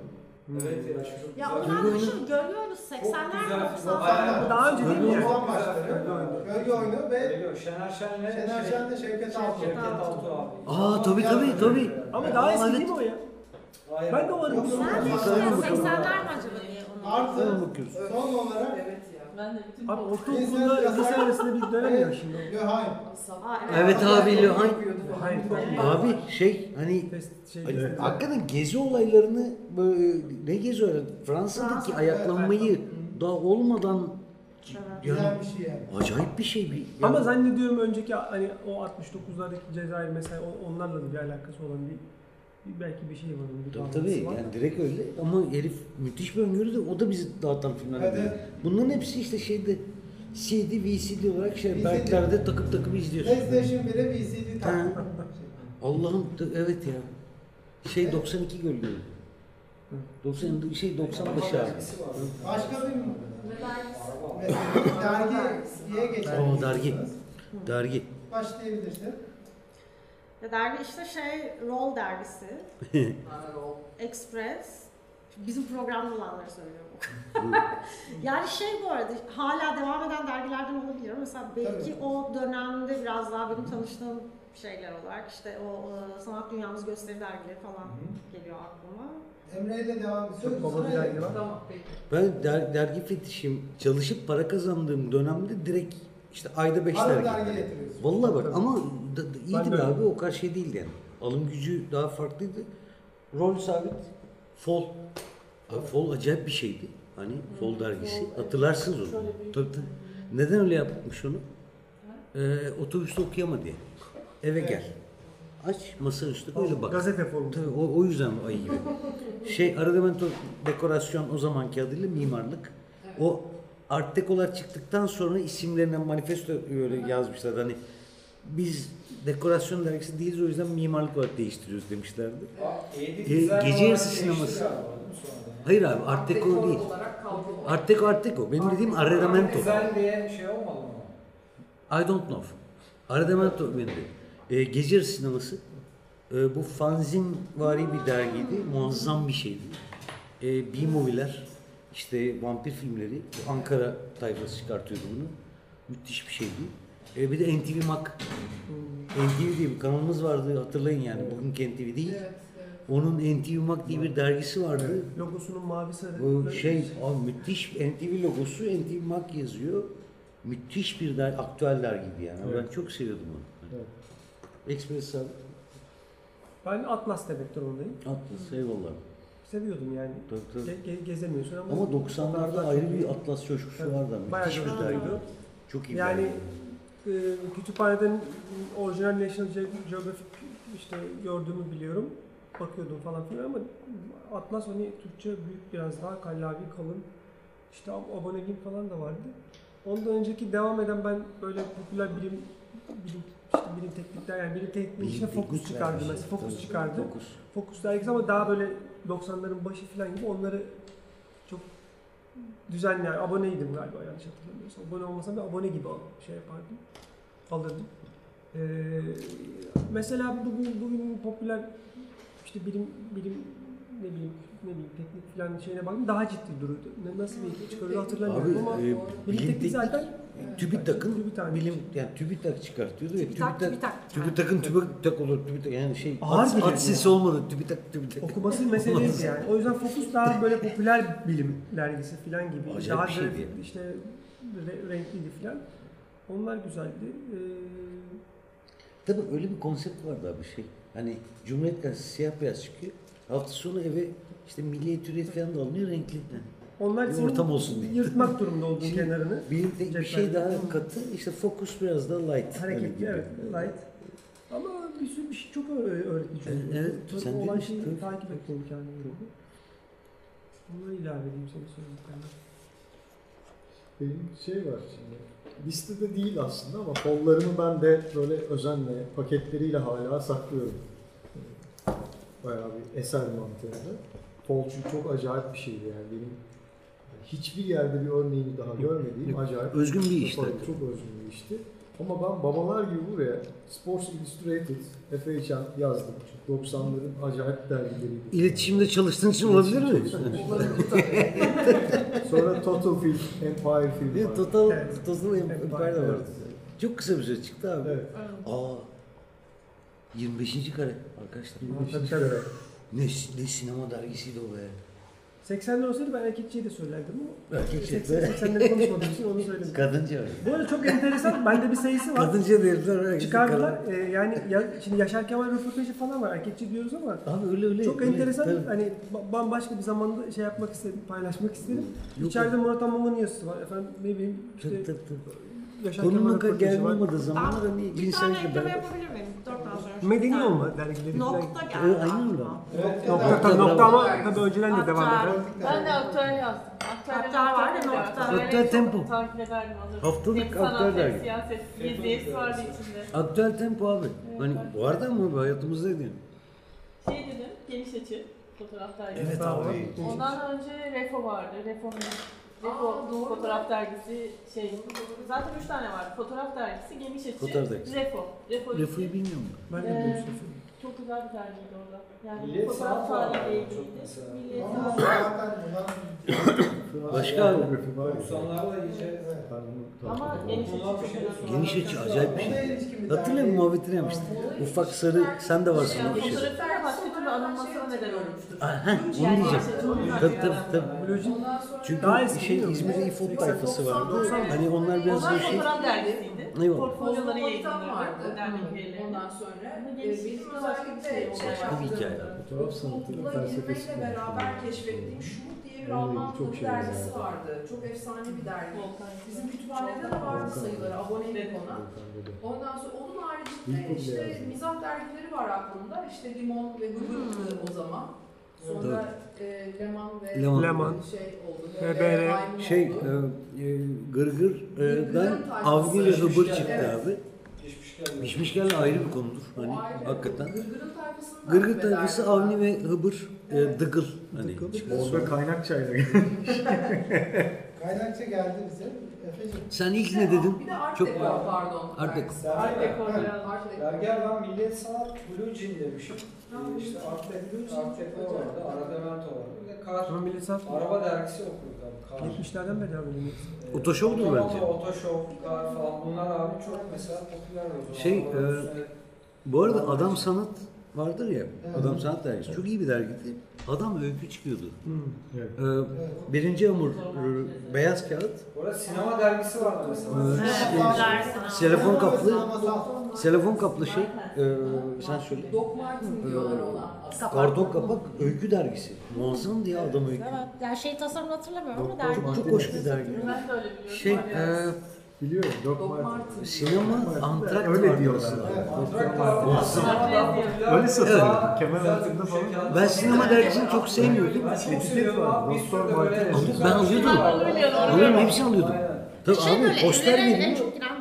Evet ya. çok Ya güzel. onu ben düşünüyorum. Görüyoruz 80'ler güzel mi film. 90'lar Bayağı- mı? daha önce değil mi? Gölge? Oyunu başları. Gölge Oyunu. Gölge Oyunu ve Geliyor. Şener Şen'le Şener şey- Şen'le Şevket Altun. Şevket Altun abi. Aa tabii tabii tabii. Ama daha eski değil mi o ya? Aynen. Ben de varım. De Bakalım, işte bakalım. 80'ler mi acaba diye onu. Artı bakıyoruz. son olarak. Ben de bütün Abi ortaokulda lise arasında bir dönem ya şimdi. Löhaim. Aa, Evet abi Lohan. Hayır. Abi şey hani Test şey Hani hakikaten gezi olaylarını böyle ne gezi olayları Fransa'daki Fransa, ayaklanmayı daha olmadan yani Güzel bir şey yani. acayip bir şey bir. Ama zannediyorum önceki hani o 69'lardaki Cezayir mesela o- onlarla da bir alakası olan bir belki bir şey var. Bir Tabii tabii var. yani direkt öyle ama herif müthiş bir öngörü de o da bizi dağıtan filmler. Evet, evet. Bunların hepsi işte şeyde CD, VCD olarak şey VCD. belklerde takıp takıp izliyorsun. PlayStation 1'e VCD Ha. taktım. Allah'ım evet ya. Şey 92 gölge. 90 şey 95 abi. Başka bir Araba. mesela dergiye geçelim. Oo, dergi. Dergi. Başlayabilirsin. Ya dergi işte şey Roll dergisi, Express. Bizim programda olanları söylüyorum. yani şey bu arada hala devam eden dergilerden olabilir. Mesela belki Tabii. o dönemde biraz daha benim tanıştığım şeyler olarak işte o e, sanat dünyamız gösteri dergileri falan geliyor aklıma. Emre ile devam ediyoruz. Çok baba bir dergi var. Tamam peki. Ben der, dergi fetişim çalışıp para kazandığım dönemde direkt işte ayda 5 Arada dergi. getiriyorsun. Vallahi bak Tabii. ama da, da- Ben iyiydi de be öyle. abi o kadar şey değildi yani. Alım gücü daha farklıydı. Rol sabit. Fol. Abi Fol acayip bir şeydi. Hani Fol dergisi. Hatırlarsınız onu. Tabii, tabii. Neden öyle yapmış onu? Ee, otobüste okuyama diye. Eve gel. Aç masaüstü öyle bak. Gazete formu. Tabii o, o yüzden ayı gibi. Şey Aradamento dekorasyon o zamanki adıyla mimarlık. O art dekolar çıktıktan sonra isimlerine manifesto öyle yazmışlar. Hani biz dekorasyon dergisi değiliz o yüzden mimarlık olarak değiştiriyoruz demişlerdi. Aa, Güzel gece yarısı sineması. Hayır abi art deco değil. Art deco art deco. Benim dediğim arredamento. Güzel diye şey olmadı mı? I don't know. Arredamento benim de. Ee, gece yarısı sineması. Ee, bu fanzin vari bir dergiydi. Muazzam bir şeydi. Ee, B-movie'ler, işte vampir filmleri, Ankara tayfası çıkartıyordu bunu. Müthiş bir şeydi. Ee, bir de NTV Mac. NTV diye bir kanalımız vardı hatırlayın yani. Bugünkü NTV değil. Evet, evet. Onun NTV Mac diye bir dergisi vardı. Logosunun mavi sarı. Bu şey abi müthiş NTV logosu NTV Mac yazıyor. Müthiş bir der, aktüel dergiydi yani. Evet. Ben çok seviyordum onu. Evet. Express abi. Ben Atlas demek durumundayım. Atlas eyvallah. Seviyordum yani. Tabii, tabii. Ge- ge- gezemiyorsun ama. Ama 90'larda fotoğraflar ayrı bir. Atlas coşkusu Evet. vardı. Bayağı Müthiş bir dergi. Çok iyi Yani e, kütüphaneden orijinal National Ge- Geographic işte gördüğümü biliyorum. Bakıyordum falan filan ama Atlas hani Türkçe büyük biraz daha kallavi kalın. İşte ab- aboneliğim falan da vardı. Ondan önceki devam eden ben böyle popüler bilim bilim işte bilim teknikler yani bilim tekniği Bilim fokus teknik çıkardı mesela fokus Tabii, çıkardı. Fokus. Focus dergisi ama daha böyle 90'ların başı falan gibi onları çok düzenli yani aboneydim galiba yanlış hatırlamıyorsam. Abone olmasam da abone gibi şey yapardım. Alırdım. Ee, mesela bugün bugün popüler işte bilim bilim ne bileyim ne bileyim teknik falan şeyine baktım daha ciddi duruyordu. Ne, nasıl bir çıkarıyor Abi hatırlamıyorum ama e, bilim bilim teknik zaten TÜBİTAK'ın TÜBİTAK. bilim yani TÜBİTAK çıkartıyordu ve TÜBİTAK, TÜBİTAK TÜBİTAK. TÜBİTAK'ın TÜBİTAK olur TÜBİTAK yani şey Ağır at, bilim at sesi yani. olmadı TÜBİTAK TÜBİTAK. okuması meseleydi yani. O yüzden Focus daha böyle popüler bilim dergisi falan gibi. Acayip daha bir şeydi yani. işte re- renkliydi falan. Onlar güzeldi. Ee, Tabii öyle bir konsept vardı abi şey. Hani Cumhuriyet Gazetesi siyah beyaz çıkıyor. Hafta sonu eve işte milliyet hürriyet falan da alınıyor renkli. Onlar Bir ortam olsun diye. yırtmak durumunda olduğun Şimdi kenarını. Bir, de- bir şey daha katı işte fokus biraz daha light. Hareketli Hani evet light. Ama bir sürü bir şey çok öğ- öğretici oldu. Evet, Tabii sen olan şeyi tabii. takip etme imkanı oldu. Onları ilave edeyim senin söylediklerine. Benim şey var şimdi. Listede değil aslında ama kollarımı ben de böyle özenle paketleriyle hala saklıyorum. Bayağı bir eser mantığında. Fol çünkü çok acayip bir şeydi yani benim hiçbir yerde bir örneğini daha görmediğim acayip özgün bir iş tasarım, tabii. Çok özgün bir işti. Ama ben babalar gibi buraya Sports Illustrated, FHM yazdım. Çünkü 90'ların acayip dergileriydi. İletişimde çalıştığın için olabilir mi? Sonra Total Film, Empire Film var. Total. Total Empire de vardı. Çok kısa bir süre çıktı abi. Evet. Aa 25. kare arkadaşlar. Tabii, tabii. Ne, ne sinema dergisiydi o be. 80'ler olsaydı ben erkekçiyi de söylerdim ama Erkek 80 çıktı. 80'leri konuşmadığım için onu söyledim. Kadınca. Bu arada çok enteresan. Bende bir sayısı var. Kadınca erkek Çıkardılar. Ee, yani ya, şimdi Yaşar Kemal röportajı falan var. Erkekçi diyoruz ama Abi öyle öyle. çok öyle. enteresan. Tabii. Hani ba- bambaşka bir zamanda şey yapmak istedim, paylaşmak istedim. Yok, İçeride Murat Anmam'ın yazısı var. Efendim ne bileyim işte Tabii, tabii, tabii. Yaşar Kemal Konunun röportajı gelme var. olmadığı zamanlar hani Bir tane insan ekleme ben yapabilir miyim? Dört tane sonra. Medeni olma dergileri. Nokta geldi aynen öyle. aklıma. Evet, Nokta, evet. tabii, nokta ama tabii önceden de devam eder. Ben de aktüel yazdım. Aktüel, var ya, nokta. Aktüel tempo. Takip ederdim alırdım. Haftalık aktüel dergi. Siyaset, gezisi vardı içinde. Aktüel tempo abi. Hani vardı ama hayatımızdaydı yani. Şey dedim, geniş açı fotoğraf dergisi. Evet abi. Ondan önce Refo vardı. Refo'nun Refo Aa, doğru. fotoğraf dergisi şey zaten üç tane vardı. Fotoğraf dergisi, geniş açı, Fotoğraf dergisi. Refo. Refo. Refu'yu bilmiyorum ben. Ben de Ee. Çok güzel bir dergiydi orada. Yani Milliyet fotoğraf sanat tarihiyle çok ilgili. mesela. Milliyet Ama sanat. zaten bunlar Başka abi. Fotoğrafı var ya. 90'larda iyice Ama geniş açı çok şey önemli. Geniş açı acayip bir şey. Hatırlıyor musun muhabbetini yapmıştık. Ufak sarı sen de varsın Yani o şey. fotoğrafın başka türlü anılmasına neden olmuştur. Ah, heh, onu Yani diyeceğim. Tabii tabii tabii. Çünkü Daha eski şey? İzmir'de İFOP tayfası vardı. 90'lar Hani onlar biraz Onlar böyle şey. fotoğraf dergisiydi. Eyvallah. Portfolyoları yayınlanırdı. vardı. Dernek. Ondan sonra e, benim başka bir şey özellikle şey Başka bir hikaye. Yaptığım, Fotoğraf sanatının okula felsefesi girmekle var. beraber keşfettiğim Şumut diye bir Onunla Alman çok şey dergisi var. vardı. Çok efsane bir dergi. Bizim kütüphanede de vardı sayıları, aboneydik ona. Ondan sonra onun haricinde işte mizah dergileri var aklımda. İşte Limon ve Gıgır'dı o zaman. Sonra e, Leman ve Leman. Leman. şey oldu. Maymun Şey oldu. e, e, Gırgır'dan. Avni ve Hıbır çıktı Evet. abi. Pişmişlerle ayrı bir konudur. Hani hakikaten. Gırgır tayfası. Avni ve Hıbır e, dıgıl. Hani Orada kaynak çayla Kaynakça geldi bize. Efe'cim. Sen ilk ne dedin? Bir de Art Çok- Deco pardon. Art Deco. Art Deco biraz. Art Deco. Dergiler ben Milliyet Sanat Blue Jean demişim. Ee, işte Art Deco, Art Deco vardı, Aradamento vardı. Bir de Kar, millet saf araba dergisi. Kar. 70'lerden beri. Ee, Otoshow'dur Otomoto, bence. Otoshow, Kar falan bunlar abi çok mesela popüler oldu. Şey, e, Bu arada Adam Sanat vardır ya. Adam Sanat dergisi. Çok iyi bir dergiydi. Adam öykü çıkıyordu. Evet. Ee, birinci hamur e, beyaz kağıt. Bu arada sinema dergisi vardı mesela. Evet. Evet, dersin. Telefon kaplı. Telefon kaplı şey. e, sen söyle. Doc Martin diyorlar ona. aslında. Karton kapak öykü dergisi. Muazzam diye adam öykü. Evet, yani şey tasarımını hatırlamıyorum ama dergi. Çok, çok hoş bir dergi. Ben de öyle biliyorum. Şey, e. Biliyorum. Doc Doc Martin. Martin. sinema antrakt Öyle diyorlar. Evet. Öyle satılıyor. Güzel altında şey falan. Ben sinema dergisini çok sevmiyordum. Etiket var. de Martin. Aldım, ben alıyordum. Alıyordum. Hepsini alıyordum. Tabii Şey abi böyle poster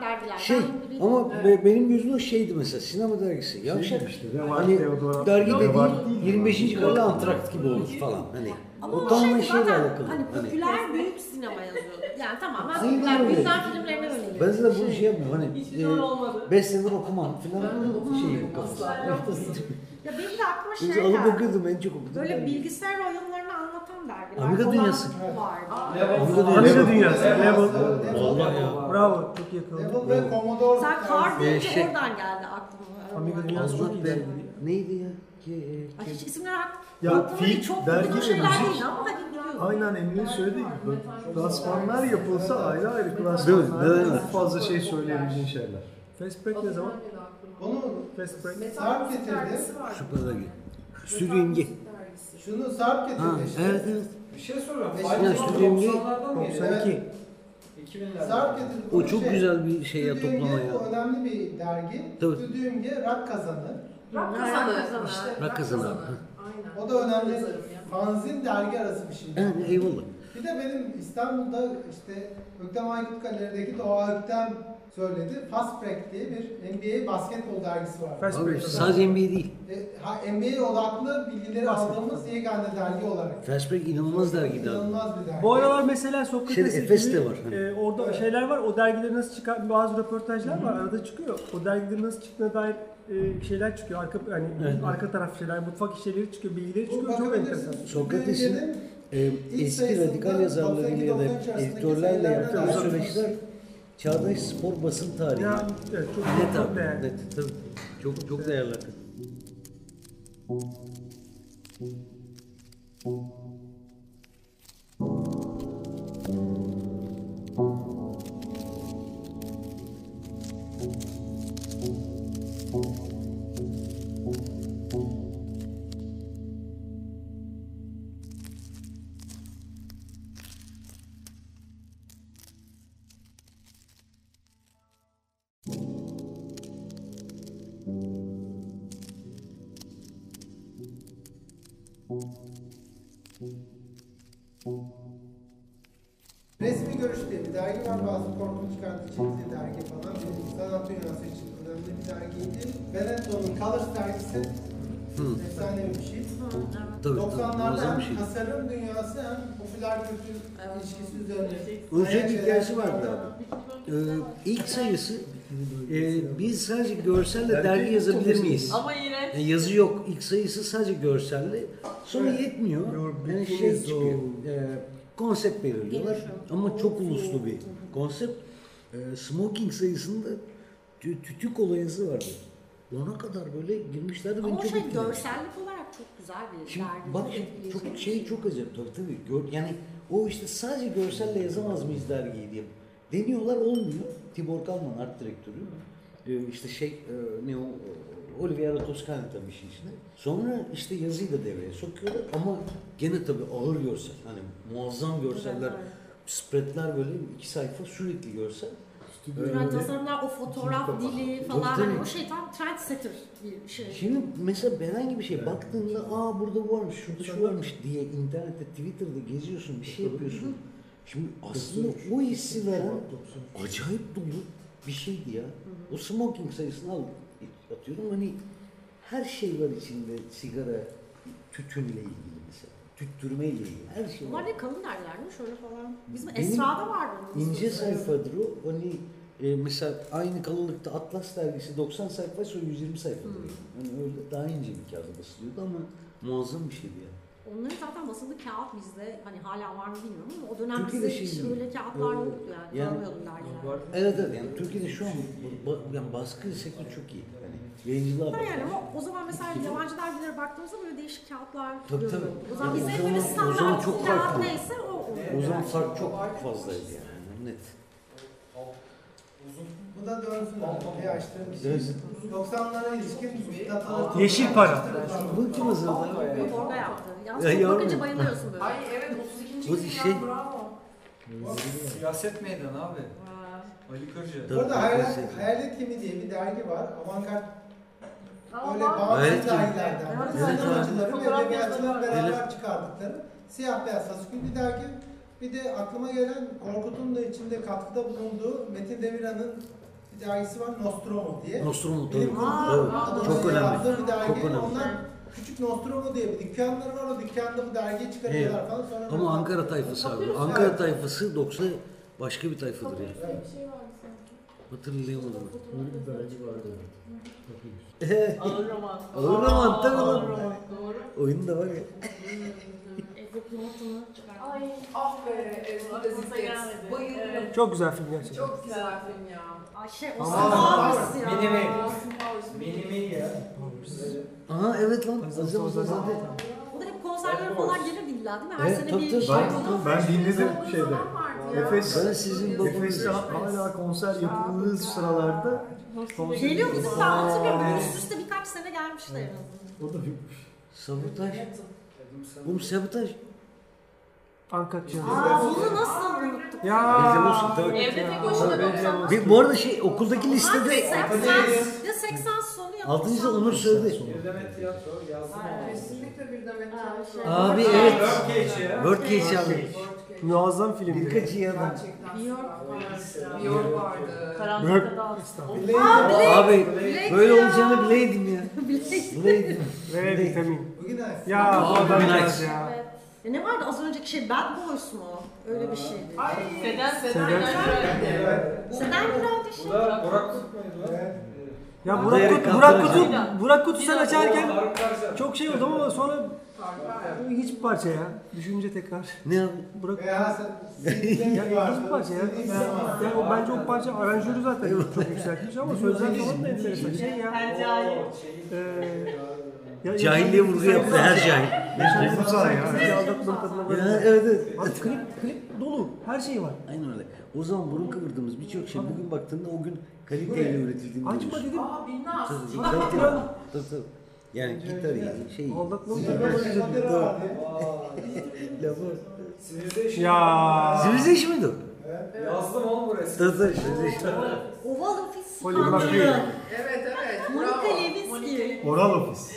dergiler. Şey ama be- benim gözümde şeydi mesela sinema dergisi. Yavşak. Şey işte, Reval, Hani dergi dediğin değil. 25. kare antrakt gibi olur falan. Hani Ama o tamamen şey şeyle alakalı. hani Hani popüler büyük sinema yazıyordu. Yani tamamen Aynen popüler öyle. filmlerine yönelik. ben zaten bunu şey yapmıyorum hani Hiçbir zaman olmadı. 5 senedir okumam falan şeyi bu. Asla yapmadım. Ya benim de aklıma Biz şey alıp geldi. okuyordum en çok okudum. Böyle bilgisayar oyunlarını anlatan dergiler. Amiga falan Dünyası. Vardı. Level. dünyası. Level. Vallahi ya. Bravo. Çok yakaladı. Level ve Commodore. Sen kar deyince şey- oradan geldi aklıma. Amiga dünyası çok iyi. Neydi ya? Ki, e, Ay hiç isimler ak- Ya aklıma değil. film, çok dergi şeyler müzik- değil ama biliyorum. Aynen Emre'nin söylediği gibi. Klasmanlar yapılsa ayrı ayrı klasmanlar çok fazla şey söyleyebileceğin şeyler. Fast break ne zaman? Bunu Fast break. Sarp getirdi. Şu kadar gel. Stüdyo imge. Şunu Sarp getirdi Ha, işte. evet evet. Bir şey soruyorum. Ya, Nights Stüdyo MD 90'lardan mıydı? 92. 2000'lerde. Sarp getirdi. O çok şey, güzel bir şey ya toplama ya. Bu önemli bir dergi. Tabii. Stüdyo MG rock kazanı. Rock kazanı. kazanı. İşte Rock kazanı. Aynen. O da önemli. Fanzin dergi arası bir şey. Yani eyvallah. Bir de benim İstanbul'da işte Öktem Aykut Galeri'deki Doğa Öktem söyledi. Fast Break diye bir NBA basketbol dergisi var. Fast Abi Break. sadece NBA değil. E, ha, NBA odaklı bilgileri Basket. aldığımız yegane dergi olarak. Fast Break inanılmaz dergiydi abi. İnanılmaz bir dergi. Bu aralar mesela Sokrates Şeyde, Efes de var hani. e, orada Evet. şeyler var. O dergileri nasıl çıkar bazı röportajlar var arada çıkıyor. O dergilerin nasıl çıktığına dair e, şeyler çıkıyor. Arka yani Evet. arka taraf şeyler, mutfak işleri çıkıyor, bilgileri çıkıyor. Çok enteresan. Sokrates'in e, eski radikal yazarlarıyla ya da 92-93 arasındaki editörlerle yaptığı süreçler çağdaş spor basın tarihi. Ya, evet, çok, Net çok abi, değerli. net. Tabii. Çok çok değerli hakikaten. Tabii, tabii. 90'larda Muazzam hem şey. tasarım dünyası hem popüler kültür ilişkisi üzerine. Bayağı hikayesi vardı abi. Ee, ilk sayısı e, biz sadece görselle dergi yazabilir miyiz? Ama yine Yani yazı yok. İlk sayısı sadece görselli. Sonra yetmiyor. Yani şey çıkıyor. E, konsept belirliyorlar. Ama çok uluslu bir konsept. E, smoking sayısında tü- tütük olayısı vardı. Ona kadar böyle girmişlerdi. Ama o çok şey görsellik olarak çok güzel bir Şimdi dergi. bak çok bir şey çok acayip tabii tabii. Gör, yani o işte sadece görselle yazamaz mıyız dergiyi diye. Deniyorlar olmuyor. Tibor Kalman art direktörü. Ee, işte şey e, ne o Oliviera Toscani tabii işin içine. Sonra işte yazıyı da devreye sokuyorlar ama gene tabii ağır görsel. Hani muazzam görseller, spreadler böyle iki sayfa sürekli görsel. Yani Öyle. tasarımlar, o fotoğraf dili falan Tabii, hani o şey tam trendsetter bir şey. Şimdi mesela herhangi bir şey baktığında aa burada bu varmış, şurada şu varmış diye internette, Twitter'da geziyorsun, bir şey yapıyorsun. Şimdi aslında o hissi veren acayip dolu bir şeydi ya. O smoking sayısını al atıyorum hani her şey var içinde sigara, tütünle ilgili mesela. Tüttürmeyle ilgili her şey Bunlar var. ne kalın derler mi? Şöyle falan. Bizim Esra'da vardı. İnce sayfadır o. Hani e, mesela aynı kalınlıkta Atlas dergisi 90 sayfa sonra 120 sayfadır. Hmm. Yani öyle daha ince bir kağıda basılıyordu ama muazzam bir şeydi ya. Onların zaten basılı kağıt bizde hani hala var mı bilmiyorum ama o dönem Türkiye'de bizde şey öyle kağıtlar yoktu yani. yani- Görmüyordum dergiler. Evet evet yani Türkiye'de şu an ba- yani baskı sektörü çok iyi. Yani yayıncılığa Ha yani bak. ama o zaman mesela yabancı dergilere baktığımızda böyle değişik kağıtlar Tabii, tabii. O zaman Yani o böyle standart çok kağıt farklı. neyse o. O zaman fark çok fazlaydı yani net. Bu da dönsün. Bir açtığım bir şey. Dönsün. 90'lara ilişkin dataları Yeşil para. Bu kim hazırladı abi? Orada yaptı. Yalnız Ya çok yavrum. bakınca bayılıyorsun böyle. Ay evet 32. Bu yüzyıl şey- ya bravo. Siyaset meydanı abi. Ali Kırca. Tabii, Burada Hayalet, tabii. Hayalet Kimi diye bir dergi var. Avantgard böyle Ama Hayalet bağımsız Kimi. dergilerden. Evet, evet. Sinemacıların ve Fotoğraf edebiyatçıların yazarı. beraber çıkardıkları siyah beyaz fasikül bir dergi. Bir de aklıma gelen Korkut'un da içinde katkıda bulunduğu Metin Demirhan'ın bir dergisi var Nostromo diye. Nostromo tabii. Bilim kurgu Çok önemli. bir dergi. Çok önemli. Onlar küçük Nostromo diye bir dükkanları var. O dükkanda bu dergiyi çıkarıyorlar falan. Sonra Ama Ankara tayfası abi. Ankara tayfası 90 başka bir tayfadır ya. Evet. bir şey vardı sanki. Hatırlayamadım. Böyle bir dergi vardı. Ağır roman. Ağır roman, tabii lan. Doğru. Oyun da var ya. Edward Norton'u. Ay ah be Ezgi gelmedi. Bayıldım. Evet. Çok güzel film gerçekten. Çok güzel film ya. Ay şey o Aa, sağlısı ya. Minimi. Awesome House. Minimi ya. Aha evet lan. Azam. Bu da hep konserlere falan gelirdi illa değil mi? Her Evet, sene bir şey Ben- ben dinledim şeyde. Efes- Ben sizin. Efes'te hala konser yapıldığı sıralarda konser Geliyor bizim ben hatırlıyorum. Üst üste birkaç sene gelmişler en azından. O da bir Sabotaj. Oğlum sabotaj. Ankat canım. Aa bunu nasıl unuttuk? Ya. Benzer olsun tabii. Evde tek başına 90 Bir, bu arada şey okuldaki listede 80, ya 80 sonu ya. 6. sınıf Onur söyledi. Bir demet tiyatro yazdım. Kesinlikle bir demet Aa, şey. tiyatro. Abi evet. Birdcage ya. Birdcage abi. Muazzam film. Birkaç iyi adam. York süper. New York vardı. Karanlıkta da Abi böyle olacağını bileydim ya. Bileydim. Ve vitamin. Ya bu adam ya. E ne vardı az önceki şey Bad Boys mu? Öyle bir şeydi. Seden Seden. Seden Seden Güler'di Bu şey. da Burak Kutmaydı lan. Evet. Ya Bu Burak, Kut, Burak Kutu, Burak Kutu sen açarken çok şey oldu ama sonra bir parça ya. Düşünce tekrar. Ne abi? Burak ya bir parça ya. Yani o bence o parça aranjörü zaten çok yükseltmiş ama sözler falan da enteresan şey ya. Hercai. Ya, Cahilliğe vurgu yaptı her cahil. Yaşar Kutsal ya. Bizi. Ya, evet, evet. Bak, klip, klip dolu. Her şey var. Aynen öyle. O zaman burun kıvırdığımız birçok şey bugün baktığında o gün kaliteyle üretildiğini Açma görüyorsun. dedim. Aa bilmez. Tabii tabii. Tabii tabii. Yani gitar yani şey. Aldatmanın tadına. Lafı. Sivirzeş. Ya. Sivirzeş miydi. Yazdım oğlum bu resmi. Dur dur. Oval ofis. Poligraf Evet evet. Monika Levinski. Oral ofis.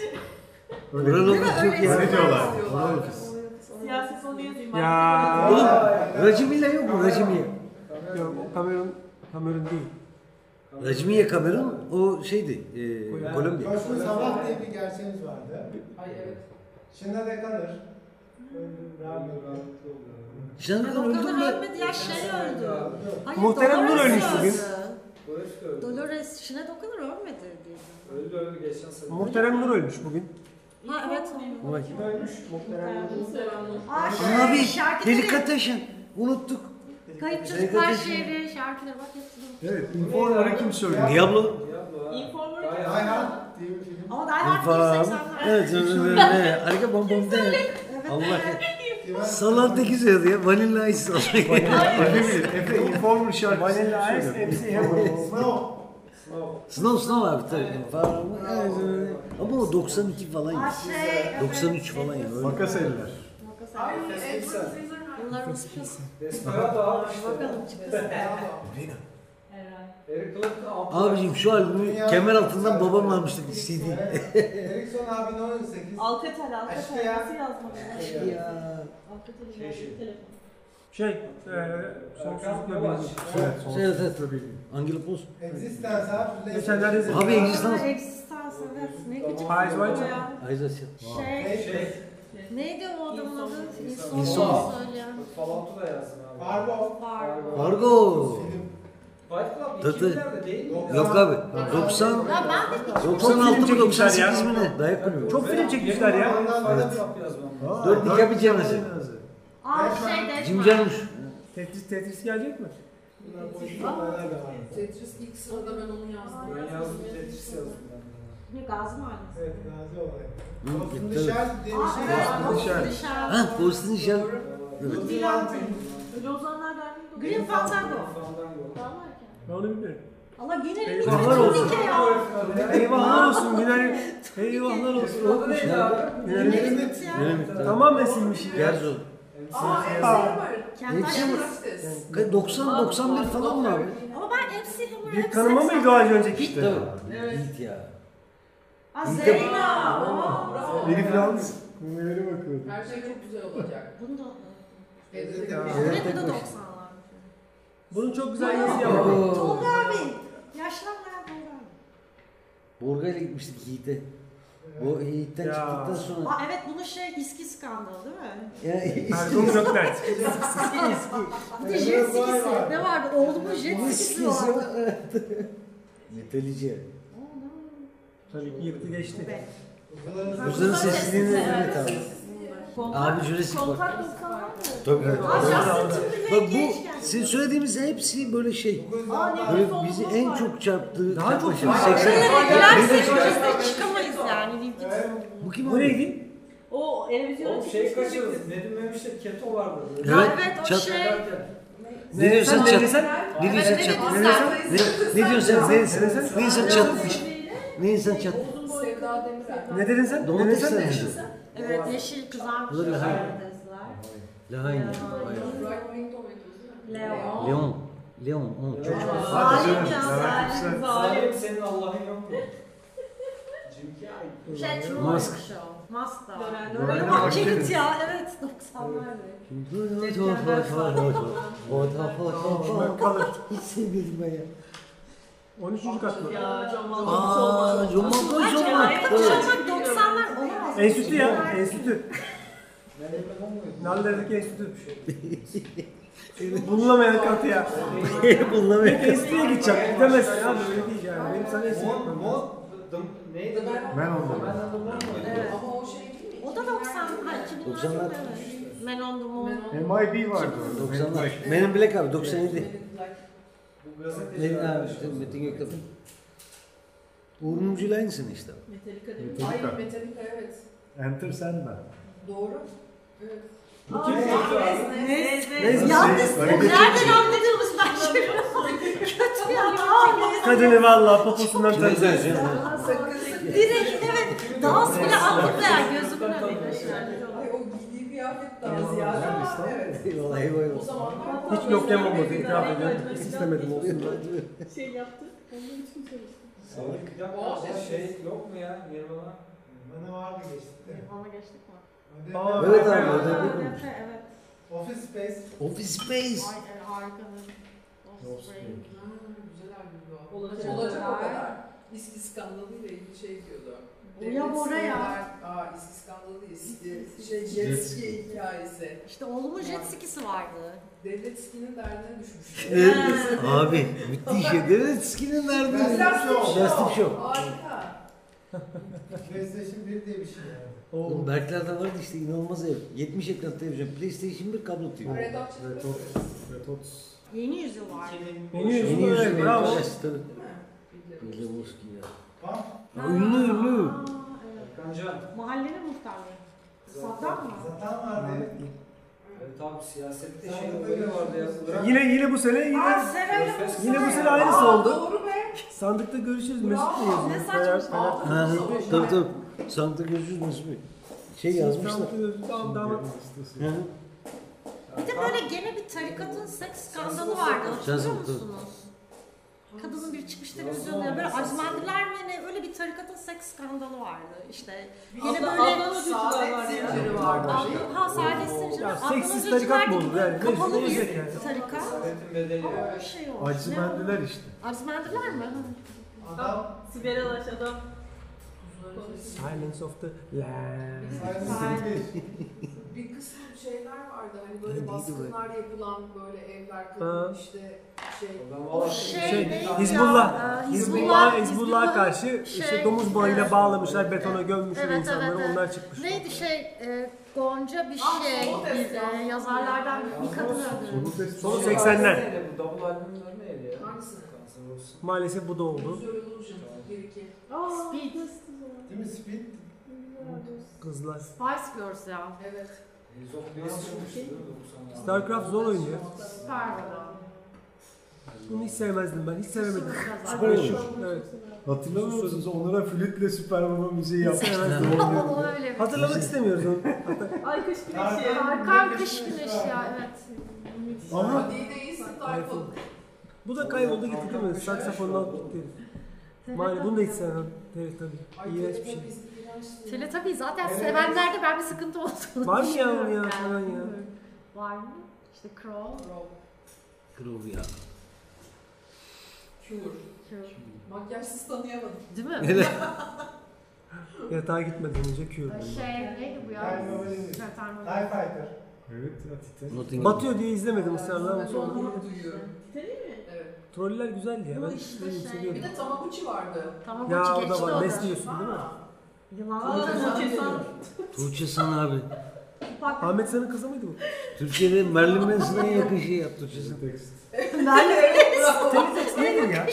Buranın ofis çok iyi. Öyle diyorlar. diyorlar. Oral ofis. Siyasi sonu yazayım. Ya. Oğlum Racimi'yle yok mu Racimiye? Yok o Kamerun, Kamerun değil. Racimiye Kamerun o şeydi. E, Kolombiya. Coşkun Sabah diye bir gerçeğimiz vardı. Ay evet. Şimdi de kalır. Öldü, rahmetli oldu. Şan O öldü mü? ölmedi ya şey öldü. Hayır, Muhterem Nur ölmüş bugün. Dolores de öldü. Dolores Şinet o kadar ölmedi. Öldü öldü geçen sene. Muhterem Nur ölmüş bugün. Ha evet. Vay. Ölmüş. Muhterem. Aa şey, Abi şarkıları, Delicatessen. Unuttuk. Kayıp çocuklar şehri şarkıları bak hepsini. Evet, informarı kim söylüyor? Diablo. Informer. Ayhan diye bir film. Ama Hard Falan. 180'ler. Evet. evet. Harika bom bom de. Allah. Salat ne ya? Vanilla Ice. Efe bilir. Efe informer şarkısı Vanilla Ice. MC Hammer. Snow. Snow Snow abi tabii. Falan. Evet, evet. Ama o 92 falan ya. şey. 93 falan ya. Öyle. Makas eller. Bunlar Rusçası. Desperado abi işte. Bakalım çıkıyor. Eric Clapton. Abicim şu albümü kemer altından babam almıştı CD. Erickson abinin 18. Alcatel, Alcatel nasıl yazmalı? Ya. Alcatel'in Şey, şey. telefon. Şey, eee sonsuzlukla bilgi. Evet, Evet evet. tabii. Angelopoulos. Existence abi. Geçenlerde izledim. Abi Existence. Aa, Existence evet. Ne gıcık Eyes o Wide ya. Ayzasya. Şey. Şey. Neydi o adamın adı? İnsan. İnsan söyleyen. Fallout'u da yazdım abi. Fargo. Var. Fargo. Film. Fight Club Tadı. 2000'lerde değil mi? Yok abi. 90 Ya ben de 96 mı çekmişler 98 ya. mi ne? Dayak kulübü. Çok film çekmişler ya. Yazmam. Aa, Dört nikah bir cenaze. Aa şey de. Jarmusch. Tetris, Tetris gelecek mi? Tetris ilk sırada ben onu yazdım. Ben yazdım Tetris yazdım. Ne Gazi Mahallesi. Evet, Gazi olarak. Dostun. Dışarı diye bir şey var. Dışarı. Dışarı. Ha, Ghost in the Shell. Evet. Good Hunting. Öyle ozanlar derneği de Green Fandango. Fandango. Ben onu bilmiyorum. Allah yine Eyvahlar olsun. ya. Eyvahlar olsun Günay. Eyvahlar olsun. Limit ya. Dönemit. tamamen silmiş ya. Gerzo. Aa MC Hammer. Kendi Hepsi mi? Justice. 90 91 falan mı abi? Ama ben MC Hammer'ı Bir hep tanıma seksen- mıydı o az önceki? Hit tabii. Hit ya. Aa İlk Zeyna. Bravo. Elif Yalnız. Numaraya bakıyordum. Her şey çok güzel olacak. Bunu da. Ya. Evet Evet, bu da evet. 90'lar. Bunun çok güzel yazısı yapalım. Tolga abi. Yaşlanmayan Tolga abi. Borga ile gitmiştik Yiğit'e. O Yiğit'ten Ya. çıktıktan sonra. Aa evet bunun şey iski skandalı değil mi? Ya, Erdoğan Gökler. Bir de jet skisi. Ne vardı? Oğlumun jet Bu skisi vardı. Metalici. Tabii ki yıktı geçti. Be. Uzun sesliğini evet abi. Kontak, Abi Jurassic Park. kontak 90'lar mı? Tabii. Timberlake Bak bu sizin söylediğimiz hepsi böyle şey. Aa ne Böyle bizi en var. çok çarptığı Daha çok şey. 80 Buralara girersek biz çıkamayız yani. Bu kim Bu abi? neydi? O televizyona O çıkmış. şey kaçırdı. Nedim Memiş'te keto vardı. Evet, evet o çat- şey. Ne diyorsun Sen çat? ne? Ne Evet, çat? evet, Ne, ne diyorsun sen? Ne, ne diyorsun çat? Ne insan çatmış? Ne insan çat? Ne dedin sen? Ne Domates sen? Evet yeşil kızarmış Bu da tomatoes değil mi? Leon. Leon. Leon. O çok Zalim ya Aleykümselam. zalim. Zalim senin Allah'ın yok mu? Jim Carrey. Şey Mask. o. Mask da. Loren- Loren Bak Akdeniz. kilit ya evet 90'larda. Hiç sevmedim ben ya. 13. kat mı? Ya John Aa, Malkovich John Malkovich Bence olmak. arkadaş Evet. olmak 90'lar olamaz. Enstitü ya. Enstitü. Naller'deki enstitü. Bulunamayan katı ya. Bulunamıyor. Enstitüye gidecek. Gidemezsin ya böyle değil yani. Benim sana enstitü Mod, yapmam. mod, dım, neydi? Ben oldum. Ben anladım mı? Evet. Ama o şey? O da 90, ha 2000'ler 90'lar. evet. Men on the Moon. MIB vardı orada. 90'lar. Men in Black abi 97. Metin Metin Göktepe. Uğur Mumcu'yla aynısın işte. Metallica değil mi? Ay Metallica. Metallica evet. Enter Sandman. Doğru. Evet. Bu kim? Nezle. Yalnız Hareket nereden anladığımız ben şey Kötü ya. Kadını valla poposundan tanıdım. Direkt evet. Dans bile aklıma ya gözümün önünde. Kıyafet daha ziyade ama evet. Eyvallah eyvallah. O zamanlar Hiç nokyam olmadı itiraf ediyorum. Hiç istemedim olsun. Şey yaptı. Ondan hiç kimse Sağlık yapma. Şey yok mu ya? Nirvana. Bana vardı geçti. Ona geçtik mi? Aa, Evet abi Evet, öyle bir evet, evet. Office Space. Office Space. Ay, evet, harika. Offspring. Ha, güzel albümdü o. Olacak. Olacak o kadar. İSKİ skandalıyla ilgili şey diyordu. Oya Bora ya. Aa. İSKİ, şey jet ski hikayesi. İşte oğlumun jet skisi vardı. Devlet skinin derdine düşmüş. Evet. Abi bitti şey. Evet skinin nerede? Plastik Show. Harika. PlayStation 1 diye bir şey yani. Oğlum Berkler'de vardı işte inanılmaz ev. 70 ekran televizyon. PlayStation 1 kablo TV. Red Hot Red Hot. Yeni yüzyıl vardı. Yeni yüzyıl. Yeni yüzyıl. Bravo. Evet, tabii. Değil mi? Bilge Boski ya. Ya, Ünlü ünlü. Aa. Erkancan. Mahallenin muhtarlığı. Saddam mı? Zaten vardı. Evet abi siyasette Sen şey böyle vardı ya. Irak- Yine yine bu sene Aa yine Seren'le Körfez- yine bu sene Aa, aynısı oldu. Doğru be. Sandıkta görüşürüz Mesut Ne yazıyor. saçma Fener- şey. Fener- Ha, tabii tabii. Sandıkta görüşürüz Mesut Bey. Şey yazmışlar. Sandıkta görüşürüz. Tamam damat. Hı hı. Bir de böyle gene bir tarikatın seks skandalı vardı. Hatırlıyor musunuz? Kadının bir çıkış televizyonda böyle azmendiler mi ne öyle bir tarikatın seks skandalı vardı. İşte yine Abla, böyle ablanın çocuklar var ya. Zinciri vardı. Abla, ha Saadet Zinciri. Ya tarikat mı olur yani? Kapalı Ne bir olacak yani? tarikat. Saadetin bedeli. Ama bir şey olmuş. Oldu? işte. Azmendiler mi? Adam Sibel Alaş adam. Silence of the Lambs. Silence Bir kısım şeyler vardı hani böyle baskınlar yapılan böyle evler kadın işte şey. O şey, Şey, neydi Hizbullah. Ee, Hizbullah, Hizbullah- karşı işte şey, domuz bağıyla evet. bağlamışlar, betona gömmüşler Evet, insanları, evet, evet. onlar çıkmış. Neydi şey, e, Gonca bir Ah, şey, bir, ya. e, yazarlardan bir kadın öldürülmüş. Sonu festival. Sonu 80'ler. Neydi Bu double albümün adı neydi ya? Hangisi? Maalesef bu da oldu. User Illusion 1-2. Aa, Speed. Değil mi? Speed. Kızlar. Spice Girls ya. Evet. Ace of Base çıkmıştı değil mi 90'larda? Starcraft zor oyun ya. Bunu hiç sevmezdim ben, hiç sevemedim. Süper oyun. Evet. Hatırlamıyor musunuz? Onlara flütle Süper Baba müziği Hiç yapmışlar. sevmezdim. O öyle bir. Hatırlamak istemiyoruz onu. Ay kış güneşi. Arkan kış güneşi ya evet. Ama Tayfun. Bu da kayboldu gitti değil mi? Saksafondan gitti. Maalesef bunu da hiç sevmem. Evet tabii. İğrenç bir şey. Tele tabii zaten sevenlerde ben bir sıkıntı olduğunu Var mı ya bunu ya, yani. falan ya? Var mı? İşte Crow. Bro. Groove ya. Cure. Makyajsız tanıyamadım. Değil mi? Evet. Yatağa gitmeden önce Cure. Şey neydi bu ya? Machine. Fighter. Evet, Atite. Batıyor diye izlemedim ısrarla ama sonra. gurur duyuyorum. Mi? Evet. Troller güzeldi ya. Bu Ben işte şey- seviyorum. Bir de Tamagotchi vardı. Tamam Ya ya, o geçti da var. o da. Besliyorsun değil mi? Yılan. Tuğçe San. Tuğçe San abi. Ahmet San'ın kızı mıydı bu? Türkiye'de Marilyn Manson'a en yakın şey yaptı Tuğçe San. Teletext nedir ya?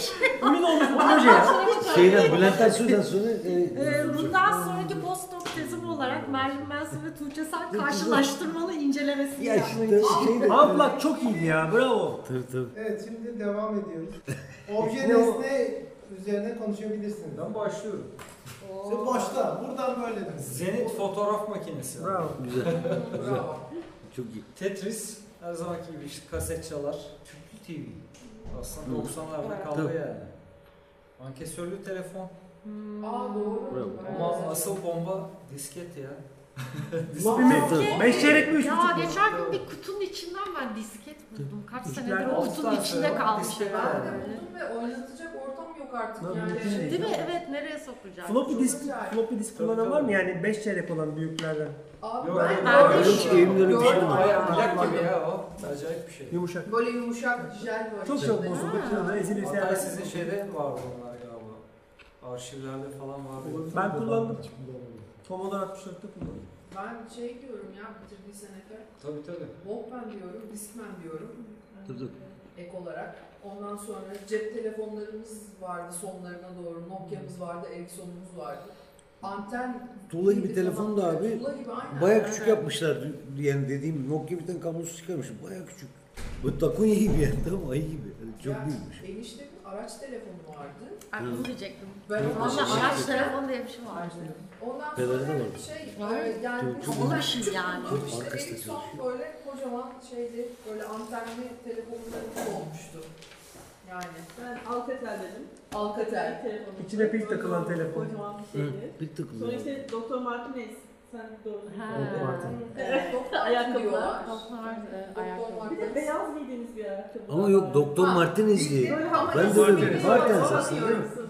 Ünlü olmuş bu proje ya. Şeyden Bülent Ersoy'dan sonra e, Ee, bundan sonraki postdoc tezim olarak Marilyn Manson ve Tuğçe San karşılaştırmalı incelemesi ya işte şeyde. Unplugged çok iyiydi ya. Bravo. Tabii tabii. Evet şimdi devam ediyoruz. Obje nesne üzerine konuşabilirsiniz. Ben başlıyorum. İşte boşta. Buradan böyle dön. Zenit fotoğraf makinesi. Bravo. Güzel. Güzel. Çok iyi. Tetris her zamanki gibi işte kaset çalar. Tüplü TV. Aslında Hı. 90'larda kaldı Tabii. yani. Ankesörlü telefon. Aa doğru. Bravo. Ama asıl bomba disket ya. İsmi Beş çeyrek mi üç Ya buçuk mu? geçen gün bir kutunun içinden ben disket buldum. Kaç senedir o kutunun içinde sonra kalmış disket herhalde. Ben de buldum ve oynatacak ortam yok artık Lan yani. mümkün değil. Değil mi? Evet nereye sokacağız? Floppy disk, floppy disk kullanan var mı yani 5 çeyrek olan büyüklerden? Abi Yok, ben, ben de hiç evimde öyle bir şey Gördüm. Plak gibi ya o. Acayip bir şey. Yumuşak. Böyle yumuşak jel var. Çok içinde. çok bozuldu. Kırıldı, ezilirse Hatta sizin şeyde vardı onlar galiba. Arşivlerde falan vardı. Ben kullandım. Commodore 64'te kullandım. Ben şey diyorum ya bitirdiysen Efe. Tabii tabii. Walkman diyorum, Discman diyorum Dur dur. ek olarak. Ondan sonra cep telefonlarımız vardı sonlarına doğru. Nokia'mız vardı, Ericsson'umuz vardı. Anten Tuğla gibi telefon da abi Tuğla gibi aynen. Baya küçük yapmışlar yani dediğim Nokia bir tane kablosu çıkarmış. Baya küçük. Bu takunya gibi yani tamam ayı gibi. Yani çok Ya, büyükmüş. Eniştemin araç telefonu vardı. Ay onu diyecektim. Ben Yok, Valla şey- araç telefon diye bir şey vardı. Ondan Pedali de sonra var. şey e, yani Çok- çok bu şey yani. ama işte Arkası da Ericsson çalışıyor. böyle kocaman şeydi böyle antenli telefonlarımız olmuştu. Yani Ben Alcatel dedim. Alcatel. Telefonu. İçine pil takılan telefon. Kocaman bir Hı, şeydi. bir tıklı. Sonra işte Doktor Martinez. Sen doğru Ha. söyledin. Evet, doktor Ayakkabılar. diyorlar. Doktor, e, ayakkabı. Bir de beyaz giydiğiniz bir ayakkabı. Ama yok Doktor Ha, Martinez'li. Ama Ben de öyle bilmiyorum. Martens aslında.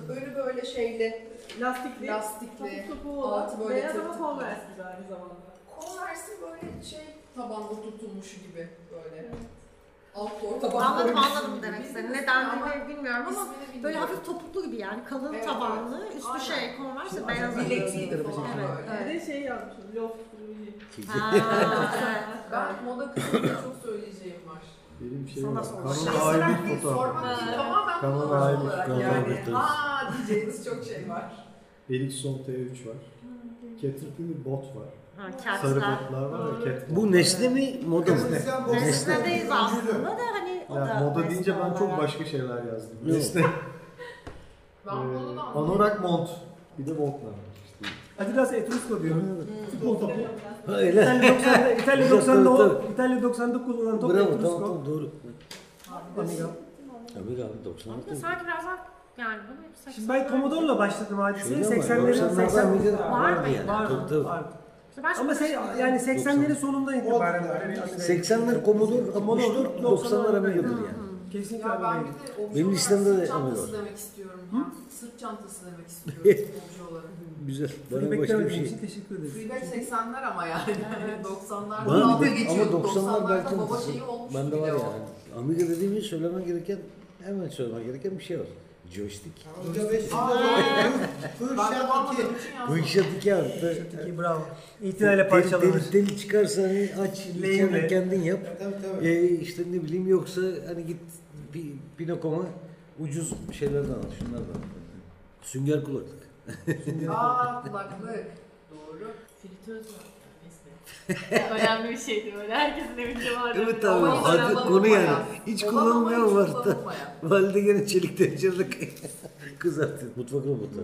Önü böyle şeyli, Lastikli. lastikli. Topu topu olan. altı böyle Beyaz ama tırtıklı. Converse gibi aynı zamanda. Converse'in böyle şey tabanda tutulmuş gibi böyle. Anladım anladım demek istediğini. Neden ama dediğini bilmiyorum ama böyle hafif topuklu gibi yani kalın Evet, tabanlı, evet. üstü Aynen. şey konverse beyaz. acaba- Bilekliydi falan Evet. Bir de şey yazmışım. Loft Ruji. Ha, evet. Ben moda kısmında çok söyleyeceğim var. Benim şey Sana var. sor. Kanun Şey ailelik olarak değil, fotoğrafı. sormak için tamamen kullanıcı ailelik, olarak kanun yani. ailelik. Ha diyeceğiniz çok şey var. Ericsson T3 var. Caterpillar bot var. Ha, Sarı Cats'ler. botlar var ya Cat. Bu Nesne mi moda mı? Nesne Nesne. aslında da hani o da Ya, moda deyince ben çok başka şeyler yazdım. Yok. Nesne. Ben Ee, bunu da Anorak mont. Bir de Walkman var işte. Adidas Etrusco diyor. Futbol topu. Ha öyle. İtalya 90'da, İtalya Güzel, 90'da, o, İtalya 90'da kullanılan top Bravo tamam Etrusco. tamam doğru. Amiga. Tabii abi 90 Ama sanki biraz daha yani bunu hep Şimdi ben Commodore'la başladım hadiseye. Şöyle ama 80'lerin 90'larda 80 Amiga Var vardı mıydı? yani. vardı. Tabii tabii. vardı. İşte ben Ama şey, yani 80'lerin sonundan itibaren böyle bir Amiga. 80'ler Commodore, 64, 90'lar Amiga'dır yani. Kesinlikle Ya ben Amiga'ydı. bir de obje Benim olarak listemde de sırt çantası demek istiyorum ya. Sırt çantası demek istiyorum obje olarak. Güzel. Bana Feedback başka bir şey. için teşekkür ederiz. Freeback 80'ler ama yani. 90'lar Bana dalga bir de, geçiyor. ama 90'lar belki baba şeyi olmuş bende var bile o. yani. Amiga dediğimiz söylemen gereken, hemen söylemen gereken bir şey var. Joystick. Hoca 5 Aa, Full Ben de shot bakmadığım 2. için Bu yazdım. iş iki abi. Peki bravo. İtinayla parçalanır. Deli, deli çıkarsa hani aç, içeriden kendin yap. Tabii tabii. Ee, işte ne bileyim yoksa hani git bir Pinokoma ucuz şeylerden al, şunlardan al. Sünger kulaklık. Aa kulaklık. Doğru. Fritöz var. Önemli bir şeydi böyle. Herkesin evinde var. Evet Ama abi, hiç hadi konu yani. Olamayan. Hiç ama hiç var da. Valide gene çelik tencerede kızartıyor. Mutfak robotu.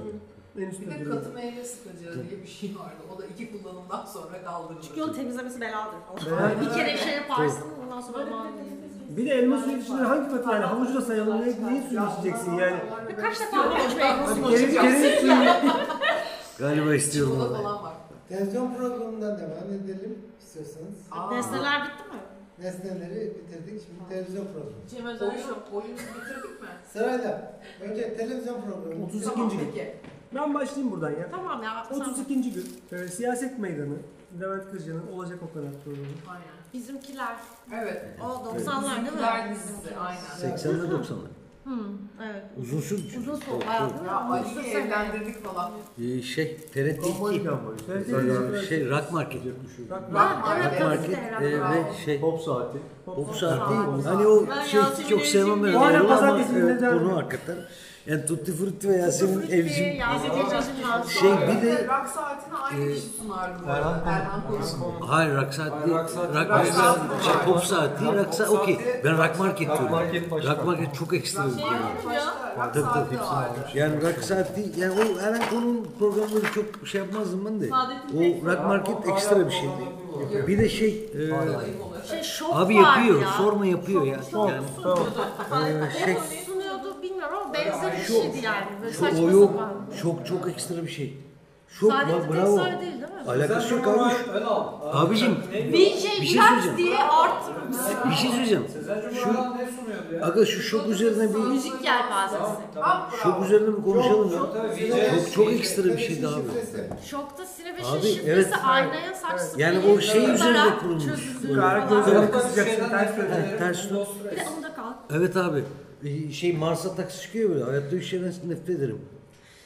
En Bir de katı meyve sıkacağı diye bir şey vardı. O da iki kullanımdan sonra kaldırıldı. Çünkü onu temizlemesi beladır bir kere şey yaparsın ondan sonra aman. Bir de elma suyu içinde hangi katı yani havucu da sayalım ne, neyin suyunu içeceksin yani? Kaç defa havuç meyvesini Hani kereviz suyu. Galiba istiyorum Çikolata falan var. Televizyon programından devam edelim istiyorsanız. Aa. Nesneler bitti mi? Nesneleri bitirdik. Şimdi televizyon programı. Cem Özen Oyun, Show. oyunu bitirdik mi? Sırayla. Önce televizyon programı. 32. Tamam gün. peki. Ben başlayayım buradan ya. Tamam ya. sen- 32. gün. Ee, siyaset meydanı. Levent Kırca'nın Olacak O Kadar programı. Aynen. Bizimkiler. Evet. O 90'lar değil mi? Bizimkiler dizisi aynen. 80'ler 90'lar. Hı, evet. Uzun sürdü. Uzun değil mi? Ya Ali'yi sene. evlendirdik falan. Ee, şey, TRT 2. Komboyken var işte. Evet, Zaten evet. Şey, Rock Market. Ha, evet, Rock Market e, ve şey, Pop saati. Pop saati. Hani o Ben şey çok sevmem öyle. Hala ama pazartesi e, konu ediyor. hakikaten. Yani Tutti Frutti ve Yasemin Frutti, Evcim Yasemin Evcim şey bir de Rock saatini aynı e, kişi sunardı bu arada. Erhan Koç'un. hayır rock saati, rock saati- saati- şey, pop saati, rock saati okey. Ben rock market Rock diyorum. Rock market çok ekstra bir Şey şey. Tabii, tabii. Yani rock saati, yani o Eren Kon'un programları çok şey yapmazdım ben de. O rock market ekstra bir şey. Bir de şey, e. Şey şok abi yapıyor, ya. sorma yapıyor ya. Şok Yani, sunuyordu. e, şey, Ne sunuyordu bilmiyorum ama benzer bir Şu- şeydi yani. Böyle Şu saçma o yok. sapan. Çok çok ekstra bir şey. Çok Saadettin bak Tek bravo. Sarı değil değil mi? Alakası yok abi. Abicim. Abicim, DJ Bir şey Blacks söyleyeceğim. diye art Bir şey söyleyeceğim. Şu Cumhurbaşkanı ne sunuyordu ya? aga şu şok üzerine bir müzik yelpazesi. Şok üzerine bir konuşalım ya. Çok çok ekstra bir şeydi abi. Şokta Sinebeş'in Abi, şifresi evet. aynaya saç Yani spreyi o şey üzerinde kurulmuş. Böyle. Şeyden ters nefret dön. ederim. Ters dön. Windows Bir de Stress. onda kal. Evet abi. Ee, Şey Mars'a taksi çıkıyor böyle. Hayatta üç şeyden nefret ederim.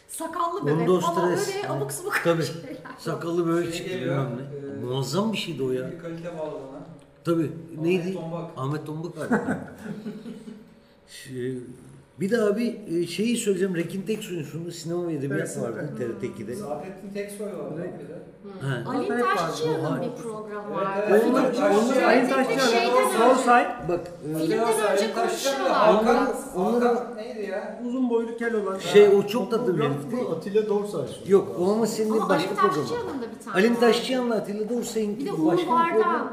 Sakallı bebek falan Stress. öyle abuk subuk Tabii. şeyler. Sakallı böyle Şey çıktı geliyor, bilmem ne. e, Muazzam bir şeydi o ya. Bir kalite bağlı bana. Tabii. Neydi? Tombak. Ahmet Tombak abi. Şey, bir de abi e, şeyi söyleyeceğim. Rekin Teksoy'un sunduğu sinema ve edebiyat Evet, vardı TRT2'de. Saadettin Teksoy var lan bir de. Ha. Ali Evet, Taşçıyan'ın var. bir programı Evet, vardı. evet. Onlar, onlar aynı taşçı Şeyden Sol önce- say. Bak e, Filmden önce konuşuyorlar. Hakan neydi ya? Uzun boylu kel olan. şey o çok tatlı bir herifti. Atilla Dorsay. Yok o ama senin Ama başka Ali programı. Taşçıyan'ın da bir tane vardı. Taşçıyan'la Atilla Doğrusay'ın Bir de başka Uğur bir program. Vardan.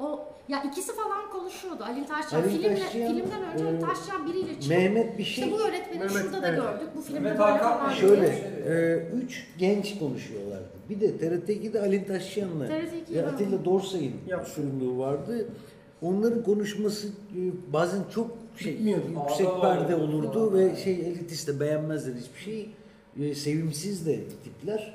O ya ikisi falan konuşuyordu. Ali. Ali Filmle, Taşçıyan, filmden önce Ali e, Taşçıyan biriyle çıktı. Mehmet bir şey. İşte bu öğretmeni Mehmet, şurada da evet. gördük. Bu filmde Mehmet böyle Hakan falan. Şöyle, e, üç genç konuşuyorlardı. Bir de TRT2'de Ali Taşçıyan'la TRT2'yi ve ben- Atilla Dorsay'ın Yap. sunumluğu vardı. Onların konuşması e, bazen çok şey, Bitmiyordu. yüksek Ağda perde olurdu ve şey elitist de beğenmezler hiçbir şey. E, sevimsiz de tipler.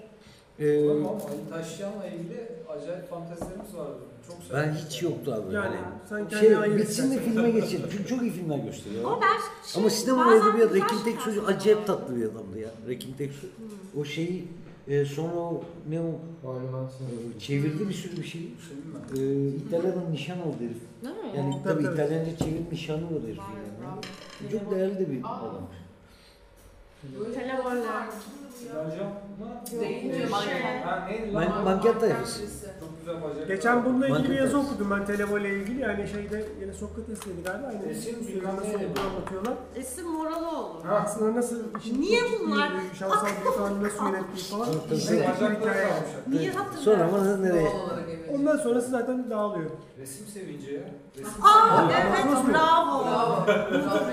E, Ama Ali Taşçıyan'la ilgili acayip fantezilerimiz vardı. Çok ben severdim. hiç yoktu abi. Yani Yani, sen kendine şey, ayır bitsin de filme geçelim. Çünkü çok iyi filmler gösteriyor. Ama ben şey, Ama sinema ve bazen edebiyat birkaç Rekim Teksoy tane- acayip tatlı bir adamdı ya. Rekim Teksoy. O şeyi e, sonra o ne o e, çevirdi bir sürü bir şey. Şey mi? E, İtalya'dan nişan aldı herif. Değil mi? Yani Tabii, tabii. İtalyanca çevir nişanı var herifin yani. Çok değerli de bir adam. Telefonlar. Mı? Deyince Şey. Ha neydi lan? Man- manken tayfası. Çok güzel bacak. Geçen bununla ilgili bir yazı okudum ben Televol ile ilgili. Yani şeyde yine Sokrates'teydi galiba. Aynı Esin olduğunu anlatıyorlar. Esin Moraloğlu. Aslında nasıl işin Niye bunlar şansal bir falan nasıl yönettiği falan. Tabii. Bacakları kalmışlar. Niye hatırlamıyorum? Sonra ama nereye? Ondan sonrası zaten dağılıyor. Resim sevinci ya. Resim Aa evet bravo. Bravo.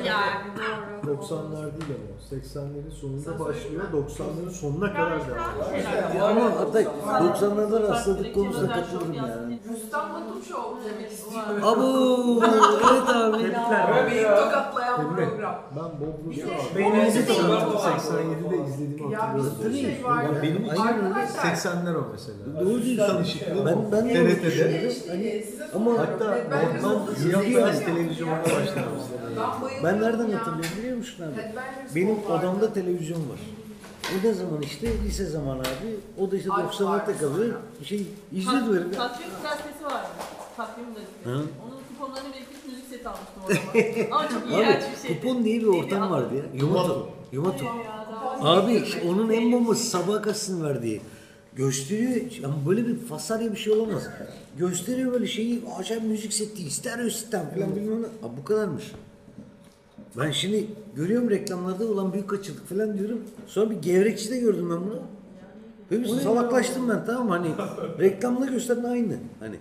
Yani doğru. 90'lar değil ama 80'lerin sonunda başlıyor 90'ların sonuna kadar devam ediyor. Ama hatta 90'larda rastladık konusunda katılırım yani. Rüstem Batum Show demek istiyorum. Abo evet abi. Beyin tokatlayan program. Ben Bob Ross'u Beyninizi aldım. toplayın. 87'de izlediğimi Ya bir hatırlıyorum. sürü şey var. Benim için Arkadaşlar. 80'ler o mesela. Doğru diyorsun. Tanışıklı. Ben ben de TRT'de. Hani ama. Hatta izledim. Beyaz televizyonda başlamıştı. Ben nereden hatırlıyorum biliyor musun abi? Benim odamda televizyon var. O ne zaman işte lise zamanı abi. O da işte Ay, 90'larda var. kalıyor. Şey izliyordum herif. Takvim prensesi vardı. Takvim. Hı. Onun kuponlarını biriktirip müzik seti almıştım o zaman. Ama çok iğrenç bir Abi şeydi. kupon diye bir ortam vardı ya. Yumato. Yumato. Abi işte onun en bombası sabah kasını verdiği. Gösteriyor ama böyle bir fasarya bir şey olamaz. Gösteriyor böyle şeyi acayip müzik seti, stereo sistem falan bilmem ne. Abi bu kadarmış. Ben şimdi görüyorum reklamlarda olan büyük kaçırdık falan diyorum. Sonra bir gevrekçide gördüm ben bunu. Böyle bir salaklaştım ben tamam mı? Hani reklamda gösteren aynı. Hani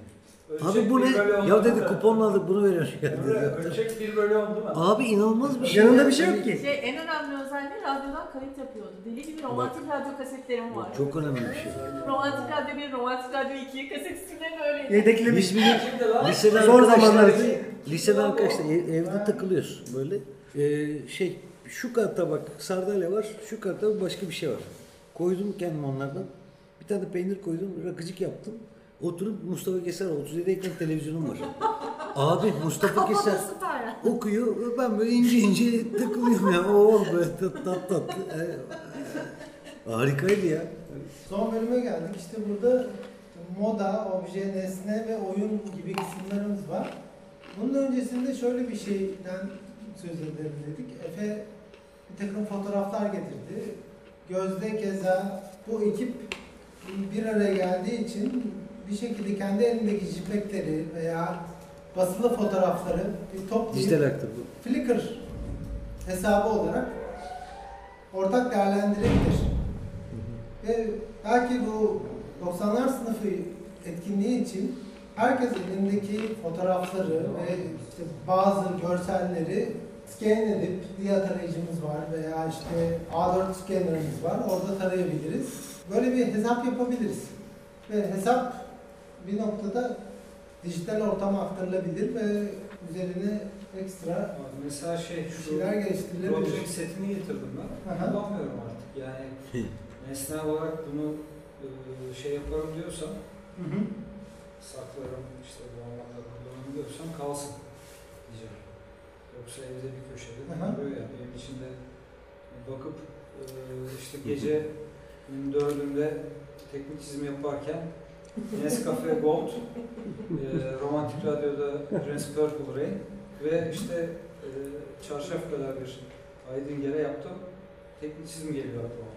Abi bu ne? bir on Ya dedi kuponla aldık bunu veriyor. Ya dedi. Ölçek 1 bölü 10 değil mi? Abi inanılmaz bir şey. Yanında ya. bir şey yok ki. Şey, en önemli özelliği radyodan kayıt yapıyordu. Deli gibi romantik radyo kasetlerim var. Çok önemli bir şey. Romantik radyo 1, romantik radyo 2 kaset isimleri öyleydi. Yedeklemiş. Bir gün Kimdi lan? lisede Zor arkadaşlar, zamanlarda. lisede arkadaşlar ev- evde takılıyoruz böyle. Ee, şey şu katta bak sardalya var, şu katta başka bir şey var. Koydum kendim onlardan. Bir tane de peynir koydum, rakıcık yaptım. Oturup Mustafa Keser 37 ekran televizyonum var. Abi Mustafa Keser okuyor, ben böyle ince ince takılıyorum ya. Oo böyle tat tat tatlı. Ee, harikaydı ya. Son bölüme geldik. İşte burada moda, obje, nesne ve oyun gibi kısımlarımız var. Bunun öncesinde şöyle bir şeyden söz edelim dedik. Efe bir takım fotoğraflar getirdi. Gözde keza bu ekip bir araya geldiği için bir şekilde kendi elindeki JPEG'leri veya basılı fotoğrafları bir toplayıp Dijital aktör bu. Flickr hesabı olarak ortak değerlendirebilir. Ve belki bu 90'lar sınıfı etkinliği için herkes elindeki fotoğrafları ve işte bazı görselleri scan edip diğer tarayıcımız var veya işte A4 scanner'ımız var orada tarayabiliriz. Böyle bir hesap yapabiliriz. Ve hesap bir noktada dijital ortama aktarılabilir ve üzerine ekstra Abi Mesela şey şu şeyler geliştirilebilir. Project setini getirdim ben. Aha. Kullanmıyorum artık. Yani nesnel olarak bunu e, şey yaparım diyorsam Hı hı. saklarım işte bu anlamda kullanırım diyorsam kalsın. Yoksa evde bir köşede Aha. duruyor ya. Benim içinde bakıp e, işte gece dördünde teknik çizim yaparken Nescafe Gold, e, Romantik Radyo'da Prince Purple Rain ve işte e, çarşaf kadar bir Aydınger'e yaptım. Teknik çizim geliyor aklıma.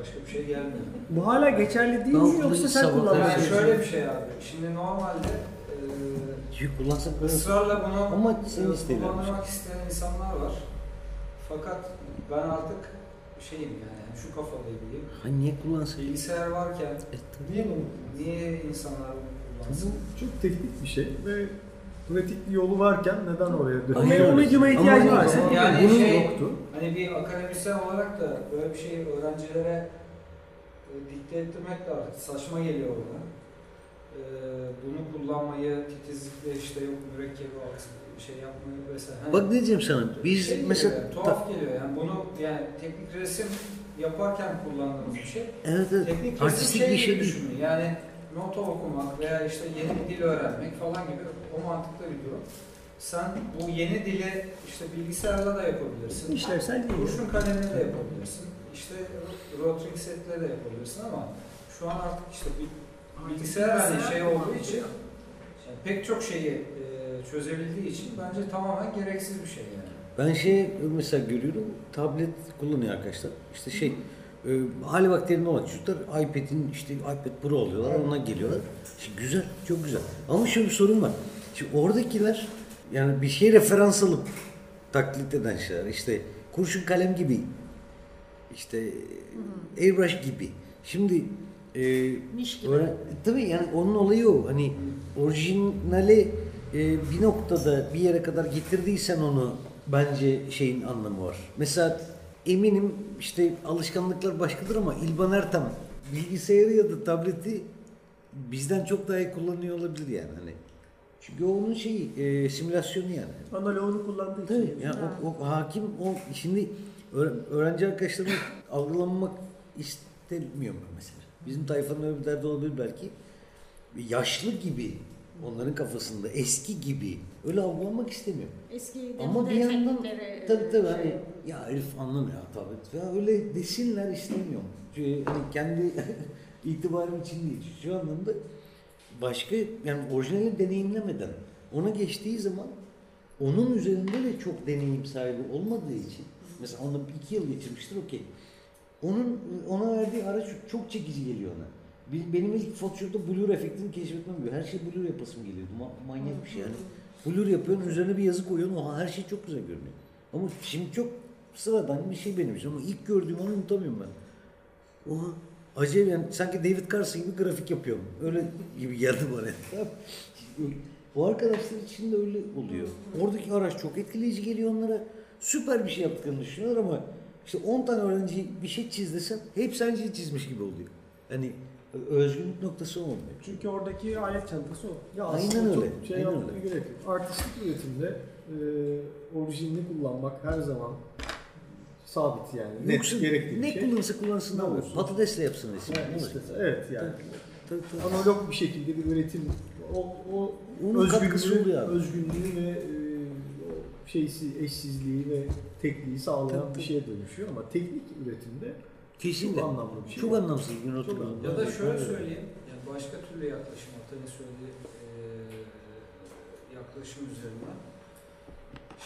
Başka bir şey gelmiyor. Bu hala geçerli değil mi yoksa sen Yani Evet. şöyle bir şey abi. Şimdi normalde böyle. ısrarla bunu Ama senin şey. kullanmak isteyen insanlar var. Fakat ben artık şeyim yani şu kafadayım. Ha niye kullansak? Bilgisayar varken E. Niye bunu? niye insanlar bunu kullansın? Bu çok teknik bir şey ve pratik bir yolu varken neden oraya Ama medyuma Ama ihtiyacı yani- varsa Yani bunun şey- yoktu. Hani bir akademisyen olarak da böyle bir şeyi öğrencilere e, dikte ettirmek de artık saçma geliyor bana. E, bunu kullanmayı titizlikle işte yok mürekkebi şey yapmayı vesaire. Hani Bak ne diyeceğim sana. Biz şey mesela geliyor, tuhaf geliyor yani bunu yani teknik resim yaparken kullandığımız bir şey. evet evet Teknik resim artistik şey bir şey değil. yani nota okumak veya işte yeni bir dil öğrenmek falan gibi o mantıkta bir durum. Sen bu yeni dili işte bilgisayarla da yapabilirsin. işlevsel değil. Kurşun kalemle de yapabilirsin. İşte rotring setle de yapabilirsin ama şu an artık işte bir bilgisayar hani şey olduğu için yani pek çok şeyi e, çözebildiği için bence tamamen gereksiz bir şey yani. Ben şey mesela görüyorum tablet kullanıyor arkadaşlar. İşte şey e, hali vaktilerinde olan çocuklar iPad'in işte iPad Pro alıyorlar ona geliyorlar. Şimdi güzel çok güzel. Ama şöyle bir sorun var. Şimdi oradakiler yani bir şey referans alıp taklit eden şeyler işte kurşun kalem gibi işte airbrush gibi. Şimdi e, Miş gibi. Öyle, tabii yani onun olayı o. Hani orijinali e, bir noktada bir yere kadar getirdiysen onu bence şeyin anlamı var. Mesela eminim işte alışkanlıklar başkadır ama İlban Ertem bilgisayarı ya da tableti bizden çok daha iyi kullanıyor olabilir yani hani. Çünkü o onun şeyi e, simülasyonu yani. Analoğunu kullandığı için. Tabii yani o, o hakim o şimdi öğre- öğrenci arkadaşlarımı algılanmak istemiyorum ben mesela. Bizim tayfanın öyle bir derdi olabilir belki. Yaşlı gibi onların kafasında eski gibi öyle algılanmak istemiyorum. Eski Ama bir yandan tabii tabii şey, hani ya herif anlamıyor tabii. Ya öyle desinler istemiyorum. Çünkü hani kendi itibarım için değil. Şu anlamda başka yani orijinali deneyimlemeden ona geçtiği zaman onun üzerinde de çok deneyim sahibi olmadığı için mesela onu iki yıl geçirmiştir okey. Onun ona verdiği araç çok çekici geliyor ona. Benim ilk Photoshop'ta blur efektini keşfetmem gibi. Her şey blur yapasım geliyordu. Ma- manyak bir şey yani. Blur yapıyorsun, üzerine bir yazı koyuyorsun. Oha her şey çok güzel görünüyor. Ama şimdi çok sıradan bir şey benim için. Ama ilk gördüğüm onu unutamıyorum ben. Oha acayip yani sanki David Carson gibi grafik yapıyorum. Öyle gibi geldi bana. Bu arkadaşlar için de öyle oluyor. Oradaki araç çok etkileyici geliyor onlara. Süper bir şey yaptıklarını düşünüyorlar ama işte 10 tane öğrenci bir şey çiz desem hepsi aynı şeyi çizmiş gibi oluyor. Hani özgünlük noktası olmuyor. Çünkü oradaki alet çantası o. Ya Aynen öyle, şey aynen öyle. gerek yok. Artistik üretimde e, orijinini kullanmak her zaman sabit yani. Net Yoksa gerekli ne şey. kullanırsa kullansın Ne abi. olursun. Patatesle yapsın resim. İşte, olacak? evet yani. Tabii, tabii. Analog bir şekilde bir üretim o, o Onun özgünlüğü, özgünlüğü ve e, şeysi, eşsizliği ve tekliği sağlayan Tabii, bir şeye dönüşüyor ama teknik üretimde Kesinlikle. çok anlamlı bir şey. Çok anlamsız bir not. Ya da şöyle söyleyeyim, yani başka türlü yaklaşım, Atan'ın söylediği eee yaklaşım üzerinden.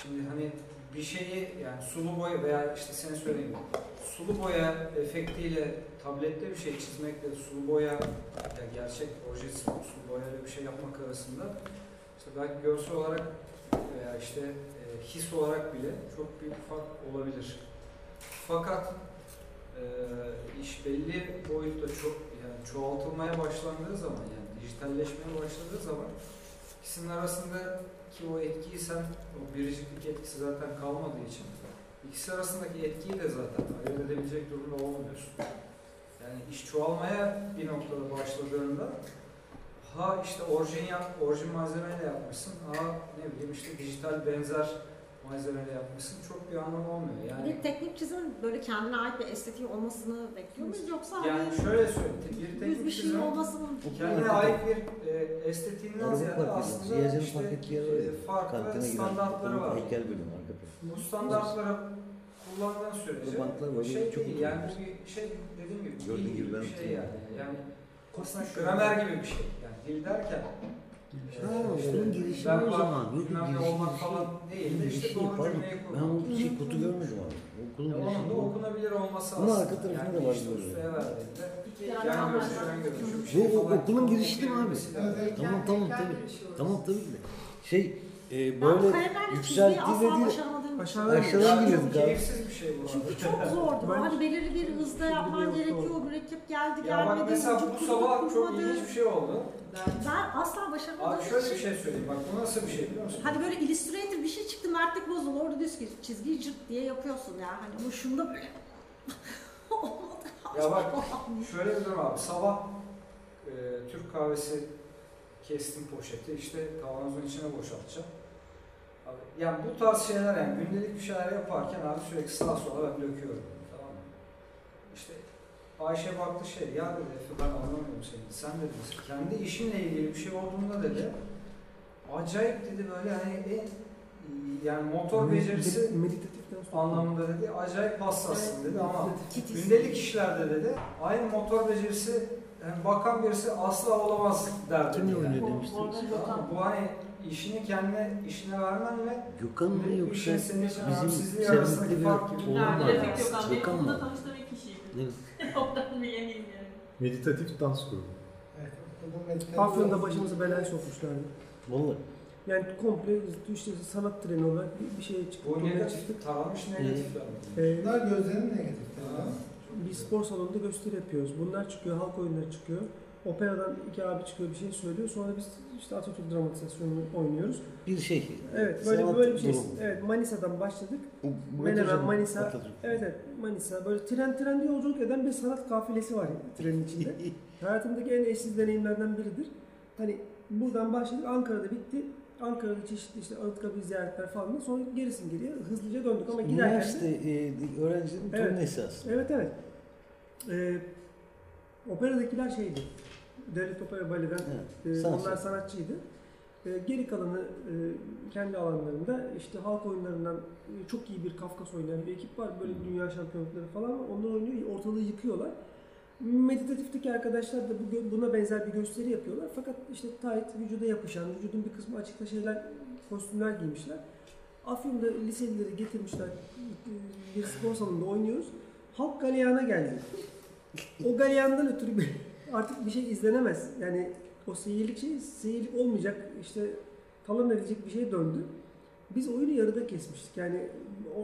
Şimdi hani bir şeyi yani sulu boya veya işte sen söyleyeyim sulu boya efektiyle tablette bir şey çizmekle sulu boya ya gerçek orijinal sulu boyayla bir şey yapmak arasında işte belki görsel olarak veya işte e, his olarak bile çok büyük fark olabilir. Fakat e, iş belli boyutta çok yani çoğaltılmaya başlandığı zaman yani dijitalleşmeye başladığı zaman ikisinin arasında ki o etkiyi sen o biriciklik etkisi zaten kalmadığı için ikisi arasındaki etkiyi de zaten ayırt edebilecek durumda olmuyorsun. Yani iş çoğalmaya bir noktada başladığında ha işte orijin yap, orijin malzemeyle yapmışsın, ha ne bileyim işte dijital benzer malzemeyle yapmışsın çok bir anlamı olmuyor. Yani Bir teknik çizimin böyle kendine ait bir estetiği olmasını bekliyor muyuz yoksa yani hani şöyle söyleyeyim, bir teknik bir şey çizim olmasını kendine ait bir e, estetiğinden ziyade park aslında işte e, farklı standartları var. Heykel bölümü arka. Bu standartları kullandığın sürece şey çok değil iyi yani bir şey dediğim gibi Gördüğün dil gibi bir şey yani. Yani aslında gramer gibi bir şey. Yani dil derken Ha, okulun girişimi o zaman. Yok, bilmem ne girişi olmak bir falan değil de işte doğru pardon. cümleyi Ben kurmak. o şey kutu görmedim abi. Okulun Ya onun da girişinde. okunabilir olması Ama arka tarafında yani da var işte böyle. ustaya verdiğinde Yani yan ama- görüşü, ön görüşü bir Bu şey o- falan. okulun girişi değil mi abi? Evet. Tamam tamam tabii. Tamam tabii ki de. Şey e, ben böyle kalemlerle asla dediği başaramadığım için. Aşağıdan Aşağıdan çok abi. keyifsiz bir şey bu. Çünkü çok zordu. Ben- Hani belirli bir hızda yapman Yok, gerekiyor. Mürekkep geldi Ya bak gelmedi. mesela bu sabah çok ilginç bir şey oldu. Ben asla başaramadığım Abi şöyle bir şey söyleyeyim bak bu nasıl bir şey biliyor musun? Hani böyle Illustrator bir şey çıktı mertlik bozuldu. Orada ki çizgiyi cırt diye yapıyorsun ya. Hani ama şunda böyle. Ya bak şöyle bir durum abi sabah e, Türk kahvesi kestim poşeti işte kavanozun içine boşaltacağım. Yani bu tarz şeyler yani gündelik bir şeyler yaparken abi sürekli sağa sola ben döküyorum. Tamam mı? İşte Ayşe baktı şey ya dedi Efe ben anlamıyorum seni. Sen dedi kendi işinle ilgili bir şey olduğunda dedi acayip dedi böyle hani en yani motor becerisi meditatiften sonra. anlamında dedi acayip hassassın dedi ama gündelik işlerde dedi aynı motor becerisi yani bakan birisi asla olamaz derdi. Kimle yani. demiştiniz? Bu hani işini kendine işine vermenle Gökhan mı yoksa şey bizim seramikli bir Yani var. Gökhan. Mı? tanıştığım ilk kişiydi. Ondan bir eminim yani. Meditatif dans grubu. Evet, bu meditasyon- Afyon'da başımızı belaya sokmuşlardı. Vallahi. Yani komple işte sanat treni olarak bir, bir şeye çıktık. Bu negatif, taranmış negatifler? Ee, Bunlar gözlerin negatifleri. Bir spor salonunda gösteri yapıyoruz. Bunlar çıkıyor, halk oyunları çıkıyor. Operadan iki abi çıkıyor bir şey söylüyor. Sonra biz işte Atatürk dramatizasyonunu oynuyoruz. Bir şey. Evet böyle sanat böyle bir şey. durumu. Evet Manisa'dan başladık. Menemen, Manisa. Atatürk. Evet evet Manisa böyle tren trende yolculuk eden bir sanat kafilesi var trenin içinde. Hayatımdaki en eşsiz deneyimlerden biridir. Hani buradan başladık Ankara'da bitti. Ankara'da çeşitli işte Anıtkabir ziyaretler falan da sonra gerisin geriye hızlıca döndük ama giderken Üniversite de, e, öğrencilerin Evet. turnesi aslında. Evet evet. Ee, operadakiler şeydi. Devlet Opera Bale'den Evet, e, sanat. onlar sanatçıydı. E, geri kalanı e, kendi alanlarında işte halk oyunlarından e, çok iyi bir Kafkas oynayan bir ekip var. Böyle dünya şampiyonlukları falan var. Onlar oynuyor, ortalığı yıkıyorlar. Meditatifteki arkadaşlar da bu, buna benzer bir gösteri yapıyorlar. Fakat işte tight, vücuda yapışan, vücudun bir kısmı açıkta şeyler, kostümler giymişler. Afyon'da liselileri getirmişler. Bir spor salonunda oynuyoruz. Halk galeyana geldi. O galeyandan ötürü bir- artık bir şey izlenemez. Yani o seyirlik şey seyirlik olmayacak işte talan edilecek bir şey döndü. Biz oyunu yarıda kesmiştik. Yani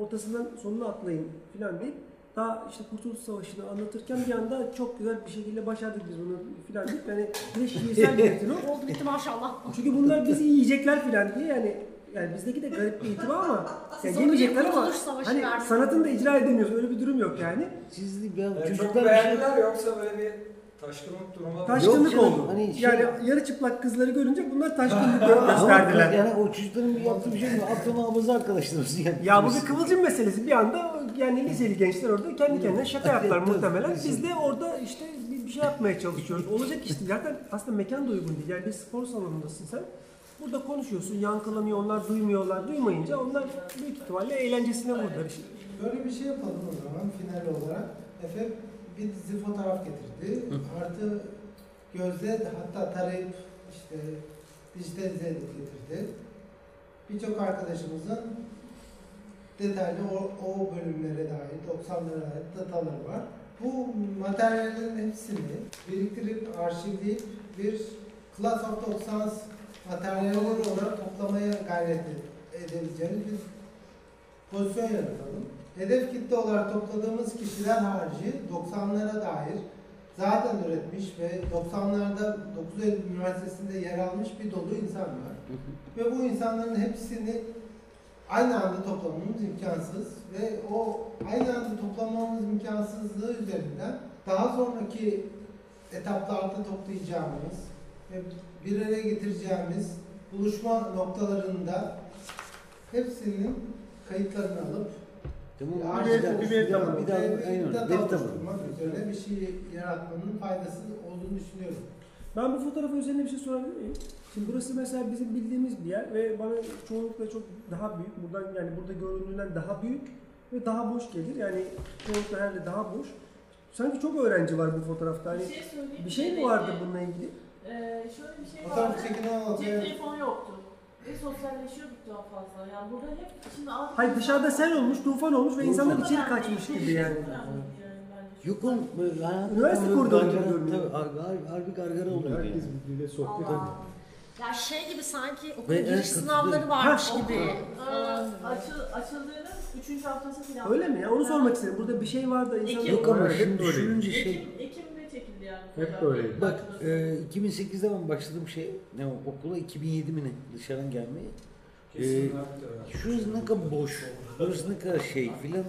ortasından sonuna atlayın falan deyip daha işte Kurtuluş Savaşı'nı anlatırken bir anda çok güzel bir şekilde başardık biz bunu falan deyip yani bir de şiirsel bir metin o. Oldu bitti maşallah. Çünkü bunlar bizi yiyecekler falan diye yani yani bizdeki de garip bir itibar ama yani Siz yemeyecekler ama hani sanatını da icra edemiyoruz. Öyle bir durum yok yani. Sizli ya Yani çok çocuklar bir şey beğendiler yoksa böyle bir taşkınlık durumu Taşkınlık canım, oldu. hani şey- yani yarı çıplak kızları görünce bunlar taşkınlık Ama gösterdiler. Yani o çocukların bir yaptığı bir şey mi? Aklım hafıza arkadaşlarımız yani. Ya bu bir kıvılcım meselesi. Bir anda yani liseli gençler orada kendi kendine şaka yaptılar muhtemelen. Biz de orada işte bir bir şey yapmaya çalışıyoruz. Olacak işte. Zaten aslında mekan da uygun değil. Yani bir spor salonundasın sen. Burada konuşuyorsun, yankılanıyor, onlar duymuyorlar. Duymayınca onlar büyük ihtimalle eğlencesine vurdular işte. Böyle bir şey yapalım o zaman final olarak. Efe bir dizi fotoğraf getirdi. Artı Gözde hatta tarayıp işte dijitalize edip getirdi. Birçok arkadaşımızın detaylı o, o bölümlere dair, 90'lara dair datalar var. Bu materyallerin hepsini biriktirip, arşivleyip bir Class of 90 materyalleri olarak toplamaya gayret edebileceğimiz bir pozisyon yaratalım. Hedef kitle olarak topladığımız kişiler harici 90'lara dair zaten üretmiş ve 90'larda 9 Eylül Üniversitesi'nde yer almış bir dolu insan var. Ve bu insanların hepsini aynı anda toplamamız imkansız ve o aynı anda toplamamız imkansızlığı üzerinden daha sonraki etaplarda toplayacağımız ve bir araya getireceğimiz buluşma noktalarında hepsinin kayıtlarını alıp Tamam, bir bir daha- bir tabanı. bir daha- ve öyle, bir şey yaratmanın faydası olduğunu düşünüyorum. Ben bu fotoğrafı üzerine bir şey sorabilir miyim? Şimdi burası mesela bizim bildiğimiz bir yer ve bana çoğunlukla çok daha büyük. Buradan yani burada göründüğünden daha büyük ve daha boş gelir. Yani çoğunlukla herhalde daha boş. Sanki çok öğrenci var bu fotoğrafta. Hani Bir şey bir şey mi vardı bununla ilgili? Ee, şöyle bir şey vardı. Cep telefonu yoktu. Ve sosyalleşiyorduk daha fazla. Yani burada hep şimdi abi... Hayır dışarıda sel olmuş, tufan olmuş ve insanlar içeri kaçmış gibi yani. Böyle hayatım- Üniversite koridoru gibi görünüyor. Tabii, harbi, gargara oluyor. Herkes birbiriyle sohbet ediyor. Ya şey gibi sanki okul Ve giriş evet, sınavları varmış Ha, gibi. falan. Ee, açıl, açıldığının 3. haftası falan. Öyle mi ya? Onu sormak istedim. Burada bir şey var da insanlar... Yok ama şimdi düşününce şey, Ekim, Ekim'de çekildi yani. Hep böyleydi. bak e, 2008'de ben başladığım şey, ne o, okula 2007 mi ne dışarıdan gelmeye. Öyle. Şurası ne kadar boş, burası ne kadar şey filan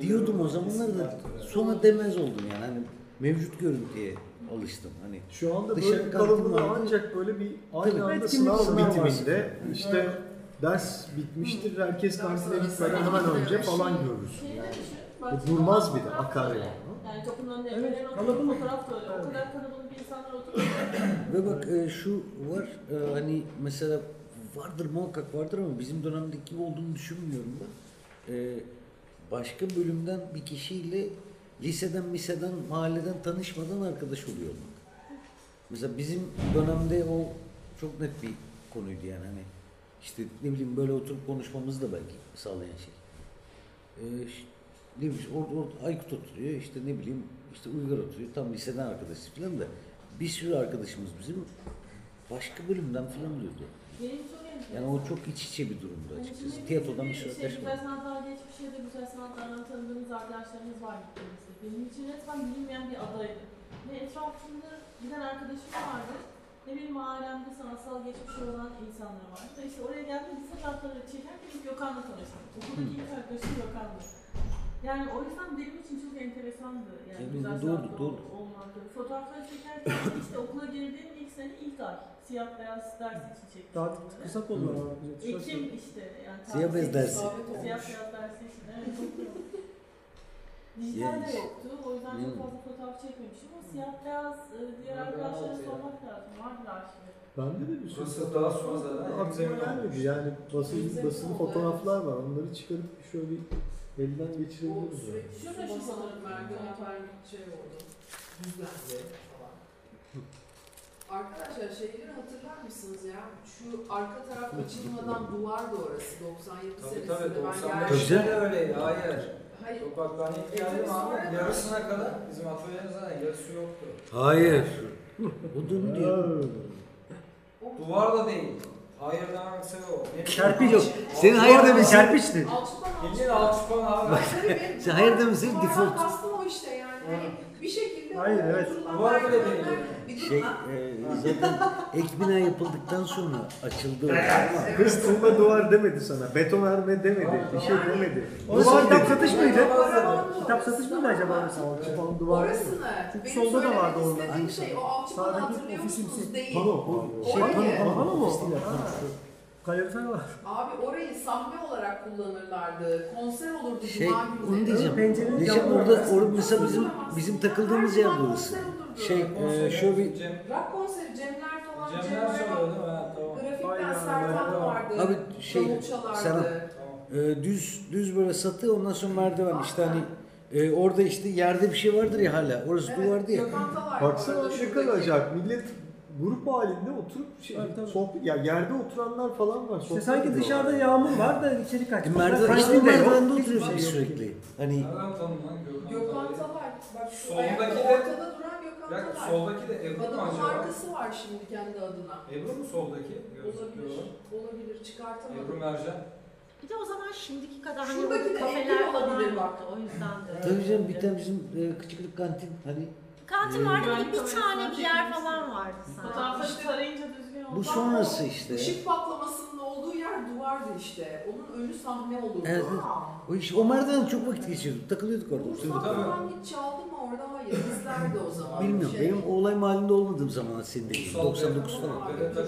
diyordum o zamanlar da sonra demez oldum yani hani mevcut görüntüye alıştım hani. Şu anda böyle bir vardı. ancak böyle bir aynı Tabii. anda sınav sınav bitiminde işte ders bitmiştir herkes kantine gitmeden hemen önce falan. Şeyde Yani. Bu durmaz bir de akar yani. Yani kapının önüne Evet, kalabalık. fotoğraf da öyle. O kadar kalabalık insanlar oturuyor. Ve bak e, şu var e, hani mesela vardır muhakkak vardır ama bizim dönemdeki gibi olduğunu düşünmüyorum ben. E, başka bölümden bir kişiyle liseden, liseden, mahalleden tanışmadan arkadaş oluyor olmak. Mesela bizim dönemde o çok net bir konuydu yani hani işte ne bileyim böyle oturup konuşmamızı da belki sağlayan şey. E, ş- ne bileyim orada, orada Aykut oturuyor işte ne bileyim işte Uygar oturuyor tam liseden arkadaşız falan da bir sürü arkadaşımız bizim başka bölümden falan diyordu. Yani o çok iç içe bir durumdu Hani açıkçası. şimdi Tiyatrodan bir sürü şey, Güzel sanatlar geçmişe de güzel sanatlardan tanıdığımız arkadaşlarımız var gittiğimizde. Benim için resmen bilinmeyen bir adaydı. Ve etrafımda giden arkadaşım vardı. Ne benim ailemde sanatsal geçmişi olan insanlar vardı. Ve işte oraya geldiğimde fotoğrafları çekerken Gökhan'la tanıştım. Okuldaki ilk arkadaşım Gökhan'dı. Yani o yüzden benim için çok enteresandı. Yani Evet, güzel doğru, olmakta. Fotoğrafları çekerken işte okula girdiğim ilk sene ilk ay. Siyah beyaz ders için çektim. Daha onları. kısa kollar var. Ekim yok. işte yani Siyah beyaz tarih- dersi. Siyah beyaz dersi için evet. Dijital de yoktu. O yüzden çok Hmm. fazla fotoğraf çekmemişim ama siyah beyaz e, diğer Ben arkadaşlara sormak lazım. Vardır arşivde. Bende de bir sürü Burası daha var. sonra zaten Aklıma gelmedi. Yani basılı, Hemzemin basılı oldu, fotoğraflar var. Onları çıkarıp şöyle bir elden O geçirebiliriz. yani. sürekli Şurada şurada şu sanırım merdiven şey oldu. Düzlendi falan. Arkadaşlar şeyleri hatırlar mısınız ya? Şu arka taraf açılmadan duvardı orası 97 Tabii senesinde. tabii ben 95'te geldim. de öyleydi. Hayır. Hayır. Bak ben ilk geldim abi yarısına kadar bizim atölyemiz zaten yarısı yoktu. Hayır. O dönü diyor. O- Duvar da değil. Hayır demek sebebi o. Ne Kerpiç. bileyim, Senin hayır da- Kerpiçti. Alçıpan Bildiğin alçıpan. abi. Sen hayır duvardan default. kastım o işte yani. Hani bir şekilde Hayır, o evet. Duvar bile değil. Bir de- Şey e, zaten ek bina yapıldıktan sonra açıldı o ama Kız tuğla duvar demedi sana. Betonarme demedi. Bir şey demedi. Orası Duvar kitap satış mıydı? Kitap satış mıydı acaba orası? Alçıpan duvar? Orasını. Çünkü Benim solda da söylemek vardı orada. istediğim? Şey, o alçıpanı Sağdaki hatırlıyor musunuz? şey- Değil. Pano. pano. Şey, Orayı- pano, Pano mu? ofis değil, Ha. Kalorifer var. Abi orayı sahne olarak kullanırlardı. Konser olurdu Şey, cuma onu diyeceğim. Pencerenin Diyeceğim orada, orada mesela bizim bizim takıldığımız yer burası. Şey e, şöyle bir Cem, Rock konseri Cemler falan. Cemler Cemler çalıyordu değil mi? Ha, tamam. Grafikten Aynen, Sertan aynen. vardı. Abi şey, davul çalardı. Serhan. Tamam. e, düz düz böyle satı ondan sonra merdiven işte hani e, orada işte yerde bir şey vardır ya hala. Orası Evet, duvardı ya. Talar Baksana vardı ne şuradaki. kadar acayip. Millet grup halinde oturup şey, Tabii, tabii. sohbet, ya yerde oturanlar falan var. İşte sanki dışarıda yağmur var da içeri kaçmış. Merdiven, işte de yok, merdivende hiçbir oturuyoruz şey yok sürekli. Hani Nereden tanınan Gökhan? Talay. Bak şu Soldaki de- ortada duran Gökhan soldaki de Ebru mu acaba? markası var şimdi kendi adına. Ebru mu soldaki? Olabilir. Olabilir. Ebru Çıkartamadım. Mercan. Bir de o zaman şimdiki kadar hani kafeler falan yoktu. O yüzden de. tabii canım bir tane bizim e, küçük kantin hani Kantin vardı Yani bir tane bir yer falan vardı sanki. Fotoğrafları tarayınca düzgün oldu. bu sonrası işte. Işık patlamasının olduğu yer duvardı işte. Onun önü sahne olurdu. Evet. O iş o merdiven çok vakit geçiriyorduk. Takılıyorduk orada. Oturuyorduk. Tabii. falan hiç çaldı mı orada? Hayır. Bizlerdi o zaman. Bilmiyorum. Şey, Benim o olay mahallinde olmadığım zaman senin dediğin. Sol 99 beyaz. falan.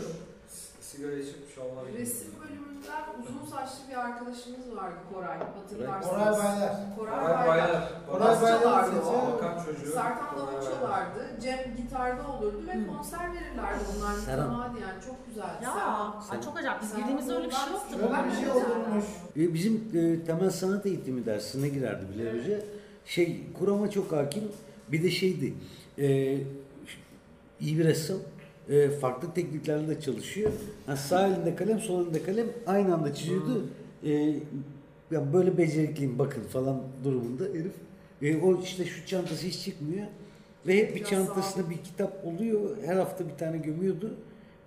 Sigara içip giyip. Resim uzun saçlı bir arkadaşımız vardı Koray. Hatırlarsınız. Koray Baylar. Koray Koray Baylar. Koray Baylar. Bakan çocuğu. Serkan davul çalardı. Cem gitarda olurdu ve konser verirlerdi onlar Serhan. mütemadi yani çok güzel. Ya Serhan. ay çok acayip. Biz girdiğimizde öyle bir şey yoktu. Öyle bir şey olurmuş. E, bizim e, temel sanat eğitimi dersine girerdi Bilal Hoca. Şey kurama çok hakim. Bir de şeydi. E, iyi bir ressam. E, farklı tekniklerle de çalışıyor. Ha, sağ elinde kalem, sol elinde kalem aynı anda çiziyordu. E, ya böyle becerikliyim bakın falan durumunda herif. E, o işte şu çantası hiç çıkmıyor. Ve hep bir çantasında bir kitap oluyor. Her hafta bir tane gömüyordu.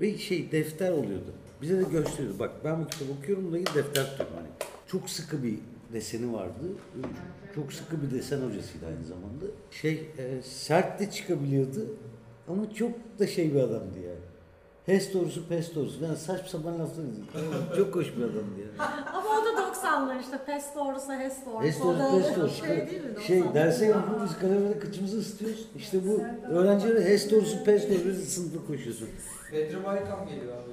Ve şey defter oluyordu. Bize de gösteriyordu. Bak ben bu kitabı okuyorum da defter tutuyorum. Hani çok sıkı bir deseni vardı. Çok sıkı bir desen hocasıydı aynı zamanda. Şey e, sert de çıkabiliyordu. Ama çok da şey bir adamdı yani. Hes doğrusu pes doğrusu. Yani saçma sapan laflar çok hoş bir adamdı yani. Ama o da 90'lar işte. Pes doğrusu, hes doğrusu. Hes O doğrusu pes doğrusu. Şey değil mi? Şey 90'lar. derse yapıyoruz kalemle kıçımızı ısıtıyoruz. İşte bu öğrenciler hes doğrusu pes doğrusu sınıfta koşuyorsun. Bedri Baykam geliyor abi.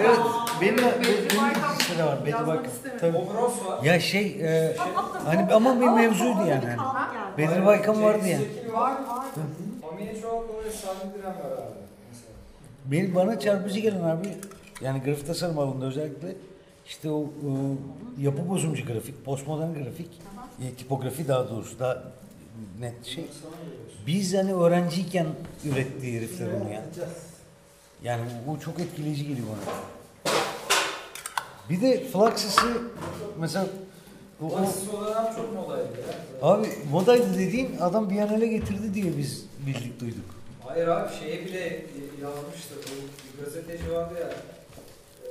Evet, benim Bedri Baykam de var. Bedri Baykam. Tabii. Obros var. Ya şey, e, hani ama bir mevzuydu yani. Hani. Bedri Baykam vardı yani. Var var. Ve Sami Diren var abi. Mesela. Benim bana çarpıcı gelen abi, yani grafik tasarım alanında özellikle işte o e, yapı bozumcu grafik, postmodern grafik, e, tipografi daha doğrusu daha net şey. Biz hani öğrenciyken ürettiği herifler onu ya. Yani bu çok etkileyici geliyor bana. Bir de Fluxus'ı mesela o, o- Basit olarak çok modaydı ya. abi modaydı dediğin adam Biennale getirdi diye biz bildik duyduk. Hayır abi şeye bile yazmıştı. Bu bir gazeteci vardı ya.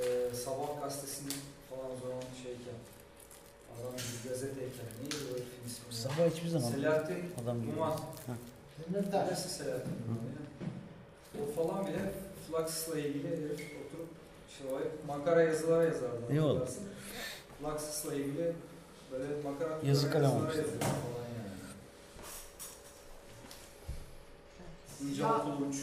E, Sabah gazetesinin falan o zaman şeyken. Adam bir gazeteyken. Neydi bu herifin ismi? Sabah hiçbir zaman Selahattin adam. Duman. Demirtaş. Neresi Selahattin Duman ya? O falan bile Fluxus'la ilgili herif oturup işte o makara yazılar yazardı. Eyvallah. hatırlarsın. Fluxus'la ilgili böyle makara Yazı kalem yazılar olmuştu. falan İnce Ya, Uluç.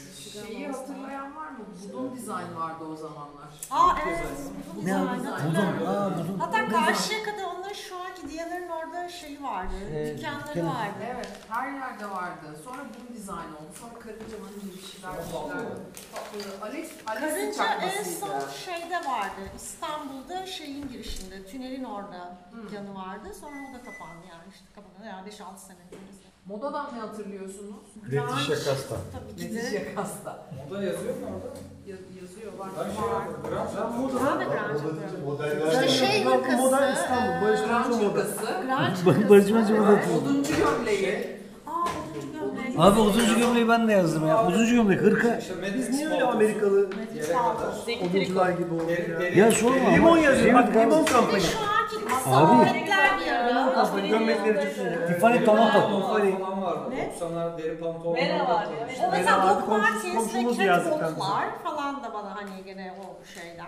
Şeyi hatırlayan var mı? Budun dizayn vardı o zamanlar. Aa evet. Budun Ne abi? dizayn. Budun. Aa budun. Hatta Karşıyaka'da onların şu anki Diyanar'ın orada şeyi vardı. Ee, dükkanları dükkanı. vardı. Evet, her yerde vardı. Sonra Budun dizayn oldu. Sonra Karınca'nın gibi bir şeyler bir şeyler. Pablo. Patladı. Alex, Alex'in Karınca en çakmasıydı. son şeyde vardı. İstanbul'da şeyin girişinde, tünelin orada dükkanı vardı. Sonra o da kapandı yani işte kapandı. Yani 5-6 sene öncesi. Modadan ne hatırlıyorsunuz? Leticia Casta. Tabii ki de. Leticia Casta. Moda yazıyor mu orada? Yaz- yazıyor var. Ben şey var. yapıyorum. Grunge Ben yapıyorum. moda- Daha da grunge yapıyorum. Modeller. İşte şey Moda- hırkası. Moda İstanbul, Barış Manço Grunge moda. hırkası. Grunge Barış. Manço moda. Oduncu gömleği. Aa, oduncu gömlek. Abi 30. gömleği ben de yazdım ya. 30. gömlek hırka. İşte Biz Matrix niye öyle. Amerikalı Yere kadar. oduncular gibi olduk Deri- ya? deri- Ya sorma Limon yazıyor. Şey Bak limon Bir de kampanya. şu anki Abi. kampanya. Gömlekleri düşünsene. Tiffany Tomato. Pantolon falan vardı. Ne? 90'lar deri pantolon. Vera var ya, O mesela Doc Martens ve yazdı catwalklar falan da bana hani gene o şeyden.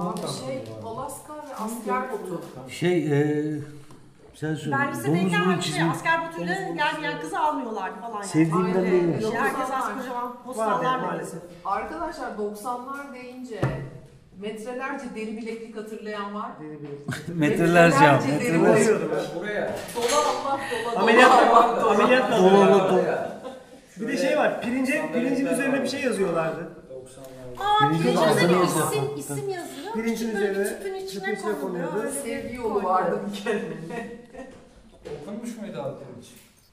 Abi şey, Alaska ve asker botu. Şey eee sen söyle. Burun hani şey, çizim. asker botuyla gelmeyen kızı almıyorlardı falan yani. Sevdiğimden değil. Herkes az kocaman Var postallar ya veriyor. maalesef. Arkadaşlar 90'lar deyince metrelerce deri bileklik hatırlayan var. Metrelerce am. Metrelerce deri Metrelerce. bileklik. Buraya. Dola Allah dola dola. Ameliyat ameliyat Dolu kalıyor. dolu. Bir de şey var. Pirince, pirincin üzerine bir şey yazıyorlardı. 90'lar. Aa, pirincin üzerine isim, isim yazıyor. Pirincin üzerine- tüpün içine tüpün içine konuluyor. konuyordu. öyle bir Sevgi yolu vardı bir kere. Okunmuş muydu abi hiç?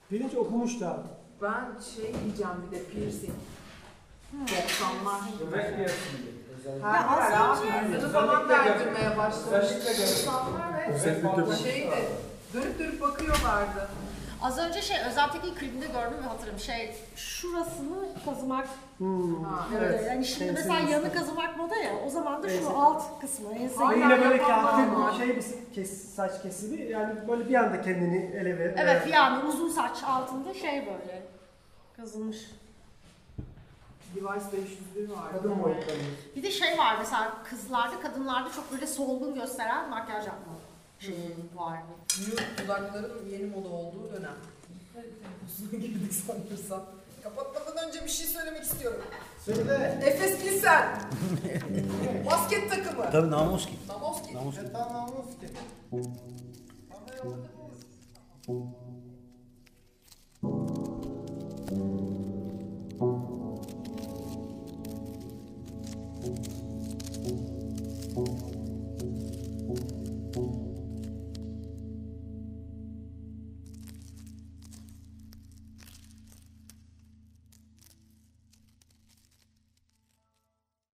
Pirinç okumuş da. Ben şey diyeceğim bir de piercing. 90 insanlar. Bebek piyasasında. Yer abi. Yüzünü falan verdirmeye gör- İnsanlar ve şey de dönüp dönüp bakıyorlardı. Az önce şey Özlem Tekin klibinde gördüm ve hatırladım. Şey şurasını kazımak Hmm. Ha, Evet. evet. Yani şimdi Ense mesela yanı kazımak moda ya. O zaman da Ense. şu alt kısmı ense. Aynen. Yine böyle yapanlar var. kağıt şey bir kes, saç kesimi yani böyle bir anda kendini ele ver. Evet yani uzun saç altında şey böyle kazılmış. Device 501 var. Kadın boyutları. Bir de şey var mesela kızlarda kadınlarda çok böyle solgun gösteren makyaj yapma şeyi var. Nude dudakların yeni moda olduğu dönem. Uzun girdik sanırsam. Kapatmadan önce bir şey söylemek istiyorum. Söyle. Efes Pilsen. Basket takımı. Tabii Namoski. Namoski. Namoski. Tamam, olsun ki. Bana yolladınız.